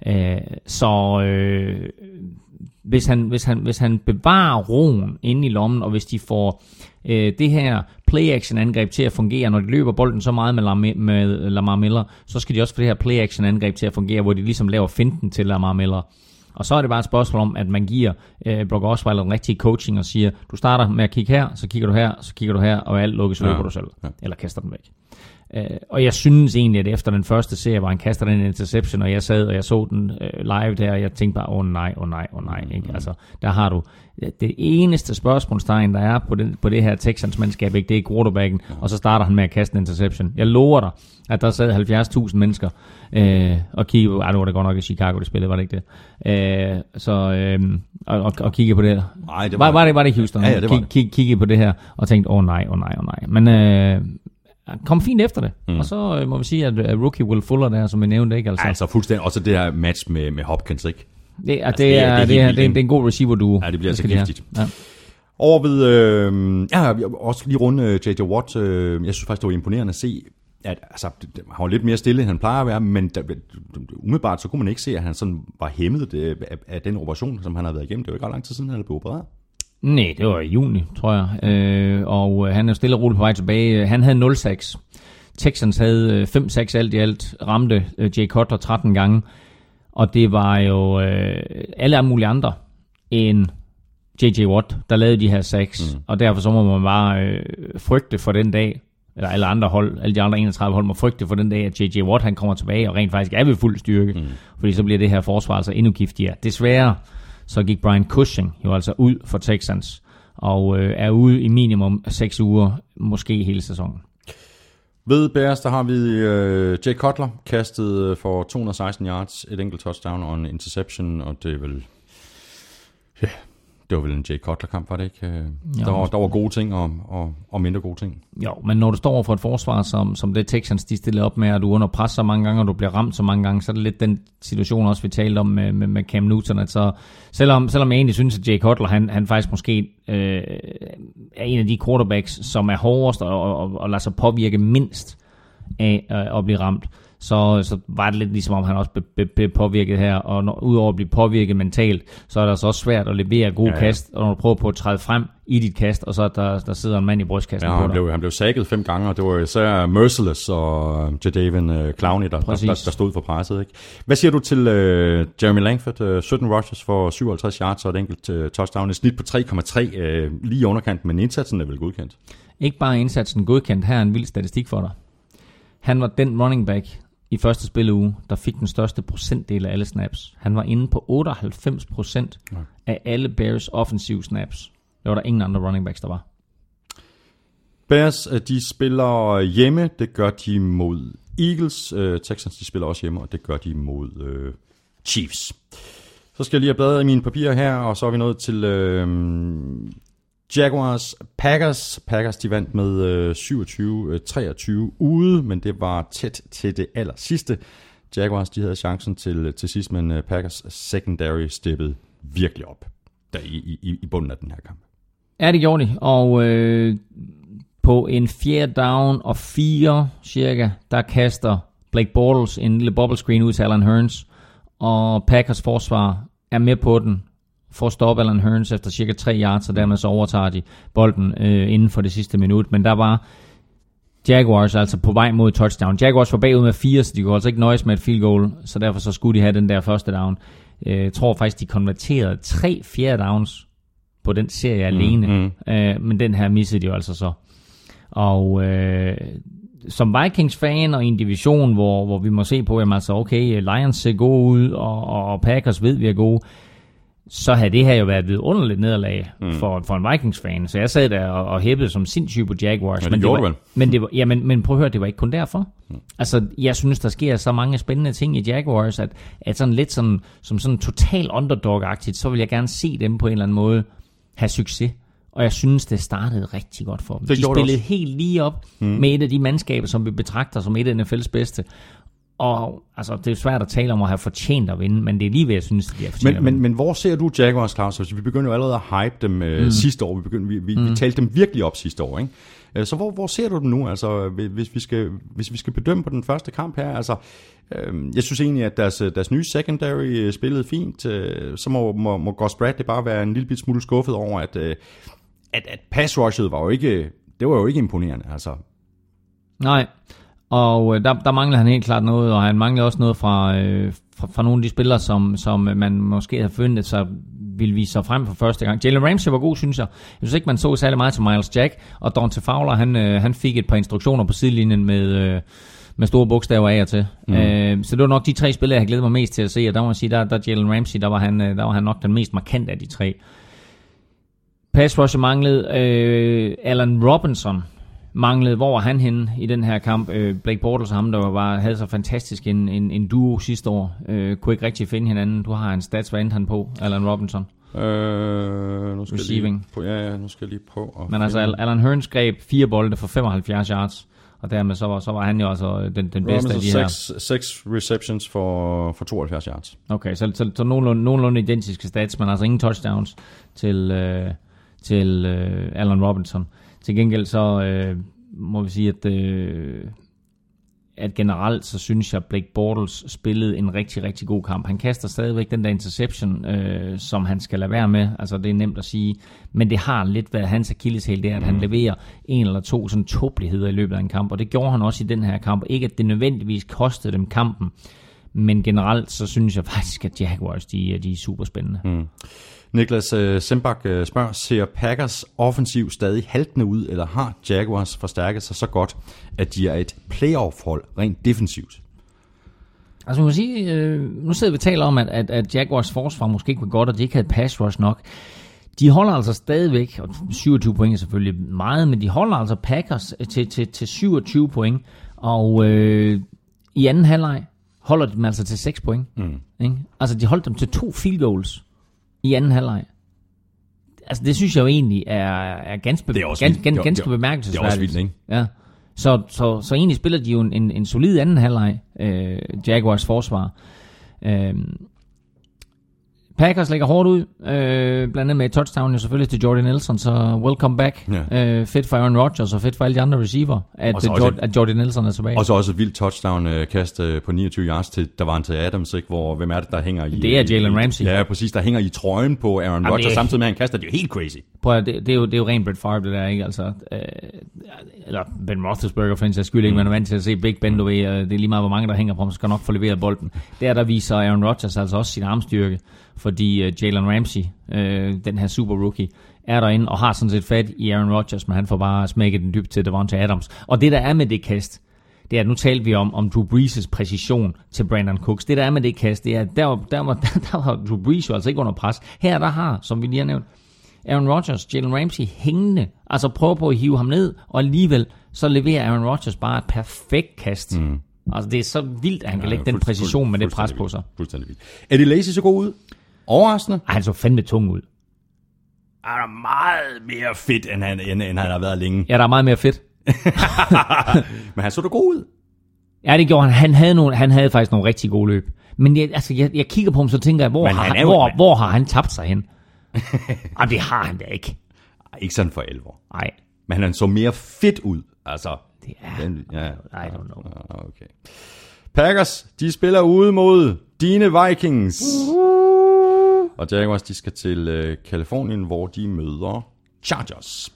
Øh, så øh, hvis han, hvis, han, hvis han bevarer roen inde i lommen, og hvis de får øh, det her play-action-angreb til at fungere, når de løber bolden så meget med, Lam- med Lamar Miller, så skal de også få det her play-action-angreb til at fungere, hvor de ligesom laver finten til Lamar Miller. Og så er det bare et spørgsmål om, at man giver øh, Brock Osweiler den rigtige coaching og siger, du starter med at kigge her, så kigger du her, så kigger du her, og alt lukkes, så Ja, løber du selv. ja. Eller kaster den væk. Øh, og jeg synes egentlig, at efter den første serie, hvor han kaster den interception, og jeg sad og jeg så den øh, live der, og jeg tænkte bare, åh oh, nej, åh oh, nej, åh oh, nej. Ikke? Altså, der har du det eneste spørgsmålstegn, der er på det, på det her Texans mandskab, ikke? det er quarterbacken, og så starter han med at kaste en interception. Jeg lover dig, at der sad 70.000 mennesker øh, og kiggede ej, nu var det godt nok i Chicago, det spillede, var det ikke det? Øh, så, øh, og, og, og kiggede på det. Nej, det var, var- var, det, var det Houston? Ja, ja, det var Kig, det. kig, kiggede på det her og tænkte, åh oh, nej, åh oh, nej, åh oh, nej. Men øh, kom fint efter det. Mm. Og så øh, må vi sige, at øh, rookie Will Fuller der, som vi nævnte, ikke? Altså, Altså fuldstændig. Også det her match med, med Hopkins, ikke? det, er, altså, det, er- det er det, er, det, er, det er en god receiver duo. Ja, det bliver altså giftigt. Ja. Over ved, øh, ja, også lige runde øh, J.J. Watt. Øh, jeg synes faktisk, det var imponerende at se, at altså, han var lidt mere stille, end han plejer at være, men der, umiddelbart så kunne man ikke se, at han sådan var hæmmet det, af, af, den operation, som han har været igennem. Det var ikke ret lang tid siden, han blev opereret. Nej, det var i juni, tror jeg. Øh, og øh, han er stille og roligt på vej tilbage. Han havde 0-6. Texans havde øh, 5-6 alt i alt. Ramte øh, Jay Cutler 13 gange. Og det var jo øh, alle mulige andre end J.J. Watt, der lavede de her sacks. Mm. Og derfor så må man bare øh, frygte for den dag, eller alle andre hold, alle de andre 31 hold må frygte for den dag, at J.J. Watt han kommer tilbage og rent faktisk er ved fuld styrke. Mm. Fordi så bliver det her forsvar altså endnu giftigere. Desværre så gik Brian Cushing jo altså ud for Texans, og øh, er ude i minimum 6 uger, måske hele sæsonen. Ved Bears, der har vi øh, Jay Cutler, kastet øh, for 216 yards, et enkelt touchdown og en interception, og det er vel... Ja, det var vel en Jay Cutler-kamp, var det ikke? Øh, der, var, der var gode ting og, og, og mindre gode ting. Jo, men når du står over for et forsvar, som, som det Texans de stiller op med, og du er under pres så mange gange, og du bliver ramt så mange gange, så er det lidt den situation også, vi talte om med, med, med Cam Newton, at så, selvom, selvom jeg egentlig synes, at Jay Cutler, han, han faktisk måske øh, er en af de quarterbacks, som er hårdest og, og, og, lader sig påvirke mindst af øh, at blive ramt, så, så var det lidt ligesom om han også blev be, be påvirket her, og når, udover at blive påvirket mentalt, så er det altså også svært at levere gode Ja, ja, kast, og når du prøver på at træde frem i dit kast, og så der, der sidder en mand i brystkassen Ja, på han dig. blev, han blev sækket fem gange, og det var især Merciless og Jadavian øh, Clowney, der, der, Præcis. der, der stod for presset. Ikke? Hvad siger du til øh, Jeremy Langford? Øh, 17 rushes for 57 yards og et enkelt øh, touchdown. Et snit på 3,3 øh, lige i underkanten, men indsatsen er vel godkendt. ikke bare indsatsen godkendt, her er en vild statistik for dig. Han var den running back i første spilleuge, der fik den største procentdel af alle snaps. Han var inde på 98% af alle Bears offensive snaps. Det var der ingen andre running backs, der var. Bears, øh, de spiller hjemme, det gør de mod Eagles. Øh, Texans, de spiller også hjemme, og det gør de mod øh, Chiefs. Så skal jeg lige have bladet i mine papirer her, og så er vi nået til øh, Jaguars Packers. Packers, de vandt med øh, 27-23 øh, ude, men det var tæt til det aller sidste. Jaguars, de havde chancen til, øh, til sidst, men øh, Packers secondary steppede virkelig op der i, i, i bunden af den her kamp. Ja, det gjorde de, og øh, på en fjerde down og fire cirka, der kaster Blake Bortles en lille bubble screen ud til Alan Hearns, og Packers forsvar er med på den, for at stoppe Alan Hearns efter cirka 3 yards, og dermed så overtager de bolden øh, inden for det sidste minut. Men der var Jaguars altså på vej mod touchdown. Jaguars var bagud med 4, så de kunne altså ikke nøjes med et field goal, så derfor så skulle de have den der første down. Øh, Jeg tror faktisk, de konverterede tre fjerde downs på den serie alene, mm. øh, men den her missede de jo altså så. Og øh, som Vikings-fan og i en division, hvor, hvor vi må se på, jamen altså okay, Lions ser gode ud, og, og Packers ved, vi er gode, så havde det her jo været et vidunderligt nederlag mm. for, for en Vikings-fan. Så jeg sad der og, og hæppede som sindssyg på Jaguars. Ja, det men, det var, men, det var, ja, men, men prøv at høre, det var ikke kun derfor. Mm. Altså, jeg synes, der sker så mange spændende ting i Jaguars, at, at sådan lidt sådan, som sådan total underdog-agtigt, så vil jeg gerne se dem på en eller anden måde have succes. Og jeg synes, det startede rigtig godt for dem. Det de det spillede helt lige op mm. med et af de mandskaber, som vi betragter som et af NFL's bedste. Og altså, det er svært at tale om at have fortjent at vinde, men det er lige ved, jeg synes, de har fortjent Men, men, men hvor ser du Jaguars, Claus? Altså, vi begyndte jo allerede at hype dem øh, mm. sidste år. Vi, begyndte, vi, vi, mm. vi talte dem virkelig op sidste år. Ikke? Øh, Så hvor, hvor ser du dem nu, altså, hvis, vi skal, hvis vi skal bedømme på den første kamp her? Altså, øh, jeg synes egentlig, at deres, deres nye secondary øh, spillede fint. Øh, så må, må, må Gus Bradley bare være en lille bit smule skuffet over, at, øh, at, at pass rushet var jo ikke, det var jo ikke imponerende. Altså, Nej, og øh, der, der mangler han helt klart noget, og han mangler også noget fra, øh, fra, fra nogle af de spillere, som, som man måske havde forventet sig ville vise sig frem for første gang. Jalen Ramsey var god, synes jeg. Jeg synes ikke, man så særlig meget til Miles Jack, og Dante Fowler, han, øh, han fik et par instruktioner på sidelinjen med, øh, med store bogstaver af og til. Mm. Øh, så det var nok de tre spillere, jeg glædet mig mest til at se, og der må jeg sige, der, der Jalen Ramsey, der var, han, øh, der var han nok den mest markante af de tre. Pass rusher manglede. Øh, Allen Robinson manglede. Hvor var han henne i den her kamp? Øh, Blake Bortles og ham, der var, havde så fantastisk en, en, en duo sidste år, øh, kunne ikke rigtig finde hinanden. Du har en stats, hvad endte han på, Allen Robinson? øh, nu skal Jeg Receiving. lige, på, ja, ja, nu skal jeg lige prøve at Men altså, finde- Alan Hearns greb fire bolde for 75 yards, og dermed så var, så var han jo altså den, den bedste af de her. 6, 6 receptions for, for 72 yards. Okay, så, så, så nogenlunde, nogenlunde identiske stats, men altså ingen touchdowns til, øh, til øh, Allen Robinson. Til gengæld så øh, må vi sige, at, øh, at generelt så synes jeg, at Blake Bortles spillede en rigtig, rigtig god kamp. Han kaster stadigvæk den der interception, øh, som han skal lade være med. Altså det er nemt at sige, men det har lidt været hans akilleshæl, det er, at han leverer en eller to sådan tåbeligheder i løbet af en kamp, og det gjorde han også i den her kamp. Ikke at det nødvendigvis kostede dem kampen, men generelt så synes jeg faktisk, at Jaguars de, er- de er super spændende. Mm. Niklas uh, Sembak uh, spørger, ser Packers offensiv stadig haltende ud, eller har Jaguars forstærket sig så godt, at de er et playoff-hold rent defensivt? Altså man kan sige, øh, nu sidder vi og taler om, at, at, at Jaguars forsvar måske ikke var godt, og de ikke havde pass rush nok. De holder altså stadigvæk, og 27 point er selvfølgelig meget, men de holder altså Packers til, til, til 27 point, og øh, i anden halvleg holder de dem altså til 6 point. Mm. Ikke? Altså de holdt dem til to field goals i anden halvleg. Altså det synes jeg jo egentlig er, er ganske, Det er også ganske, ganske, ganske bemærkelsesværdigt. det er også vildt, ikke? Ja. Så, så, så egentlig spiller de jo en, en, en solid anden halvleg, øh, Jaguars forsvar. Øh, Packers lægger hårdt ud, øh, blandt andet med et touchdown jo selvfølgelig til Jordan Nelson, så welcome back. Ja. Øh, fedt for Aaron Rodgers og fedt for alle de andre receiver, at, Og så også Jord, at Jordan Nelson er tilbage. Og så også et vildt touchdown-kast uh, på 29 yards til Davante Adams, ikke? hvor hvem er det, der hænger i... Det er Jalen i- Ramsey. Ja, præcis, der hænger i trøjen på Aaron Rodgers, det samtidig med, at han kaster. Det er jo helt crazy. Prøv at, det, det, er jo, det er jo rent Brett Favre, det der, ikke? Altså, øh, eller Ben Roethlisberger, for en sags skyld, ikke? Man er vant til at se Big Ben, du ved, øh, det er lige meget, hvor mange der hænger på ham, skal nok få leveret bolden. Der, der viser Aaron Rodgers altså også sin armstyrke, fordi uh, Jalen Ramsey, uh, den her super rookie, er derinde og har sådan set fat i Aaron Rodgers, men han får bare smækket den dybt til Devonta Adams. Og det der er med det kast, det er, at nu talte vi om, om Drew Brees' præcision til Brandon Cooks. Det der er med det kast, det er, at der, var- der, var, der var Drew Brees jo altså ikke under pres. Her der har, som vi lige har nævnt, Aaron Rodgers, Jalen Ramsey hængende, altså prøver på at hive ham ned, og alligevel så leverer Aaron Rodgers bare et perfekt kast. Mm. Altså det er så vildt, at han kan lægge den præcision med det pres på sig. Fuldstændig vildt. Eddie Lacy så god ud? Overraskende? Ej, han så fandme tung ud. Han er meget mere fedt, end han, end, end han har været længe. Ja, der er meget mere fedt. Men han så da god ud. Ja, det gjorde han. Han havde, nogle, han havde faktisk nogle rigtig gode løb. Men jeg, altså, jeg, jeg kigger på ham, så tænker jeg, hvor, Men har, han jo- hvor, hvor har han tabt sig hen? Jamen, det har han da ikke. Ej, ikke sådan for alvor. Nej, Men han så mere fedt ud. Altså, det er... den, ja, I don't know. Ah, okay. Packers, de spiller ude mod dine Vikings. Og Jaguars, de skal til øh, Kalifornien, hvor de møder Chargers.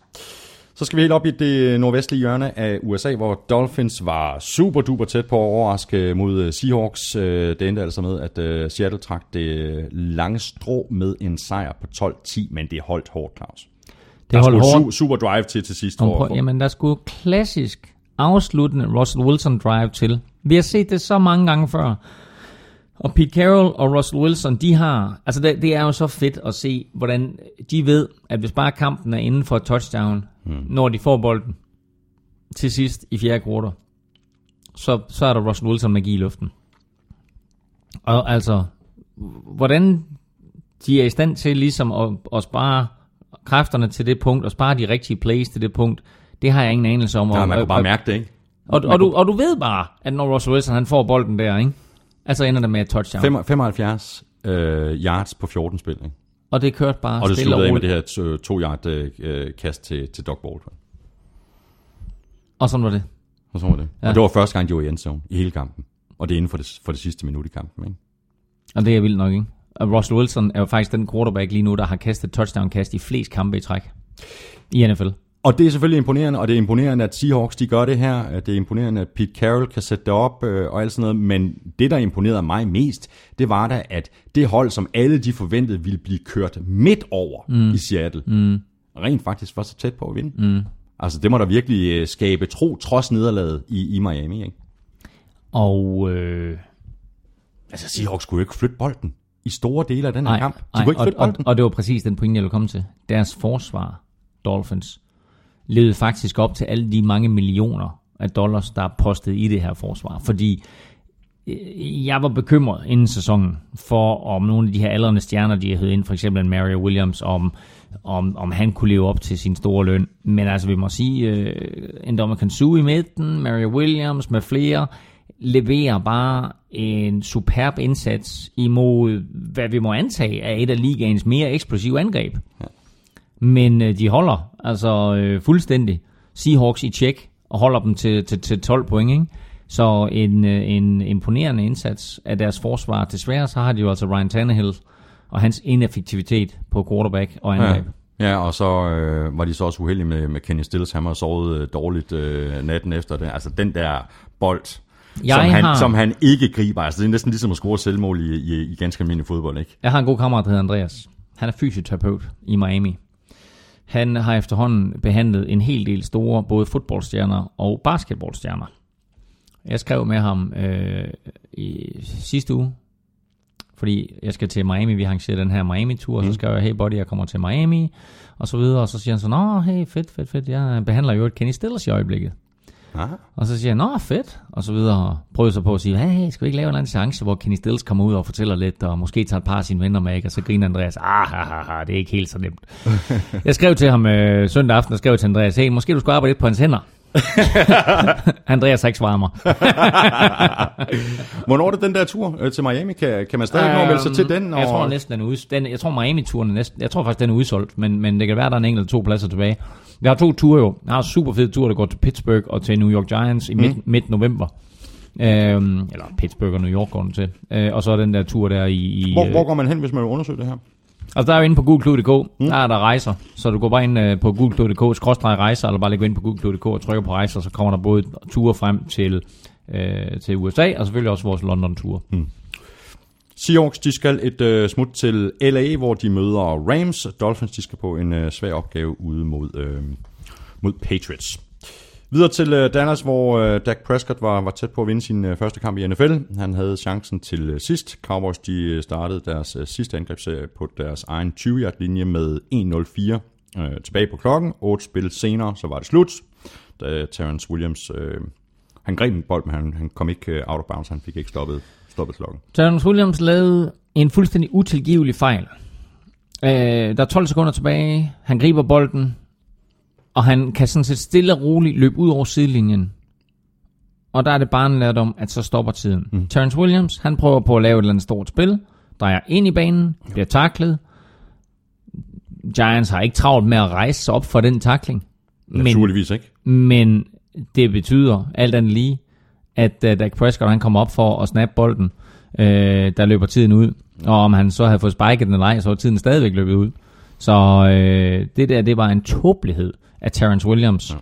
Så skal vi helt op i det nordvestlige hjørne af USA, hvor Dolphins var super duper tæt på at overraske mod øh, Seahawks. Øh, Det endte altså med, at øh, Seattle trak det lange strå med en sejr på 12-10, men det holdt hårdt, Claus. Det Der holdt hårdt. su- super drive til til sidst. Om for, jamen, der skulle klassisk afsluttende Russell Wilson drive til. Vi har set det så mange gange før. Og Pete Carroll og Russell Wilson, de har... Altså, det, det er jo så fedt at se, hvordan de ved, at hvis bare kampen er inden for et touchdown, hmm. når de får bolden til sidst i fjerde kvartal, så, så er der Russell Wilson magi i luften. Og altså, hvordan de er i stand til ligesom at, at spare kræfterne til det punkt, og spare de rigtige plays til det punkt, det har jeg ingen anelse om. Og- man kan bare mærke det, ikke? og, og, du, og du ved bare, at når Russell Wilson han får bolden der, ikke? Altså ender det med et touchdown. Fem- 75 øh, yards på 14 spil, ikke? Og det kørte bare Og det stille og sluttede med roligt. det her to- to yard øh, øh, kast til, til Doug Baldwin. Og sådan var det. Og så var det. Ja. Og det var første gang, de var i endzone i hele kampen. Og det er inden for det, for det sidste minut i kampen, ikke? Og det er vildt nok, ikke? Og Russell Wilson er jo faktisk den quarterback lige nu, der har kastet touchdown-kast i flest kampe i træk. I NFL. Og det er selvfølgelig imponerende, og det er imponerende, at Seahawks de gør det her. Det er imponerende, at Pete Carroll kan sætte det op øh, og alt sådan noget. Men det, der imponerede mig mest, det var da, at det hold, som alle de forventede ville blive kørt midt over mm. i Seattle, mm. rent faktisk var så tæt på at vinde. Mm. Altså, det må der virkelig øh, skabe tro, trods nederlaget i, i Miami, ikke? Og øh, Altså, Seahawks skulle jo ikke flytte bolden i store dele af den her nej, kamp. De nej kunne ikke og, flytte og, bolden. og det var præcis den pointe, jeg ville komme til. Deres forsvar, Dolphins, levede faktisk op til alle de mange millioner af dollars, der er postet i det her forsvar. Fordi øh, jeg var bekymret inden sæsonen for, om nogle af de her aldrende stjerner, de havde ind, for eksempel en Mario Williams, om, om, om han kunne leve op til sin store løn. Men altså, vi må sige, øh, kan suge i midten, Mario Williams med flere, leverer bare en superb indsats imod, hvad vi må antage, er et af ligaens mere eksplosive angreb. Men øh, de holder altså øh, fuldstændig Seahawks i tjek og holder dem til, til, til 12 point. Ikke? Så en, øh, en imponerende indsats af deres forsvar. Desværre så har de jo altså Ryan Tannehill og hans ineffektivitet på quarterback og angreb. Ja. ja, og så øh, var de så også uheldige med, med Kenny Stills. Han har sovet øh, dårligt øh, natten efter det. Altså den der bold, Jeg som, han, har- som han ikke griber. Altså det er næsten ligesom at score selvmål i, i, i ganske almindelig fodbold, ikke? Jeg har en god kammerat, der hedder Andreas. Han er fysioterapeut i Miami. Han har efterhånden behandlet en hel del store, både fodboldstjerner og basketballstjerner. Jeg skrev med ham øh, i sidste uge, fordi jeg skal til Miami. Vi arrangerer den her Miami-tur, og så skrev jeg, hey buddy, jeg kommer til Miami, og så videre. Og så siger han så, nå, hey, fedt, fedt, fedt. Jeg behandler jo et Kenny Stills i øjeblikket. Ah. Og så siger jeg, nå fedt, og så videre, og prøvede så på at sige, hey, skal vi ikke lave en eller anden chance, hvor Kenny Stills kommer ud og fortæller lidt, og måske tager et par af sine venner med, ikke? og så griner Andreas, ah, ha, ha, ha, det er ikke helt så nemt. jeg skrev til ham øh, søndag aften, og skrev til Andreas, hey, måske du skulle arbejde lidt på hans hænder. Andreas har ikke svaret mig. Hvornår er det den der tur øh, til Miami? Kan, kan man stadig nå at melde sig til den? Øhm, Jeg tror næsten, den er ud, den, jeg tror Miami-turen er næsten, jeg tror faktisk, den er udsolgt, men, men det kan være, der er en enkelt to pladser tilbage. Jeg har to ture jo. Jeg har en super fed tur, der går til Pittsburgh og til New York Giants i midt, mm. midt november. Øhm, eller Pittsburgh og New York går den til. Øh, og så er den der tur der i... i Hvor, øh, hvor går man hen, hvis man vil undersøge det her? Altså der er jo inde på google.dk, mm. der er der rejser, så du går bare ind øh, på google.dk, skråstrej rejser, eller bare lægger ind på google.dk og trykker på rejser, så kommer der både ture frem til, øh, til USA, og selvfølgelig også vores London-tur. Mm. Seahawks, de skal et øh, smut til LA, hvor de møder Rams. Dolphins, de skal på en øh, svær opgave ude mod, øh, mod Patriots. Videre til øh, Dallas, hvor øh, Dak Prescott var, var tæt på at vinde sin øh, første kamp i NFL. Han havde chancen til øh, sidst. Cowboys de øh, startede deres øh, sidste angrebsserie på deres egen 20-yard-linje med 1-0-4 øh, tilbage på klokken. 8 spil senere, så var det slut, da Terrence Williams... Øh, han greb en bold, men han, han kom ikke øh, out of bounds. Han fik ikke stoppet, stoppet klokken. Terrence Williams lavede en fuldstændig utilgivelig fejl. Øh, der er 12 sekunder tilbage. Han griber bolden, og han kan sådan set stille og roligt løbe ud over sidelinjen. Og der er det bare en lærdom, at så stopper tiden. Mm. Terrence Williams, han prøver på at lave et eller andet stort spil, drejer ind i banen, bliver taklet. Giants har ikke travlt med at rejse sig op for den takling. Men, Naturligvis ikke. men det betyder alt andet lige, at uh, Dak Prescott han kommer op for at snappe bolden, øh, der løber tiden ud. Og om han så havde fået spiket den eller ej, så var tiden stadigvæk løbet ud. Så øh, det der, det var en tåbelighed af Terrence Williams. Ja.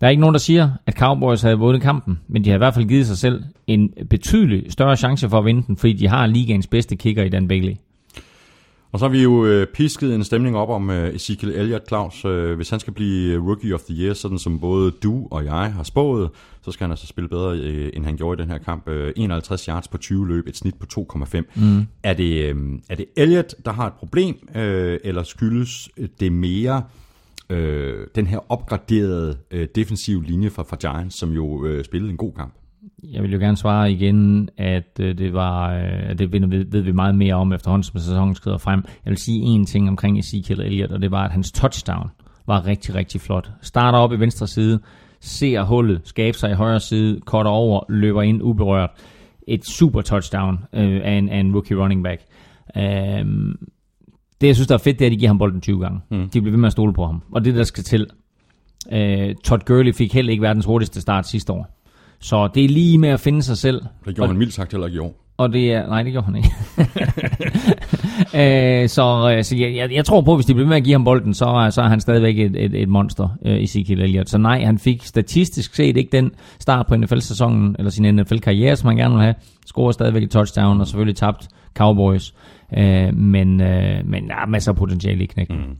Der er ikke nogen, der siger, at Cowboys havde vundet kampen, men de har i hvert fald givet sig selv en betydelig større chance for at vinde den, fordi de har ligaens bedste kicker i Dan Bailey. Og så har vi jo øh, pisket en stemning op om øh, Ezekiel Elliott, Claus. Øh, hvis han skal blive Rookie of the Year, sådan som både du og jeg har spået, så skal han altså spille bedre, øh, end han gjorde i den her kamp. Øh, 51 yards på 20 løb, et snit på 2,5. Mm. Er, det, øh, er det Elliott, der har et problem, øh, eller skyldes det mere øh, den her opgraderede øh, defensive linje fra, fra Giants, som jo øh, spillede en god kamp? Jeg vil jo gerne svare igen, at øh, det var, øh, at det ved, ved vi meget mere om efterhånden, som sæsonen skrider frem. Jeg vil sige en ting omkring Ezekiel Elliott, og det var, at hans touchdown var rigtig, rigtig flot. Starter op i venstre side, ser hullet, skaber sig i højre side, cutter over, løber ind uberørt. Et super touchdown øh, af, en, af en rookie running back. Um, det, jeg synes, der er fedt, det er, at de giver ham bolden 20 gange. Mm. De bliver ved med at stole på ham. Og det, der skal til. Uh, Todd Gurley fik heller ikke verdens hurtigste start sidste år. Så det er lige med at finde sig selv. Det gjorde han mildt sagt heller ikke i år. Og det er... Nej, det gjorde han ikke. øh, så så jeg, jeg, jeg tror på, at hvis de bliver med at give ham bolden, så, så er han stadigvæk et, et, et monster, øh, Ezekiel Elliott. Så nej, han fik statistisk set ikke den start på NFL-sæsonen, eller sin NFL-karriere, som han gerne vil have. Scorer stadigvæk et touchdown, og selvfølgelig tabt Cowboys. Øh, men, øh, men er masser af potentiale i knækken. Mm.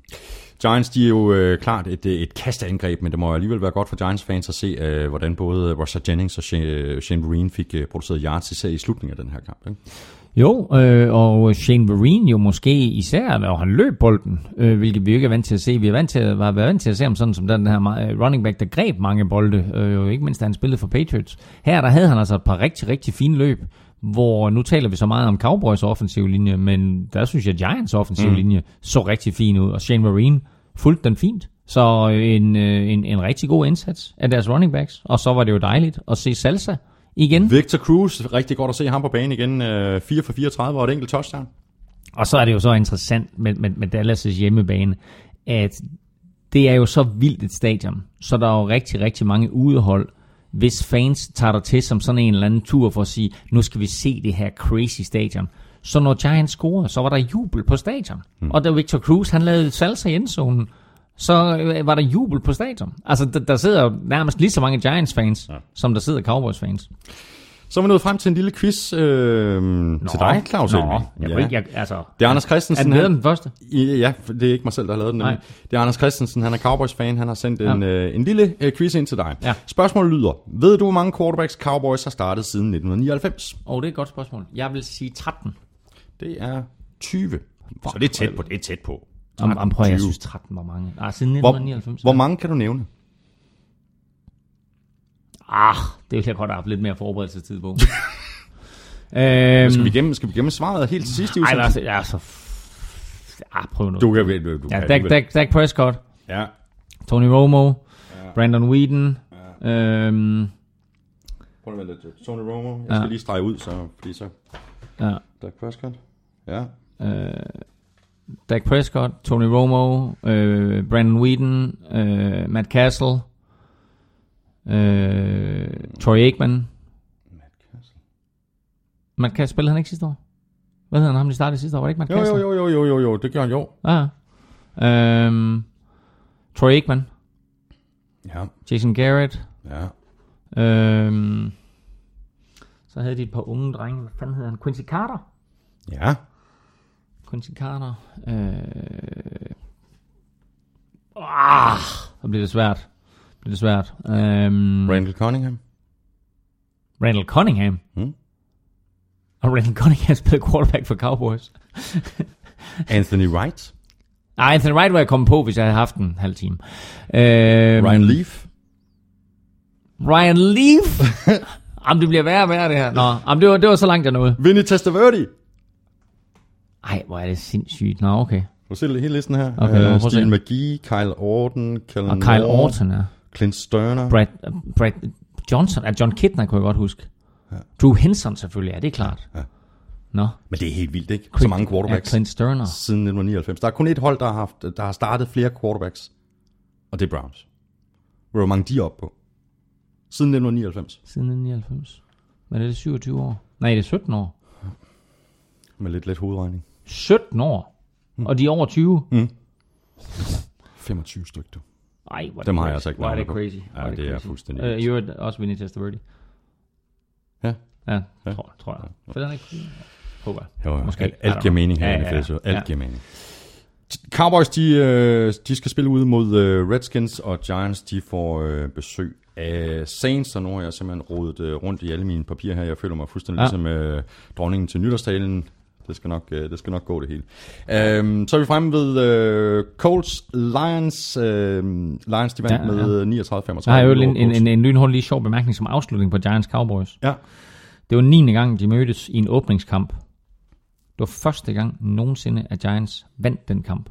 Giants, de er jo øh, klart et, et kasteangreb, men det må alligevel være godt for Giants-fans at se, øh, hvordan både Roger Jennings og Shane, Shane Vereen fik øh, produceret yards især i slutningen af den her kamp. Ikke? Jo, øh, og Shane Vereen jo måske især, når han løb bolden, øh, hvilket vi jo ikke er vant til at se. Vi er vant til, var vant til at se ham sådan som den her running back, der greb mange bolde, øh, jo ikke mindst da han spillede for Patriots. Her der havde han altså et par rigtig, rigtig fine løb, hvor nu taler vi så meget om Cowboys offensiv linje, men der synes jeg, Giants offensiv mm. linje så rigtig fin ud, og Shane Vereen fulgte den fint. Så en, en, en rigtig god indsats af deres running backs. Og så var det jo dejligt at se Salsa igen. Victor Cruz, rigtig godt at se ham på banen igen. 4 for 34 og et enkelt touchdown. Og så er det jo så interessant med, med, med Dallas' hjemmebane, at det er jo så vildt et stadion, så der er jo rigtig, rigtig mange udehold, hvis fans tager dig til som sådan en eller anden tur for at sige, nu skal vi se det her crazy stadion. Så når Giants scorede, så var der jubel på stadion. Mm. Og da Victor Cruz, han lavede salsa i endzonen, så øh, var der jubel på stadion. Altså, der, der sidder nærmest lige så mange Giants-fans, ja. som der sidder Cowboys-fans. Så er vi nået frem til en lille quiz øh, nå, til dig, Claus Nå, jeg ja. ikke, jeg, altså, det er Anders Christensen. Er den, den første? Ja, det er ikke mig selv, der har lavet den. Nej. Det er Anders Christensen, han er Cowboys-fan. Han har sendt ja. en, øh, en lille øh, quiz ind til dig. Ja. Spørgsmålet lyder, ved du, hvor mange quarterbacks Cowboys har startet siden 1999? Åh, oh, det er et godt spørgsmål. Jeg vil sige 13. Det er 20. Fuck, så det er tæt på. Det er tæt på. 13, Om, prøv, jeg synes 13 var mange. Ah, siden 1999. Hvor, hvor mange kan du nævne? Ah, det vil jeg godt have haft lidt mere forberedelsestid på. øhm, skal, vi gemme, skal vi gemme svaret helt til sidst i udsendelsen? Nej, altså, ah, prøv nu. Du kan, du, du ja, kan, Dak, Dak, Dak Prescott. Ja. Tony Romo. Ja. Brandon Whedon. Ja. Øhm, prøv at vente lidt. Tony Romo. Jeg skal ja. lige strege ud, så, fordi så... Ja. Dak Prescott. Ja. Øh, Dak Prescott, Tony Romo, øh, Brandon Whedon, øh, Matt Castle, øh, Troy Aikman. Matt Castle. Matt Castle spillede han ikke sidste år? Hvad hedder han ham, de startede sidste år? Var det ikke Matt jo, Castle? Jo, jo, jo, jo, jo, det gjorde han jo. Ja. Øhm, Troy Aikman. Ja. Jason Garrett. Ja. Øhm, så havde de et par unge drenge. Hvad fanden hedder han? Quincy Carter? Ja. Quincy Carter. Øh... Ah, så bliver det svært. Det bliver det svært. Øhm, Randall Cunningham. Randall Cunningham. Mm. Og Randall Cunningham spillede quarterback for Cowboys. Anthony Wright. Nej, Anthony Wright var jeg kommet på, hvis jeg havde haft en halv time. Øhm, Ryan Leaf. Ryan Leaf. Jamen, det bliver værre og værre, det her. Nå, jamen, det, var, det var så langt, jeg nåede. Vinny Testaverde. Ej, hvor er det sindssygt. Nå, okay. Du ser hele listen her. Okay, uh, prøve at Steve se. McGee, Kyle Orton, Kellen Og Kyle Moore, Orton, ja. Clint Sterner. Brad, Brad Johnson, ja, John Kidner kunne jeg godt huske. Ja. Drew Henson selvfølgelig, ja, det er klart. Ja. Nå. Men det er helt vildt, ikke? Så mange quarterbacks Ja, Clint Sterner. siden 1999. Der er kun et hold, der har, haft, der har startet flere quarterbacks. Og det er Browns. Hvor mange de er op på? Siden 1999. Siden 1999. Hvad er det, 27 år? Nej, det er 17 år. Med lidt let hovedregning. 17 år? Mm. Og de er over 20? Mm. 25 stykker. du. Ej, hvor Dem det har jeg altså ikke Hvor det crazy. Ja, Hvor det er crazy. fuldstændig Øh. I øvrigt også Vinny Testaverde. Ja. Ja, Ja. tror, tror jeg. For den er ikke... Håber jeg. Jo, jo. Måske. Alt, giver mening her Ja, i ja, NFL, så ja. alt giver mening. Cowboys, de, øh, de skal spille ude mod øh, Redskins, og Giants, de får øh, besøg af Saints, og nu har jeg simpelthen rodet øh, rundt i alle mine papirer her. Jeg føler mig fuldstændig Ja. ligesom øh, dronningen til nytårstalen. Det skal nok, øh, det skal nok gå det hele. Øhm, så er vi fremme ved øh, Colts Lions. Øh, Lions, de vandt Ja, ja, med 39-35. Jeg har jo en, en, en, en lynhurtig lige sjov bemærkning som afslutning på Giants Cowboys. Ja. Det var 9. gang, de mødtes i en åbningskamp. Det var første gang nogensinde, at Giants vandt den kamp.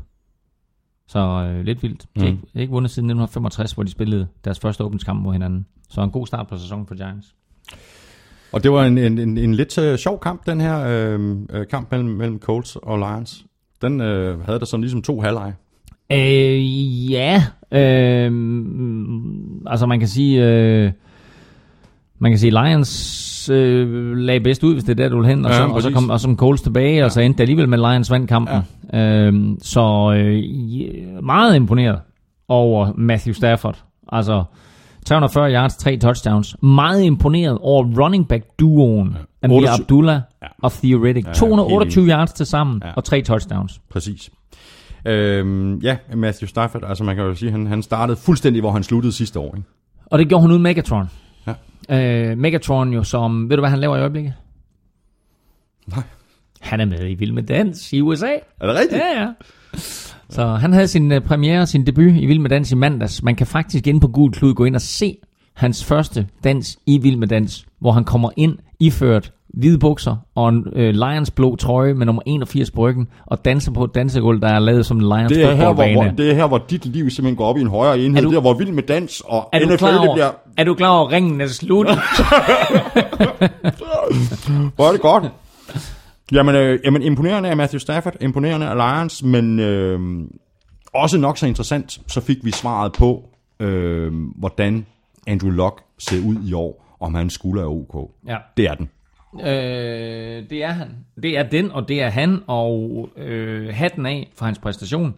Så øh, lidt vildt. De har Mm. ikke, ikke vundet siden 1965, hvor de spillede deres første åbningskamp mod hinanden. Så en god start på sæsonen for Giants. Og det var en, en, en, en lidt øh, sjov kamp, den her øh, øh, kamp mellem, mellem Colts og Lions. Den øh, havde der sådan ligesom to halvleje. Øh, ja. Øh, altså man kan sige... Øh, man kan sige, Lions øh, lagde bedst ud, hvis det er der, du vil hen, og, Ja, så, og, så kom, og så kom Coles tilbage, ja. og så endte det alligevel med Lions vandt kampen. Ja. Øh, så øh, meget imponeret over Matthew Stafford. Altså 340 yards, tre touchdowns. Meget imponeret over running back duoen ja. Amir 28 Abdullah Ja. og Theoretic. Ja, Ja, 228 yards til sammen Ja. og tre touchdowns. Præcis. Øhm, ja, Matthew Stafford, altså man kan jo sige, han, han startede fuldstændig, hvor han sluttede sidste år. Ikke? Og det gjorde hun uden Megatron. Øh, Megatron jo som, ved du hvad han laver i øjeblikket? Nej. Han er med i Vild med Dans i USA. Er det rigtigt? Ja, ja. Så han havde sin uh, premiere, sin debut i Vild med Dans i mandags. Man kan faktisk inde på Gul Klud gå ind og se hans første dans i Vild med Dans, hvor han kommer ind iført hvide bukser og en øh, Lions blå trøje med nummer 81 på ryggen og danser på et dansegulv, der er lavet som en Lions Det er, her, hvor, det er her, hvor dit liv simpelthen går op i en højere enhed. Er du- det er, hvor vild med dans og Er du, NFL klar det over, bliver... er du klar over, at ringen er slut? Hvor er det godt. Jamen, øh, jamen, imponerende af Matthew Stafford, imponerende af Lions, men øh, også nok så interessant, så fik vi svaret på, øh, hvordan Andrew Luck ser ud i år, om han skulle er OK. ja. Det er den. Øh, det er han. Det er den, og det er han, og øh, hatten af for hans præstation.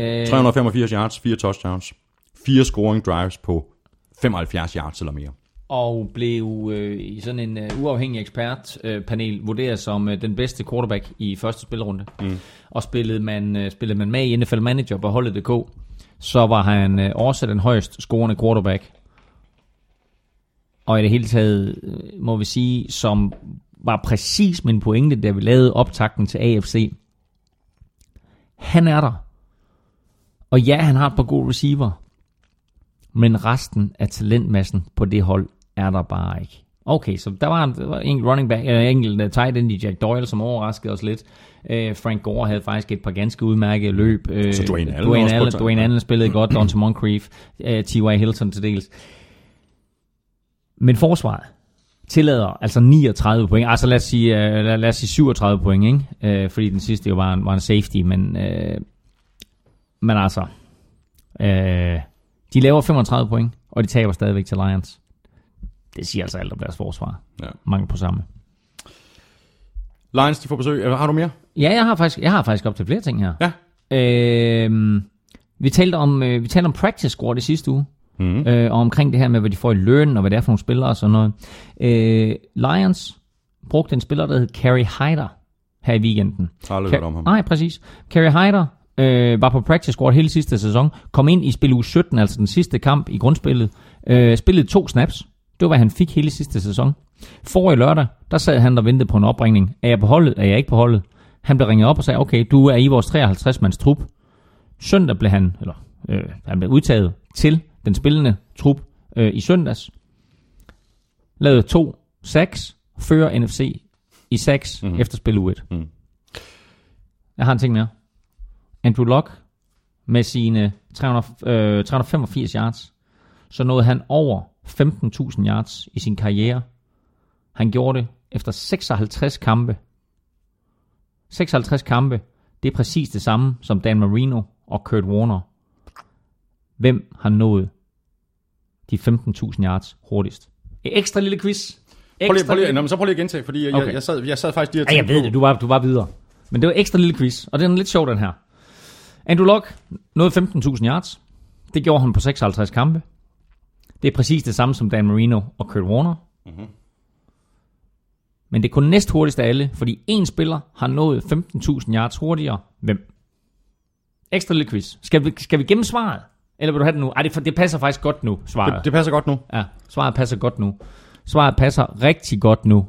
Øh, 385 yards, 4 touchdowns, 4 scoring drives på 75 yards eller mere. og blev øh, i sådan en øh, uafhængig ekspertpanel øh, panel vurderet som øh, den bedste quarterback i første spillerunde. Mm. Og spillede man, øh, spillede man med i NFL Manager på holdet.dk, så var han øh, også den højst scorende quarterback. Og i det hele taget, øh, må vi sige, som var præcis min pointe, da vi lavede optakten til AFC. Han er der. Og ja, han har et par gode receiver. Men resten af talentmassen på det hold er der bare ikke. Okay, så der var en, der var en running back, eller en enkelt uh, tight end i Jack Doyle, som overraskede os lidt. Uh, Frank Gore havde faktisk et par ganske udmærkede løb. Uh, Så Dwayne Allen Dwayne Allen, Dwayne Allen spillede godt, Donta Moncrief, uh, T.Y. Hilton til dels. Men forsvaret tillader altså 39 point. Altså lad os sige, uh, lad, lad os sige 37 point, ikke? Uh, fordi den sidste jo var en, var en safety, men, uh, men altså, uh, de laver 35 point, og de taber stadigvæk til Lions. Det siger altså alt om deres forsvar. Ja. Mange på samme. Lions, de får besøg. Har du mere? Ja, jeg har faktisk, jeg har faktisk op til flere ting her. Ja. Øhm, vi talte om, øh, vi talte om practice squad i sidste uge. Mm. øh, og omkring det her med, hvad de får i løn, og hvad det er for nogle spillere og sådan noget. Øh, Lions brugte en spiller, der hed Kerry Hyder, her i weekenden. Ka- hørt om ham. Nej, præcis. Kerry Hyder øh, var på practice squad hele sidste sæson, kom ind i spil uge 17, altså den sidste kamp i grundspillet, øh, spillede to snaps. Det var, hvad han fik hele sidste sæson. For i lørdag, der sad han og ventede på en opringning. Er jeg på holdet? Er jeg ikke på holdet? Han blev ringet op og sagde, okay, du er i vores 53-mands trup. Søndag blev han, eller øh, han blev udtaget til den spillende trup øh, i søndags. Lavede to sacks, fører NFC i sacks mm-hmm. efter spil u 1. Mhm. Jeg har en ting mere. Andrew Luck med sine 300, øh, 385 yards, så nåede han over 15.000 yards i sin karriere. Han gjorde det efter 56 kampe. 56 kampe, det er præcis det samme som Dan Marino og Kurt Warner. Hvem har nået de 15.000 yards hurtigst? Et ekstra lille quiz. Prøv lige, Ekstra prøv lige, lille- nå, men så prøv lige at gentage, fordi jeg, Okay. jeg, jeg, sad, jeg sad faktisk lige og Ja, jeg tænkte ved på- det, du var, du var videre. Men det var ekstra lille quiz, og den er lidt sjov, den her. Andrew Luck nåede 15.000 yards. Det gjorde han på 56 kampe. Det er præcis det samme som Dan Marino og Kurt Warner. Mm-hmm. Men det er kun næst hurtigst af alle, fordi en spiller har nået 15.000 yards hurtigere. Hvem? Ekstra lille quiz. Skal vi, skal vi gemme svaret? Eller vil du have det nu? Ej, det, det passer faktisk godt nu, svaret. Det, det passer godt nu. Ja, svaret passer godt nu. Svaret passer rigtig godt nu.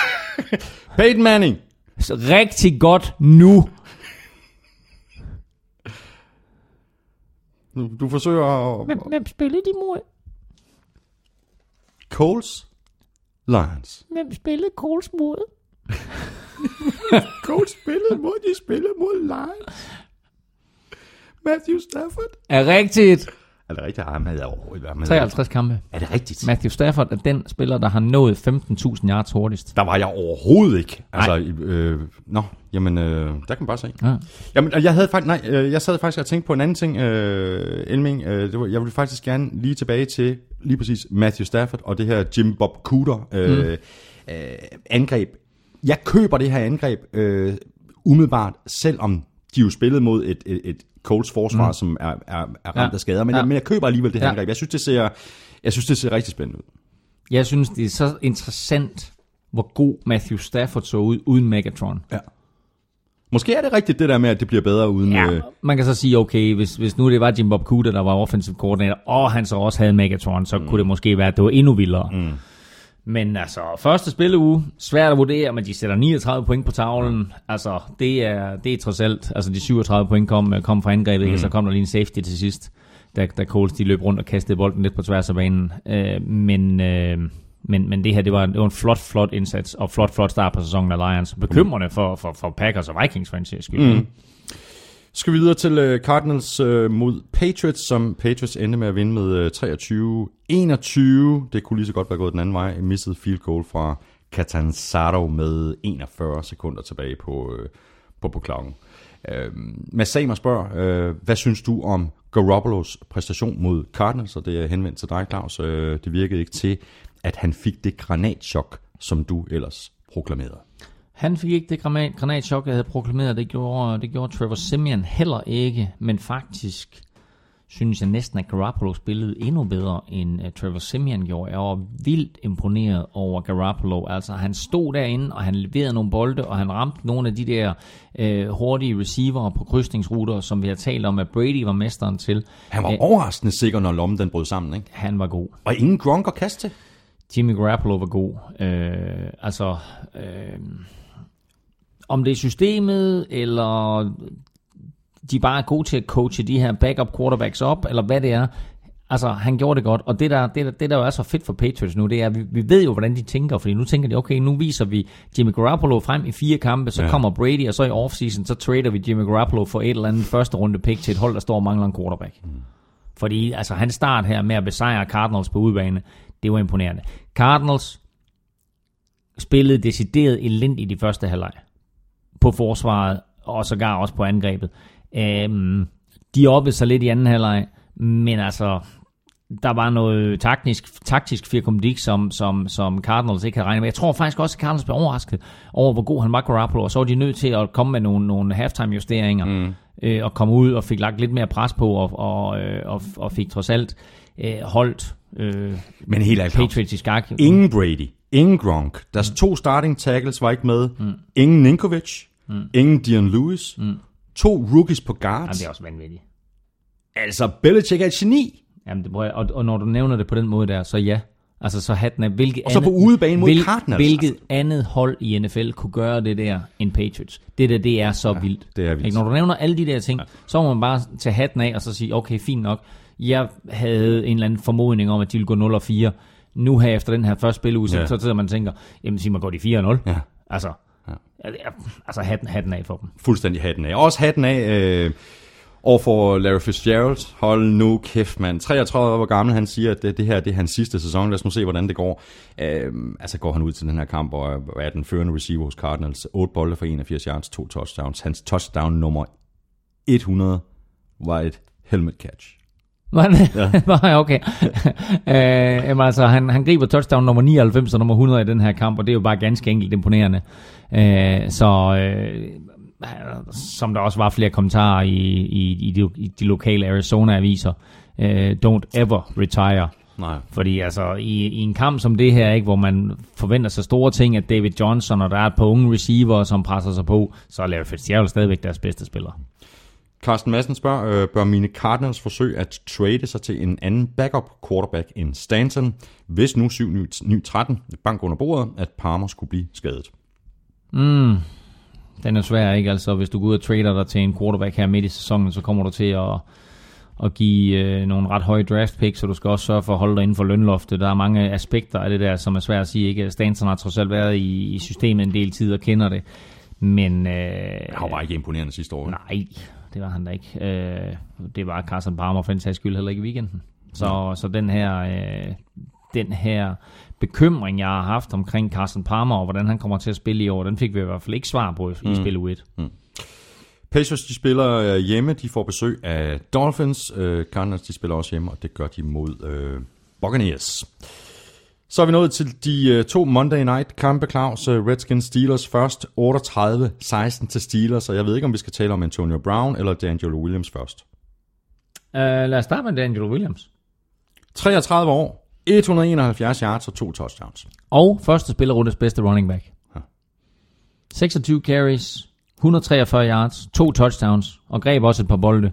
Peyton Manning. Så rigtig godt nu. Du, du forsøger at... Hvem, hvem spillede de mod? Coles. Lions. Hvem spillede Coles mod? Coles spillede mod, de spillede mod Lions. Matthew Stafford. Er rigtigt. Er det rigtigt? Overhovedet været med. 53 kampe. Er det rigtigt? Matthew Stafford er den spiller, der har nået 15.000 yards hurtigst. Der var jeg overhovedet ikke. Altså, øh, nå, jamen, øh, der kan man bare se. Ja. Jamen, jeg havde faktisk, nej, øh, jeg sad faktisk og tænkte på en anden ting, øh, Elming. Øh, det var, jeg ville faktisk gerne lige tilbage til lige præcis Matthew Stafford og det her Jim Bob Cooter øh, mm. øh, angreb. Jeg køber det her angreb øh, umiddelbart, selvom de jo spillede mod et, et, et Colts forsvar, mm. som er, er, er ramt Ja. af skader. Men, Ja. ja. men jeg køber alligevel det her ja. angreb. Jeg synes, det ser, jeg synes, det ser rigtig spændende ud. Jeg synes, det er så interessant, hvor god Matthew Stafford så ud uden Megatron. Ja. Måske er det rigtigt, det der med, at det bliver bedre uden... Ja, Øh, man kan så sige, okay, hvis, hvis nu det var Jim Bob Cooter, der var offensive coordinator, og han så også havde Megatron, så mm. kunne det måske være, at det var endnu vildere. Mm. Men altså, første spilleuge, svært at vurdere, men de sætter 39 point på tavlen. Altså, det er, det er trods alt, altså de 37 point kom, kom fra angrebet, mm. og så kom der lige en safety til sidst, da, da Coles de løb rundt og kastede bolden lidt på tværs af banen. Øh, men, øh, men, men det her, det var, det var en flot, flot indsats, og flot, flot start på sæsonen af Lions. Bekymrende for, for, for Packers og Vikings, for en skyld. Mm skal vi videre til øh, Cardinals øh, mod Patriots, som Patriots endte med at vinde med øh, 23-21. Det kunne lige så godt være gået den anden vej. En misset field goal fra Catanzaro med 41 sekunder tilbage på, øh, på, på klokken. Øh, Mads Samer spørger, øh, hvad synes du om Garoppolo's præstation mod Cardinals? Og det er henvendt til dig, Claus. Øh, det virkede ikke til, at han fik det granatschok, som du ellers proklamerede. Han fik ikke det granat, granatchok, jeg havde proklameret. Det gjorde, det gjorde Trevor Simeon heller ikke. Men faktisk synes jeg næsten, at Garoppolo spillede endnu bedre, end uh, Trevor Simeon gjorde. Jeg var vildt imponeret over Garoppolo. Altså, han stod derinde, og han leverede nogle bolde, og han ramte nogle af de der øh, hurtige receiver på krydsningsruter, som vi har talt om, at Brady var mesteren til. Han var Øh, overraskende sikker, når lommen den brød sammen. Ikke? Han var god. Og ingen Gronk at kaste til. Jimmy Garoppolo var god. Øh, altså, øh, om det er systemet, eller de bare er gode til at coache de her backup quarterbacks op, eller hvad det er. Altså, han gjorde det godt, og det der, det, der, det der jo er så fedt for Patriots nu, det er, at vi, vi ved jo, hvordan de tænker, fordi nu tænker de, okay, nu viser vi Jimmy Garoppolo frem i fire kampe, så ja. Kommer Brady, og så i offseason, så trader vi Jimmy Garoppolo for et eller andet første runde pick til et hold, der står og mangler en quarterback. Mm. Fordi altså, hans start her med at besejre Cardinals på udebane, det var imponerende. Cardinals spillede decideret elendigt i de første halvleg på forsvaret, og sågar også på angrebet. Øhm, de oppede sig lidt i anden halvleg, men altså, der var noget taktisk, taktisk firkumdik, som, som, som Cardinals ikke havde regnet med. Jeg tror faktisk også, at Cardinals blev overrasket over, hvor god han var Garoppolo, og så var de nødt til at komme med nogle, nogle halftime-justeringer, mm. øh, og komme ud og fik lagt lidt mere pres på, og, og, øh, og, og fik trods alt øh, holdt øh, Men helt ærligt, Patriots i skak. ingen Brady. ingen Gronk. Deres mm. to starting tackles var ikke med. Mm. Ingen Ninkovic. Mm. Ingen Dion Lewis. Mm. To rookies på Jamen, guards. det er også vanvittigt. Altså, Belichick er et geni. Jamen, det, og, og når du nævner det på den måde der, så ja. Altså, så hatten af, hvilket Og så på udebane mod Cardinals. Hvilket andet hold i NFL kunne gøre det der end Patriots? Det der, det er så ja, vildt. det er vildt. Ikke? Når du nævner alle de der ting, ja. så må man bare tage hatten af og så sige, okay, fint nok. Jeg havde en eller anden formodning om, at de ville gå 0 og 4. Nu her efter den her første spilleuge, Ja. så sidder man og tænker, jamen sig mig, går de 4-0? Ja. Altså, Ja altså hatten, hatten af for dem. Fuldstændig hatten af. Også hatten af øh, over for Larry Fitzgerald. Hold nu kæft, mand. 33 år hvor gammel, han siger, at det, det her det er hans sidste sæson. Lad os nu se, hvordan det går. Øh, altså går han ud til den her kamp, og er- er den førende receiver hos Cardinals. 8 bolde for 81 yards, to touchdowns. Hans touchdown nummer 100 var et helmet catch. Var det? Ja. okay. øh, jamen altså, han, han griber touchdown nummer 99 og nummer 100 i den her kamp, og det er jo bare ganske enkelt imponerende. Øh, så øh, som der også var flere kommentarer i, i, i, de, i de lokale Arizona-aviser, øh, don't ever retire. Nej. Fordi altså, i, i en kamp som det her, ikke, hvor man forventer sig store ting af David Johnson, og der er et par unge receiver, som presser sig på, så er Larry Fitzgerald stadigvæk deres bedste spiller. Carsten Madsen spørger, øh, bør mine Cardinals forsøge at trade sig til en anden backup quarterback end Stanton, hvis nu 7 ny, ny 13 bank under bordet, at Palmer skulle blive skadet? Mm, den er svær, ikke? Altså, hvis du går ud og trader dig til en quarterback her midt i sæsonen, så kommer du til at, at give øh, nogle ret høje draft picks, så du skal også sørge for at holde dig inden for lønloftet. Der er mange aspekter af det der, som er svært at sige. Ikke? Stanton har trods alt været i, i systemet en del tid og kender det. Men øh, Han var ikke imponerende sidste år. nej, det var han da ikke. Øh, det var Carson Palmer for en sags skyld heller ikke i weekenden. Så, så den her... Øh, den her bekymring, jeg har haft omkring Carson Palmer, og hvordan han kommer til at spille i år, den fik vi i hvert fald ikke svar på i mm. spil u 1. Pacers, de spiller øh, hjemme, de får besøg af Dolphins. Øh, Cardinals, de spiller også hjemme, og det gør de mod øh, Buccaneers. Så er vi nået til de øh, to Monday Night kampe, Claus. Øh, Redskins Steelers først, 38-16 til Steelers, og jeg ved ikke, om vi skal tale om Antonio Brown eller D'Angelo Williams først. Uh, lad os starte med Daniel Williams. 33 år, 171 yards og to touchdowns. Og første spillerrundes bedste running back. 26 carries, 143 yards, to touchdowns, og greb også et par bolde.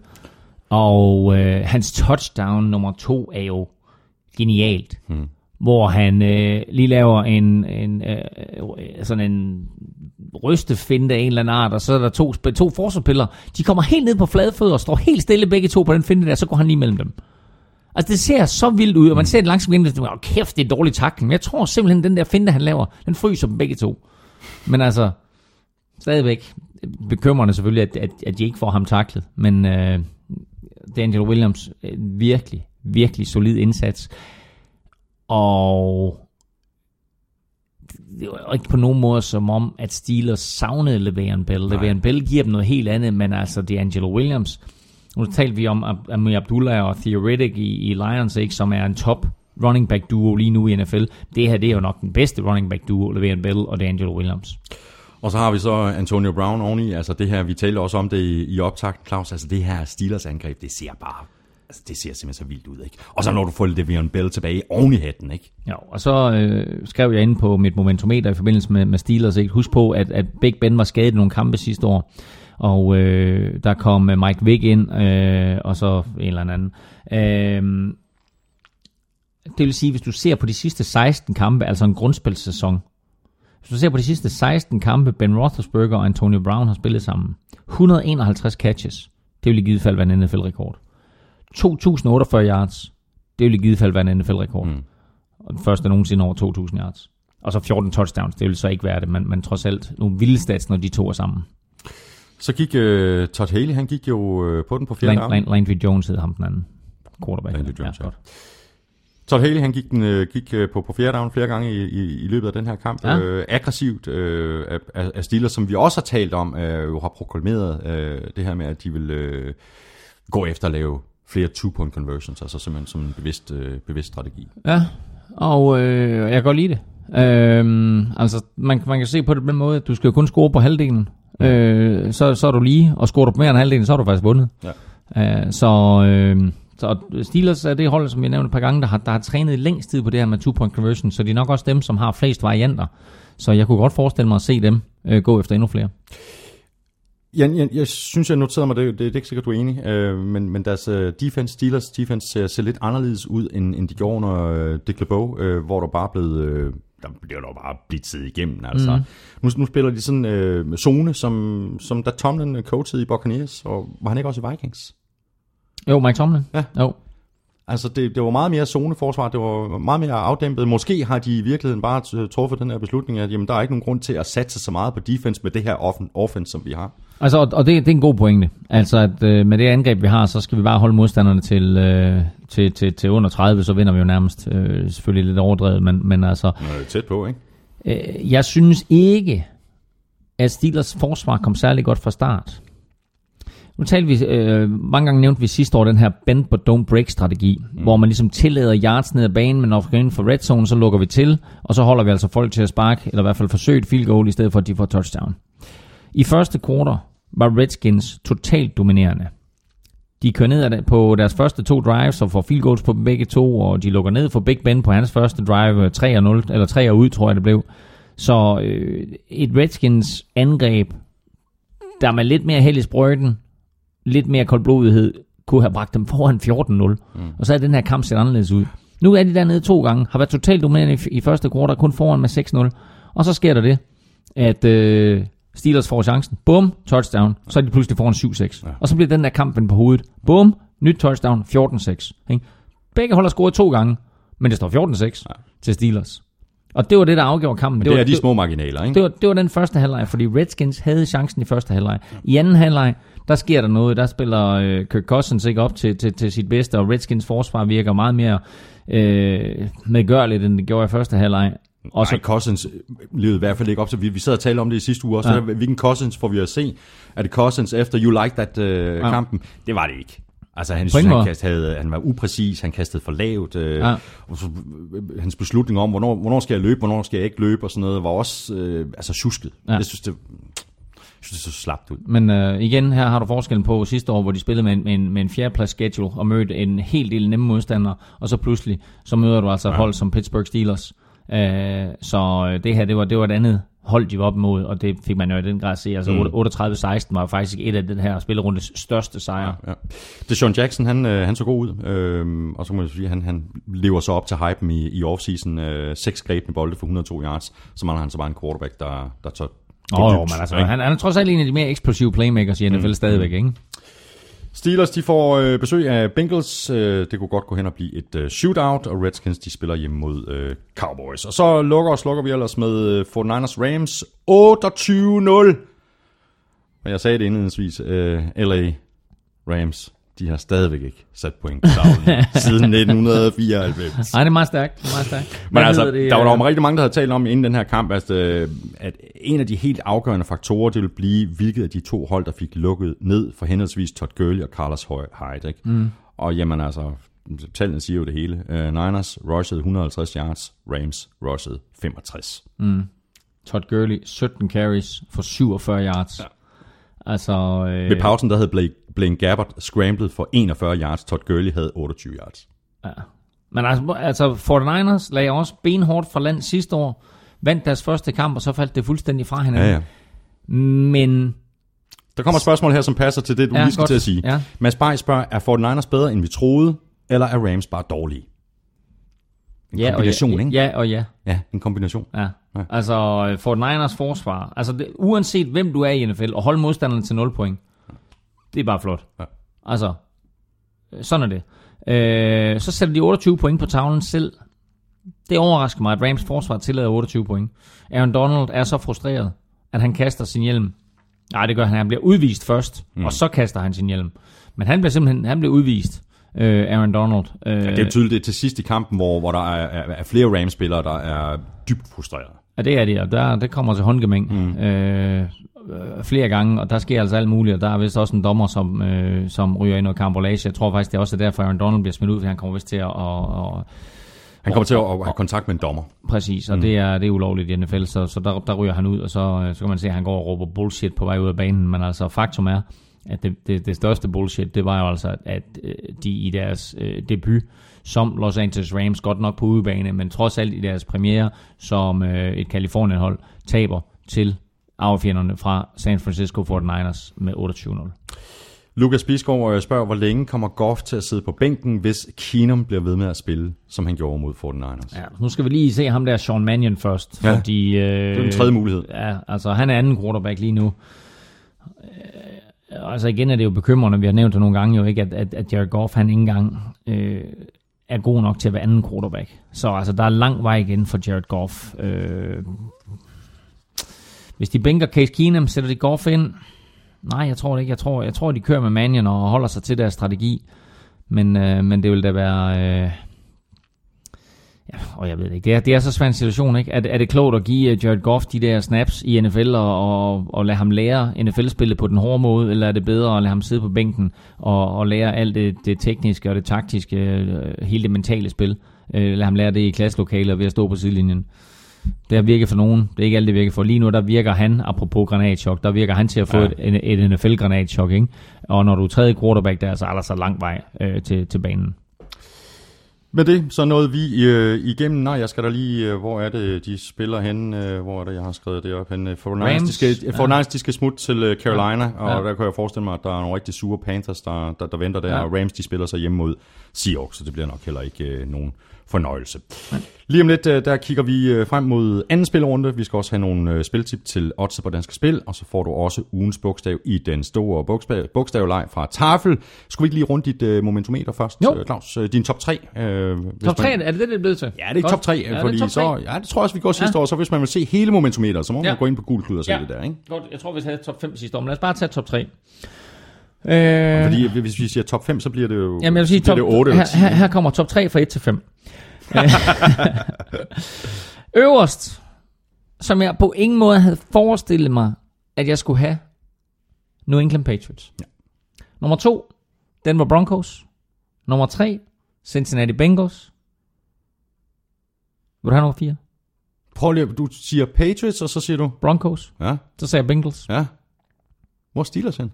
Og øh, hans touchdown nummer to er jo genialt. Hmm. Hvor han øh, lige laver en, en øh, øh, sådan en rystefinte af en eller anden art, og så er der to, to forsvarspiller. De kommer helt ned på flade fødder og står helt stille begge to på den finte der, så går han lige mellem dem. Altså, det ser så vildt ud, og man ser det langsomt ind, og tænker, kæft, det er dårlig takling. Men jeg tror simpelthen, den der finte, han laver, den fryser dem begge to. Men altså, stadigvæk bekymrende selvfølgelig, at, at, at de ikke får ham taklet. Men øh, Daniel Williams, øh, virkelig, virkelig solid indsats. Og det var ikke på nogen måde som om, at Steelers savnede Le'Veon Bell. Le'Veon Bell giver dem noget helt andet, men altså D'Angelo Williams, nu talte vi om Amir Abdullah og Theoretic i, i Lions, ikke, som er en top running back duo lige nu i NFL. Det her det er jo nok den bedste running back duo, Le'Veon Bell og D'Angelo Williams. Og så har vi så Antonio Brown oveni, altså det her, vi talte også om det i, i optakt, Claus, altså det her Steelers angreb, det ser bare, altså det ser simpelthen så vildt ud, ikke? Og så når du får Le'Veon Bell tilbage oven i hatten, ikke? Ja, og så øh, skrev jeg inde på mit momentometer i forbindelse med, med Steelers. Ikke? Husk på, at, at Big Ben var skadet i nogle kampe sidste år, og øh, der kom øh, Mike Vick ind, øh, og så en eller anden. Øh, det vil sige, hvis du ser på de sidste 16 kampe, altså en grundspilsæson, hvis du ser på de sidste 16 kampe, Ben Roethlisberger og Antonio Brown har spillet sammen, 151 catches, det vil i givet fald være en NFL-rekord. 2048 yards, det vil i givet fald være en NFL-rekord. Mm. Og den første nogensinde over 2.000 yards. Og så 14 touchdowns, det vil så ikke være det, men, men trods alt nogle vilde stats, når de to er sammen. Så gik uh, Todd Haley, han gik jo uh, på den på fjerde Lan- down. Lan- Landry Jones hed ham den anden quarterback. Landry Jones, ja, godt. Todd Haley, han gik, den, øh, gik øh, på, på fjerde down flere gange i, i, i løbet af den her kamp. Ja. Øh, aggressivt øh, af af Steelers, som vi også har talt om, øh, jo har proklameret øh, det her med, at de vil øh, gå efter at lave flere two-point conversions, altså simpelthen som en bevidst, øh, bevidst strategi. Ja, og øh, jeg kan godt lide det. Øhm, altså, man, man kan se på det på den måde, at du skal jo kun score på halvdelen. Øh, så, så er du lige, og scorer du på mere end halvdelen, så har du faktisk vundet. Ja. Øh, så øh, Så Steelers er det hold, som jeg nævnte et par gange, der har, der har trænet længst tid på det her med two-point conversion, så de er nok også dem, som har flest varianter. Så jeg kunne godt forestille mig at se dem øh, gå efter endnu flere. Jeg, jeg, jeg synes, jeg noterede mig, det, det, det er ikke sikkert, du er enig, øh, men, men deres øh, defense, Steelers defense, ser, ser lidt anderledes ud, end, end de gjorde under øh, Dick LeBeau, øh, hvor der bare blevet, øh, der bliver der bare blitzet igennem. Altså. Mm. Nu, nu spiller de sådan øh, zone, som, som da Tomlin coachede i Buccaneers, og var han ikke også i Vikings? Jo, Mike Tomlin. Ja. Jo. Altså, det, det var meget mere zoneforsvar, det var meget mere afdæmpet. Måske har de i virkeligheden bare truffet den her beslutning, at jamen, der er ikke nogen grund til at satse så meget på defense med det her offen, offense, som vi har. Altså, og og det, det er en god pointe. Altså, at øh, med det angreb, vi har, så skal vi bare holde modstanderne til, øh, til, til, til under 30, så vinder vi jo nærmest. Øh, selvfølgelig lidt overdrevet, men, men altså, Nå, tæt på, ikke? øh, jeg synes ikke, at Steelers forsvar kom særlig godt fra start. Nu talte vi, øh, mange gange nævnte vi sidste år den her bend but don't break strategi, mm. hvor man ligesom tillader yards ned ad banen, men når vi går ind for red zone, så lukker vi til, og så holder vi altså folk til at sparke, eller i hvert fald forsøge et field goal, i stedet for at de får touchdown. I første quarter var Redskins totalt dominerende. De kører ned på deres første to drives og får field goals på begge to, og de lukker ned for Big Ben på hans første drive, øh, 3 0 eller 3 ud, tror jeg det blev. Så øh, et Redskins angreb, der med lidt mere held i sprøjten, lidt mere koldblodighed, kunne have bragt dem foran 14-0. Mm. Og så er den her kamp set anderledes ud. Nu er de dernede to gange, har været totalt dominerende i, i første quarter, kun foran med 6-0. Og så sker der det, at øh, Steelers får chancen. Bum, touchdown. Så er de pludselig foran 7-6. Ja. Og så bliver den der kamp vendt på hovedet. Bum, nyt touchdown, 14-6. Ikke? Begge hold har scoret to gange, men det står 14-6 ja. til Steelers. Og det var det, der afgjorde kampen. Men det, det var, er de små marginaler, ikke? det var, det var den første halvleg, fordi Redskins havde chancen i første halvleg. I anden halvleg, der sker der noget. Der spiller øh, Kirk Cousins ikke op til, til, til sit bedste, og Redskins forsvar virker meget mere øh, medgørligt, end det gjorde i første halvleg. Og så Cousins levede i hvert fald ikke op til. Vi, vi sad og talte om det i sidste uge også. Ja. Ja. Hvilken Cousins får vi at se? Er det Cousins efter You Like That uh, ja. kampen? Det var det ikke. Altså, han, synes, han, kast, havde, han var upræcis, han kastede for lavt. Øh, Ja. ja. og så, øh, hans beslutning om, hvornår, hvornår skal jeg løbe, hvornår skal jeg ikke løbe, og sådan noget, var også øh, altså, susket. Ja. Ja. Jeg synes, det, jeg synes, det så slapt ud. Men øh, igen, her har du forskellen på sidste år, hvor de spillede med en, med en, med en fjerdeplads schedule og mødte en hel del nemme modstandere, og så pludselig, så møder du altså et hold som Pittsburgh Steelers. Øh, så øh, det her, det var, det var et andet hold, de var op imod, og det fik man jo i den grad at se. Altså mm. 38-16 var faktisk et af den her spillerundes største sejre. Ja. Deshaun Jackson, han, øh, han så god ud, øh, og så må jeg sige, han, han lever så op til hypen i, i offseason. Øh, seks grebne bolde for 102 yards, så mangler han så bare en quarterback, der, der tør Åh, oh, men altså, han, han er trods alt en af de mere eksplosive playmakers i NFL mm. stadigvæk, ikke? Steelers, de får øh, besøg af Bengals. Øh, det kunne godt gå hen og blive et øh, shootout, og Redskins, de spiller hjemme mod øh, Cowboys. Og så lukker og slukker vi ellers med øh, 49ers Rams 28-0. Og jeg sagde det indledningsvis, øh, LA Rams, de har stadigvæk ikke sat point på tavlen siden 1994. Nej, det er meget stærkt. Det er meget stærkt. Men altså, det, der var der øh, rigtig mange, der havde talt om inden den her kamp, at, øh, at en af de helt afgørende faktorer, det ville blive, hvilket af de to hold, der fik lukket ned for henholdsvis Todd Gurley og Carlos Hyde. Ikke? Mm. Og jamen altså, tallene siger jo det hele. Uh, Niners rushede 150 yards, Rams rushede 65. Todd Gurley, 17 carries for 47 yards. Ja. Altså, øh, Ved pausen, der havde Blake, Blaine Gabbert scrambled for 41 yards, Todd Gurley havde 28 yards. Men altså, altså 49ers lagde også benhårdt fra land sidste år, vandt deres første kamp, og så faldt det fuldstændig fra hinanden. Ja, ja. Men Der kommer et spørgsmål her, som passer til det, du Ja, ja, lige skal godt. til at sige. Ja. Mads Bay spørger, er 49ers bedre, end vi troede, eller er Rams bare dårlige? En ja, kombination, og ja, ikke? ja og ja. Ja, en kombination. Ja. Ja. ja. Altså, øh, for Niners forsvar, altså det, uanset hvem du er i NFL, og holde modstanderne til 0 point, det er bare flot. Ja. Altså, øh, sådan er det. Øh, så sætter de 28 point på tavlen selv. Det overrasker mig, at Rams forsvar tillader 28 point. Aaron Donald er så frustreret, at han kaster sin hjelm. Nej, det gør han. Han bliver udvist først, mm. og så kaster han sin hjelm. Men han bliver simpelthen han bliver udvist, øh, Aaron Donald. Øh, Ja, det er tydeligt, det er til sidst i kampen, hvor, hvor der er, er, er flere Rams-spillere, der er dybt frustrerede. Ja, det er det, og der, det kommer til håndgemæng mm. øh, øh, flere gange, og der sker altså alt muligt, og der er vist også en dommer, som, øh, som ryger i noget karambolage. Jeg tror faktisk, det er også derfor, Aaron Donald bliver smidt ud, for han kommer vist til at... Og, og, Han kommer til at have kontakt med en dommer. præcis, og mm. det, er, det er ulovligt i NFL, så, så der, der ryger han ud, og så, øh, så kan man se, at han går og råber bullshit på vej ud af banen, men altså faktum er, at det, det, det største bullshit, det var jo altså, at øh, de i deres øh, debut som Los Angeles Rams, godt nok på udebane, men trods alt i deres premiere som øh, et Kalifornien-hold, taber til arvefjenderne fra San Francisco 49ers med 28-0. Lukas Bisgaard spørger, hvor længe kommer Goff til at sidde på bænken, hvis Keenum bliver ved med at spille, som han gjorde mod 49ers? Ja, nu skal vi lige se ham der, Sean Mannion først, Ja. fordi... Øh, Det er den tredje mulighed. Ja, altså han er anden quarterback lige nu. Øh, altså igen er det jo bekymrende, vi har nævnt det nogle gange jo ikke, at, at, at Jared Goff han ikke engang øh, er god nok til at være anden quarterback. Så altså der er lang vej igen for Jared Goff. Øh, hvis de bænker Case Keenum, sætter de Goff ind? Nej, jeg tror det ikke. Jeg tror, jeg tror de kører med Mannion og holder sig til deres strategi. Men, øh, men det vil da være... Øh, Ja, og jeg ved ikke, det er, det er så svær en situation, ikke? Er, det- er det klogt at give øh, Jared Goff de der snaps i NFL og, og, og lade ham lære NFL-spillet på den hårde måde, eller er det bedre at lade ham sidde på bænken og, og lære alt det, det tekniske og det taktiske, øh, hele det mentale spil? Øh, lade ham lære det i klasselokaler ved at stå på sidelinjen. Det har virket for nogen, det er ikke alt det virker for. Lige nu, der virker han, apropos granatchok, der virker han til at få Ja. et, et NFL-granatchok, ikke? Og når du er tredje quarterback der, så er der så lang vej øh, til, til banen. Med det, så nåede vi øh, igennem. Nej, jeg skal da lige, øh, hvor er det, de spiller hen? Øh, hvor er det, jeg har skrevet det op hen? For Rams, de skal, ja. for de skal smutte til øh, Carolina, Ja. og Ja. der kan jeg forestille mig, at der er nogle rigtig sure Panthers, der, der, der venter der, Ja. og Rams, de spiller sig hjemme mod Seahawks, så det bliver nok heller ikke øh, nogen fornøjelse. Lige om lidt, øh, der kigger vi øh, frem mod anden spilrunde. Vi skal også have nogle øh, spiltip til odds på danske spil, og så får du også ugens bogstav i den store bogstav, bogstavleg fra Tafel. Skulle vi ikke lige rundt dit momentometer først, Jo. Claus? Din top 3? Øh, hvis Top 3, man- er det det, det er blevet til? Ja, det er Godt. top 3, Ja, fordi top så, tre. ja, det tror jeg også, vi går sidste Ja. år, så hvis man vil se hele momentometeret, så må man Ja. gå ind på Gulklud og se Ja. det der, ikke? Godt, jeg tror, vi havde top 5 sidste år, men lad os bare tage top 3. Øh, Fordi hvis vi siger top 5, så bliver det jo jamen, jeg vil sige, top, det 8 her, eller 10. her, her kommer top 3 fra 1 til 5. Øverst, som jeg på ingen måde havde forestillet mig, at jeg skulle have New England Patriots. Ja. Nummer 2, Denver Broncos. Nummer 3, Cincinnati Bengals. Vil du have nummer 4? Prøv lige, du siger Patriots, og så siger du, Broncos. ja, Så sagde jeg Bengals. ja. Hvor er Steelers hen?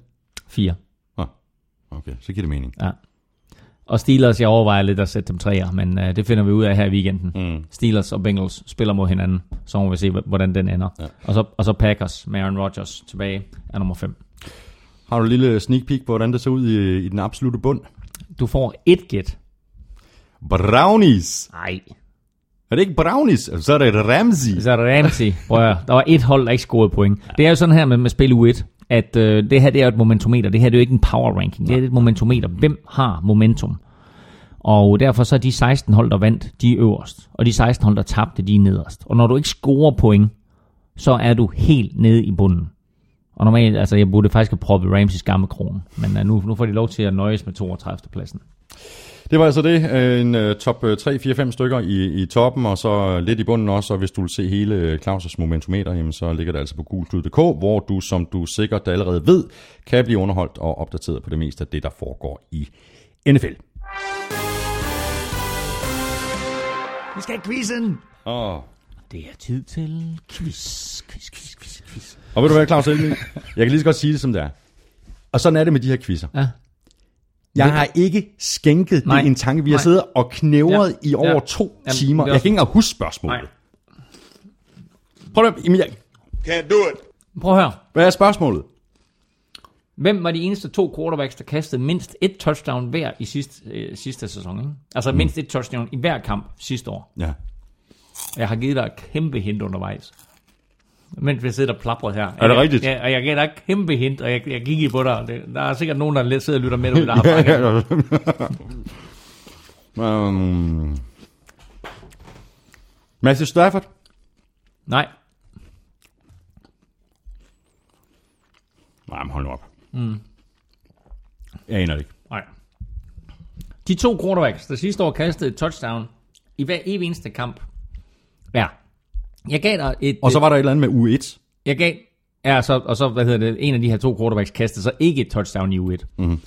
4. Okay, så giver det mening. Ja. Og Steelers, jeg overvejer lidt at sætte dem træer, men uh, det finder vi ud af her i weekenden. Mm. Steelers og Bengals spiller mod hinanden, så må vi se, hvordan den ender. Ja. Og, så, og så Packers med Aaron Rodgers tilbage er nummer 5. Har du en lille sneak peek på, hvordan det ser ud i, i den absolute bund? Du får et gæt. Brownies. Nej. Er det ikke Brownies? Så er det Ramsey. Så er det Ramsey. Prøv at. Der var et hold, der ikke scorede point. Det er jo sådan her med, med spil U1, at øh, det her det er et momentometer. Det her det er jo ikke en power ranking. Det er et momentometer. Hvem har momentum? Og derfor så er de 16 hold, der vandt, de er øverst. Og de 16 hold, der tabte, de er nederst. Og når du ikke scorer point, så er du helt nede i bunden. Og normalt, altså jeg burde faktisk have proppet Ramses gamle krone. Men uh, nu, nu får de lov til at nøjes med 32. pladsen. Det var altså det. Øh, En uh, top 3-4-5 stykker i, i toppen, og så lidt i bunden også. Og hvis du vil se hele øh, Claus' momentometer, jamen, så ligger det altså på gulklud.dk, hvor du, som du sikkert allerede ved, kan blive underholdt og opdateret på det meste af det, der foregår i NFL. Vi skal have quizzen! Oh. Det er tid til quiz, quiz, quiz, quiz, quiz. Og ved du hvad, Claus Elming? Jeg kan lige så godt sige det, som det er. Og sådan er det med de her quizzer. Ja. Jeg har ikke skænket Nej. det en tanke. Vi har Nej. siddet og knævret Ja. i over Ja. to Jamen, timer. er Jeg kan ikke engang huske spørgsmålet. Nej. Prøv at, Emil, jeg- Can't do it. Prøv at høre. hvad er spørgsmålet? Hvem var de eneste to quarterbacks, der kastede mindst et touchdown hver i sidste, øh, sidste sæson? Ikke? Altså mm. mindst et touchdown i hver kamp sidste år. Ja. Jeg har givet dig et kæmpe hint undervejs. Mens vi sidder og plaprer her. Er det jeg, rigtigt? Ja, og jeg gav dig kæmpe hint, og jeg, jeg gik i på dig. Det, der er sikkert nogen, der sidder og lytter med derude, der har fanget. um, Matthew Stafford? Nej, Nej, men hold nu op. Mm. Jeg aner det ikke. nej. De to quarterbacks, der sidste år kastede et touchdown i hver evig eneste kamp. Ja. Jeg gav dig et... Og så var der et eller andet med U1. Jeg gav... Ja, så, og så, hvad hedder det, en af de her to quarterbacks kastede så ikke et touchdown i U1. Mm-hmm.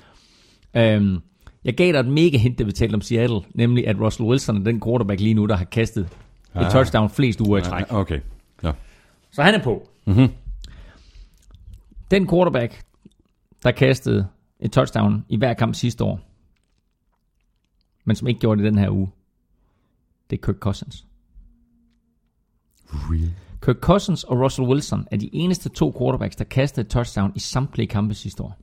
Øhm, jeg gav dig et mega hint, da vi talte om Seattle, nemlig at Russell Wilson er den quarterback lige nu, der har kastet et touchdown flest uger i træk. Ja, okay. Ja. Så han er på. Mm-hmm. Den quarterback, der kastede et touchdown i hver kamp sidste år, men som ikke gjorde det den her uge, det er Kirk Cousins. Really? Kirk Cousins og Russell Wilson er de eneste to quarterbacks, der kastede et touchdown i samtlige kampe sidste år.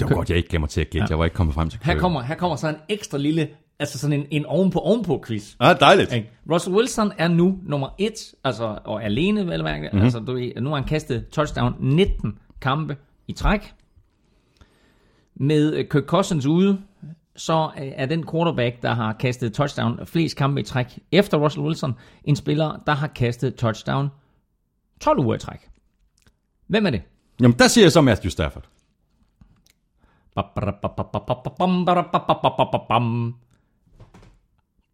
Det var godt, jeg ikke mig til at gætte. Ja. Jeg var ikke kommet frem til Her Kirk. kommer, her kommer så en ekstra lille, altså sådan en, en ovenpå ovenpå quiz. Ah, dejligt. Ikke? Russell Wilson er nu nummer et, altså, og alene, vel mærke. Mm-hmm. Altså, du, nu har han kastet touchdown 19 kampe i træk. Med øh, Kirk Cousins ude, så øh, er den quarterback, der har kastet touchdown flest kampe i træk efter Russell Wilson, en spiller, der har kastet touchdown 12 uger i træk. Hvem er det? Jamen, der siger jeg så Matthew Stafford.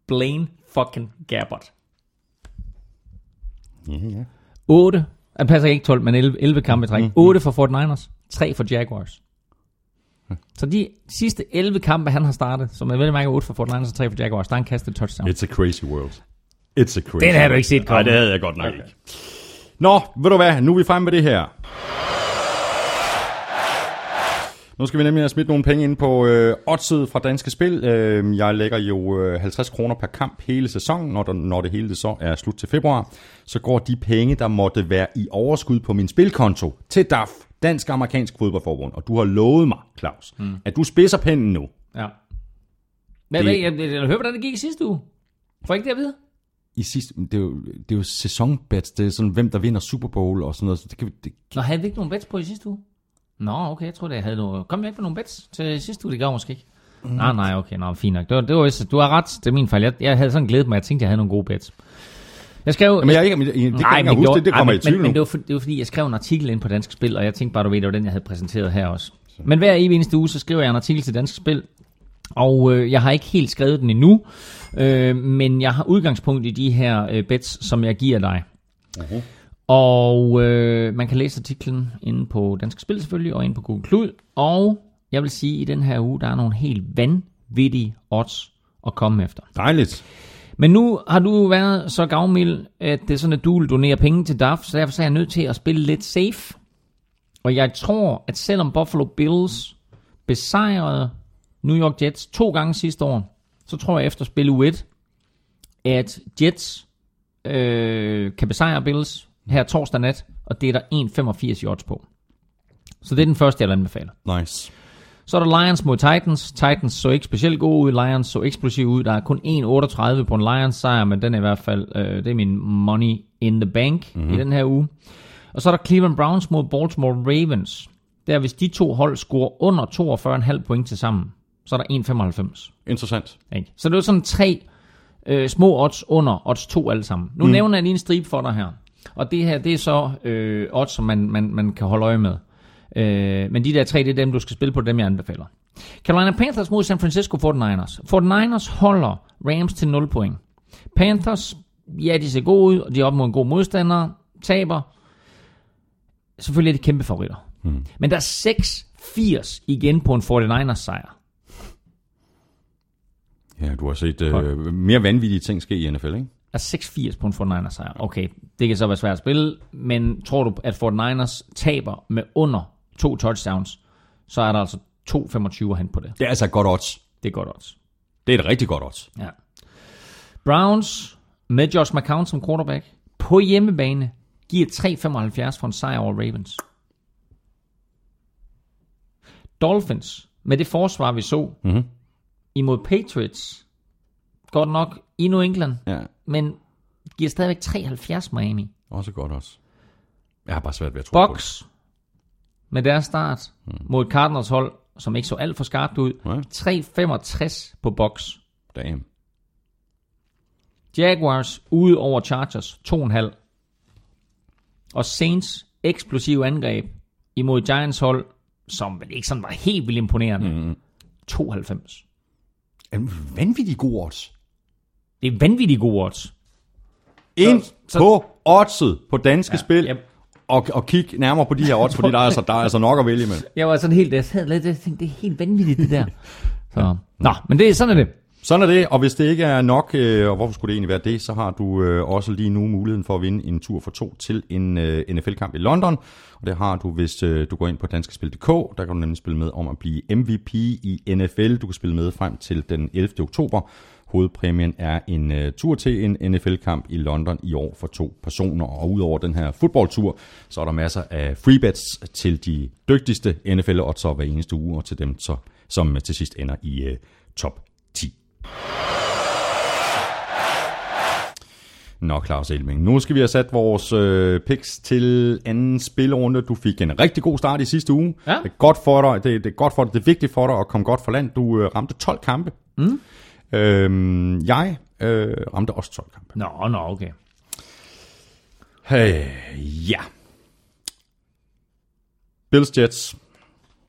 Blaine fucking Gabbert. Ja, ja. 8, han passer ikke 12, men 11, 11 kampe i træk. 8 for Fort Niners, 3 for Jaguars. Så de sidste 11 kampe, han har startet, som er vel mærke 8 for Fort Niners og 3 for Jaguars, der har han kastet touchdown. It's a crazy world. It's a crazy Den havde du ikke set Nej, komme. det havde jeg godt nok okay. ikke. Nå, ved du hvad? Nu er vi fremme med det her. Nu skal vi nemlig have smidt nogle penge ind på øh, oddset fra Danske Spil. Øh, jeg lægger jo øh, 50 kroner per kamp hele sæsonen, når, der, når det hele det så er slut til februar. Så går de penge, der måtte være i overskud på min spilkonto, til DAF, Dansk Amerikansk Fodboldforbund. Og du har lovet mig, Claus, mm. at du spidser pinden nu. Ja. Hvad, Det- jeg, jeg, jeg hører, hvordan det gik i sidste uge. Får ikke det at vide? I sidste, det, er jo, det er jo sæsonbets, det er sådan, hvem der vinder Super Bowl og sådan noget. Så det kan, det, Nå, havde vi ikke nogen bets på i sidste uge? Nå, okay, jeg troede, jeg havde noget. Kom jeg ikke med nogle bets til sidste uge? Det gør måske ikke. Mm. Nej, nej, okay, nå, fint nok. Det var, det var, du har ret, det er min fejl. Jeg, jeg havde sådan glædet mig, jeg tænkte, jeg havde nogle gode bets. Jeg skrev... Men jeg, ikke, det kan jeg engang men huske, det, det kommer nej, i tvivl men, men det, var for, det var fordi, jeg skrev en artikel ind på Dansk Spil, og jeg tænkte bare, du ved, det var den, jeg havde præsenteret her også. Men hver evig eneste uge, så skriver jeg en artikel til Dansk Spil, og øh, jeg har ikke helt skrevet den endnu, øh, men jeg har udgangspunkt i de her øh, bets, som jeg giver dig. Mhm. Og øh, man kan læse artiklen inde på Dansk Spil selvfølgelig, og inde på Google Klud. Og jeg vil sige, at i den her uge, der er nogle helt vanvittige odds at komme efter. Dejligt. Men nu har du været så gavmild, at det er sådan, at du vil donere penge til DAF, så derfor så er jeg nødt til at spille lidt safe. Og jeg tror, at selvom Buffalo Bills besejrede New York Jets to gange sidste år, så tror jeg efter spil u 1, at Jets øh, kan besejre Bills her torsdag nat, og det er der 1,85 i odds på. Så det er den første, jeg vil anbefale. Nice. Så er der Lions mod Titans. Titans så ikke specielt gode ud. Lions så eksplosiv ud. Der er kun 1,38 på en Lions sejr, men den er i hvert fald, øh, det er min money in the bank mm-hmm. i den her uge. Og så er der Cleveland Browns mod Baltimore Ravens. Der hvis de to hold scorer under 42,5 point til sammen, så er der 1,95. Interessant. Ikke? Så det er sådan tre øh, små odds under odds 2 alle sammen. Nu mm. nævner jeg lige en stribe for dig her. Og det her, det er så øh, odds, som man, man, man kan holde øje med. Øh, men de der tre, det er dem, du skal spille på, dem jeg anbefaler. Carolina Panthers mod San Francisco 49ers. 49ers holder Rams til 0 point. Panthers, ja, de ser gode ud, og de er op mod en god modstander. Taber. Selvfølgelig er de kæmpe favoritter. Mm. Men der er 6-80 igen på en 49ers sejr. Ja, du har set øh, mere vanvittige ting ske i NFL, ikke? er 6-80 på en 49ers sejr. Okay, det kan så være svært at spille, men tror du, at 49ers taber med under to touchdowns, så er der altså 2,25 at hente på det. Det er altså godt odds. Det er godt odds. Det er et rigtig godt odds. Ja. Browns med Josh McCown som quarterback på hjemmebane giver 3,75 for en sejr over Ravens. Dolphins med det forsvar, vi så Mhm. imod Patriots, godt nok i New England, Ja, men giver stadigvæk 73 Miami. også godt odds. Jeg har bare svært ved at tro på Bucks med deres start mod et Cardinals hold, som ikke så alt for skarpt ud. Nej. 3,65 på det. Damn. Jaguars ude over Chargers 2,5. Og Saints eksplosive angreb imod Giants hold, som vel ikke sådan var helt vildt imponerende. Mm. 92. En vanvittig god odds. Det er vanvittigt gode odds. Ind Så- så, på oddset på danske ja, spil, yep. Og, og kig nærmere på de her odds, fordi der er, altså, der er altså nok at vælge med. Jeg var sådan helt, jeg sad lidt, jeg tænkte, det er helt vanvittigt det der. Så. Nå, men det er sådan er det. Sådan er det, og hvis det ikke er nok, øh, og hvorfor skulle det egentlig være det, så har du øh, også lige nu muligheden for at vinde en tur for to til en øh, NFL-kamp i London. Og det har du, hvis øh, du går ind på danskespil.dk. Der kan du nemlig spille med om at blive MVP i NFL. Du kan spille med frem til den 11. oktober. Hovedpræmien er en uh, tur til en NFL-kamp i London i år for to personer. Og udover den her fodboldtur, så er der masser af freebets til de dygtigste NFL-oddsere hver eneste uge, og til dem, så, som til sidst ender i uh, top 10. Nå, Claus Elming. Nu skal vi have sat vores øh, picks til anden spilrunde. Du fik en rigtig god start i sidste uge. Ja. Det er godt for dig. Det, det er godt for dig. Det er vigtigt for dig at komme godt for land. Du øh, ramte 12 kampe. Mm. Øhm, jeg øh, ramte også 12 kampe. Nå, nå, okay. Hey, ja. Bills Jets.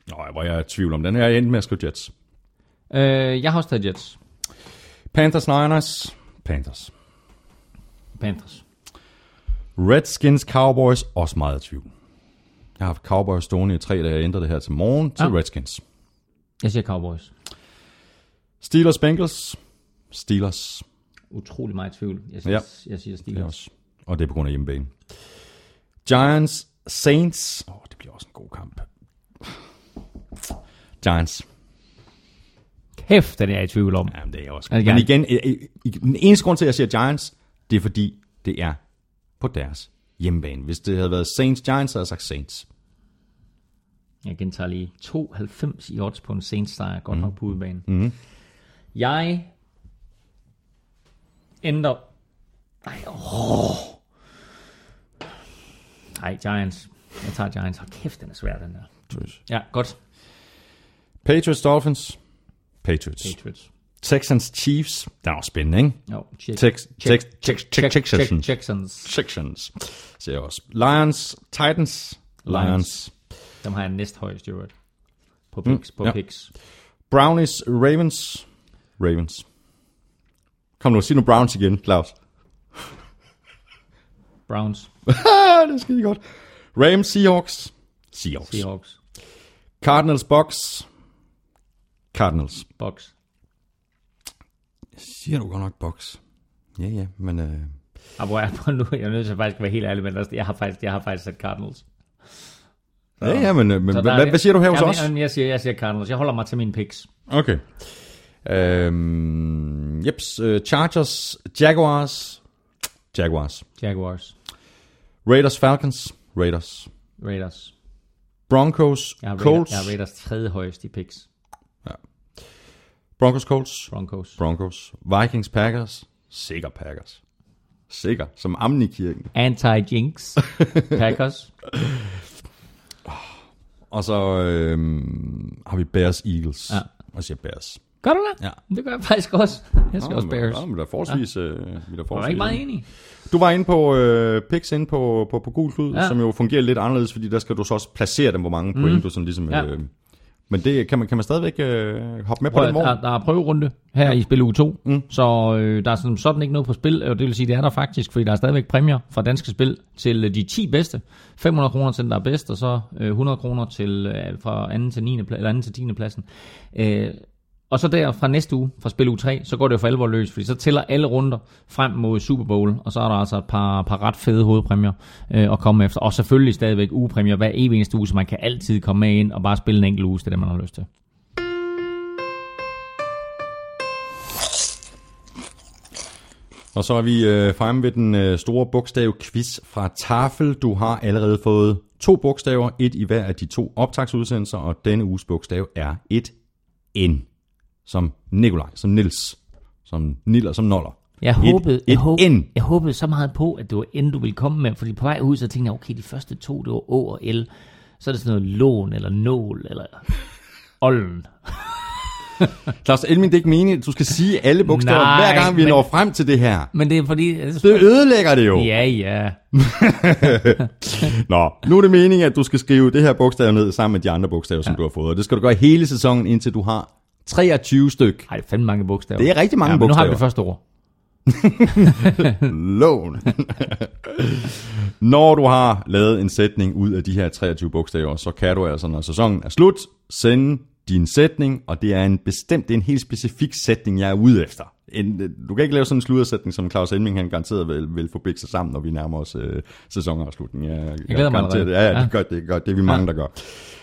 Nå, hvor jeg er i tvivl om den her. Jeg endte med at skrive Jets. Øh, jeg har også taget Jets. Panthers Niners. Panthers. Panthers. Redskins Cowboys. Også meget i tvivl. Jeg har haft Cowboys stående i tre, da jeg ændrede det her til morgen til Ja. Redskins. Jeg siger Cowboys. Steelers Bengals. Steelers. Utrolig meget tvivl. Jeg siger, Ja. jeg siger Det er Steelers. også. Og det er på grund af hjemmebane. Giants Saints. Åh, oh, det bliver også en god kamp. Giants. Kæft, den er jeg i tvivl om. Jamen, det er jeg også. Det Men igen, den eneste grund til, at jeg siger Giants, det er fordi, det er på deres hjemmebane. Hvis det havde været Saints Giants, så havde jeg sagt Saints. Jeg gentager lige. 92 i odds på en Saints sejr. Godt nok på udebanen. Mm. Jeg ændrer... Nej, åh. Nej, Giants. Jeg tager Giants. Hold kæft, den er svær, den der. Ja, godt. Patriots Dolphins. Patriots. Patriots. Texans Chiefs. Den er også spændende, ikke? Jo, Texans. Texans. Ser jeg også. Lions, Titans, Lions. Dem har jeg næst højst, øvrigt. På picks, på picks. Brownies, Ravens, Ravens. Kom nu, sig nu Browns igen, Claus. Browns, Ah, det er skide godt. Rams, Seahawks, Seahawks. Seahawks, Cardinals, Bucks, Cardinals. Bucks. Siger du godt nok Bucks? Ja, ja, men... Øh... Og hvor er jeg på nu? Jeg er nødt til faktisk at være helt ærlig, men altså, jeg har faktisk, jeg har faktisk sat Cardinals. Ja, ja, men, øh, men Så hvad, hvad siger du her hos os? jamen, Jeg siger, jeg siger Cardinals. Jeg holder mig til mine picks. Okay. Øhm, jeps, uh, Chargers, Jaguars, Jaguars. Jaguars, Raiders, Falcons, Raiders. Raiders. Broncos, Jeg har, Colts, Raiders, jeg har Raiders tredje højst i picks. Broncos, Colts, Broncos. Broncos. Vikings, Packers, sikker Packers. Sikker, som ammen i kirken. Anti-Jinx. Packers. Og så øhm, har vi Bears, Eagles. Ja. Og siger Bears. Gør du det? Ja. Det gør jeg faktisk også. Jeg skal også Bears. Ja, men der er forholdsvis... Ja. Øh, vi er der Jeg forholdsvis ikke meget enig. Du var inde på øh, picks inde på, på, på Gul Klud, ja. Ja. som jo fungerer lidt anderledes, fordi der skal du så også placere dem, hvor mange point mm. du sådan ligesom... Ja. Øh, men det kan man, kan man stadigvæk øh, hoppe med på Prøv, den vogn? der, der er prøverunde her i spil uge 2, mm. så øh, der er sådan, sådan ikke noget på spil, og det vil sige, det er der faktisk, fordi der er stadigvæk præmier fra danske spil til øh, de 10 bedste. 500 kroner til den, der er bedst, og så øh, 100 kroner til, øh, fra anden til, 9. Pla- eller anden til 10. pladsen. Øh, og så der fra næste uge, fra spil uge 3, så går det jo for alvor løs, fordi så tæller alle runder frem mod Super Bowl, og så er der altså et par, par ret fede hovedpræmier øh, at komme efter. Og selvfølgelig stadigvæk ugepræmier hver evig eneste uge, så man kan altid komme med ind og bare spille en enkelt uge, det er det, man har lyst til. Og så er vi øh, fremme ved den øh, store bogstav-quiz fra Tafel. Du har allerede fået to bogstaver, et i hver af de to optagsudsendelser, og denne uges bogstav er et N. Som Nikolaj, som Nils, som Niller, som Noller. Jeg Et- håbede, et jeg, håbede, N. jeg håbede så meget på, at det var N, du ville komme med, fordi på vej ud, så tænkte jeg, okay, de første to, det var Å og L. Så er det sådan noget lån, eller nål, eller olden. Claus Elming, det er ikke meningen, at du skal sige alle bogstaver, Nej, hver gang vi men- når frem til det her. Men det er fordi... Det ødelægger det jo. Ja, ja. Nå, nu er det meningen, at du skal skrive det her bogstav ned sammen med de andre bogstaver, som du har fået. Og det skal du gøre hele sæsonen, indtil du har 23 styk. Ej, det er fandme mange bogstaver. Det er rigtig mange ja, men nu har vi bogstaver. det første ord. Lån. når du har lavet en sætning ud af de her 23 bogstaver, så kan du altså, når sæsonen er slut, sende din sætning, og det er en bestemt, det er en helt specifik sætning, jeg er ude efter. En, du kan ikke lave sådan en sludersætning, som Claus Elming han garanteret vil, vil få sig sammen, når vi nærmer os øh, sæsonafslutning. Jeg, jeg glæder mig allerede. det. Ja, ja, Ja. det gør det, gør, det er vi mange, der gør.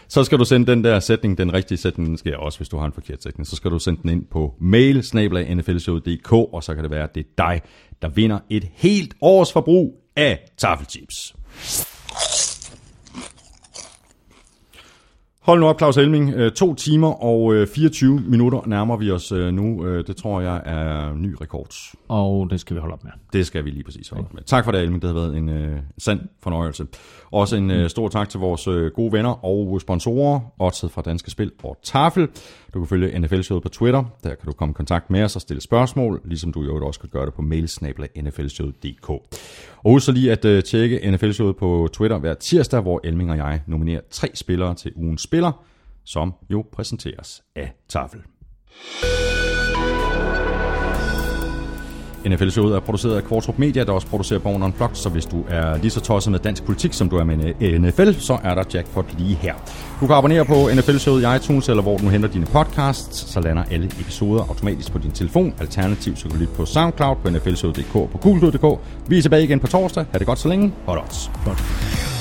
Så skal du sende den der sætning, den rigtige sætning, den skal jeg også, hvis du har en forkert sætning. Så skal du sende den ind på mail, snablag nflshow.dk, og så kan det være, at det er dig, der vinder et helt års forbrug af taffelchips. Hold nu op, Claus Helming. Øh, To timer og øh, 24 minutter nærmer vi os øh, nu. Øh, Det tror jeg er ny rekord. Og det skal vi holde op med. Det skal vi lige præcis holde op med. Tak for det, Elming. Det har været en øh, sand fornøjelse. Også en øh, stor tak til vores øh, gode venner og sponsorer, Odset fra Danske Spil og Tafel. Du kan følge NFL-showet på Twitter. Der kan du komme i kontakt med os og stille spørgsmål, ligesom du jo også kan gøre det på mailsnabla.nflshowet.dk. Og husk så lige at øh, tjekke NFL-showet på Twitter hver tirsdag, hvor Elming og jeg nominerer tre spillere til ugens spiller, som jo præsenteres af Tafel. NFL-showet er produceret af Kvartrup Media, der også producerer Born Unplugged, så hvis du er lige så tosset med dansk politik, som du er med NFL, så er der jackpot lige her. Du kan abonnere på NFL-showet i iTunes, eller hvor du henter dine podcasts, så lander alle episoder automatisk på din telefon. Alternativt så kan du lytte på SoundCloud, på nflshowet.dk og på coolblod.dk. Vi er tilbage igen på torsdag. Ha' det godt så længe. Hot odds. Godt.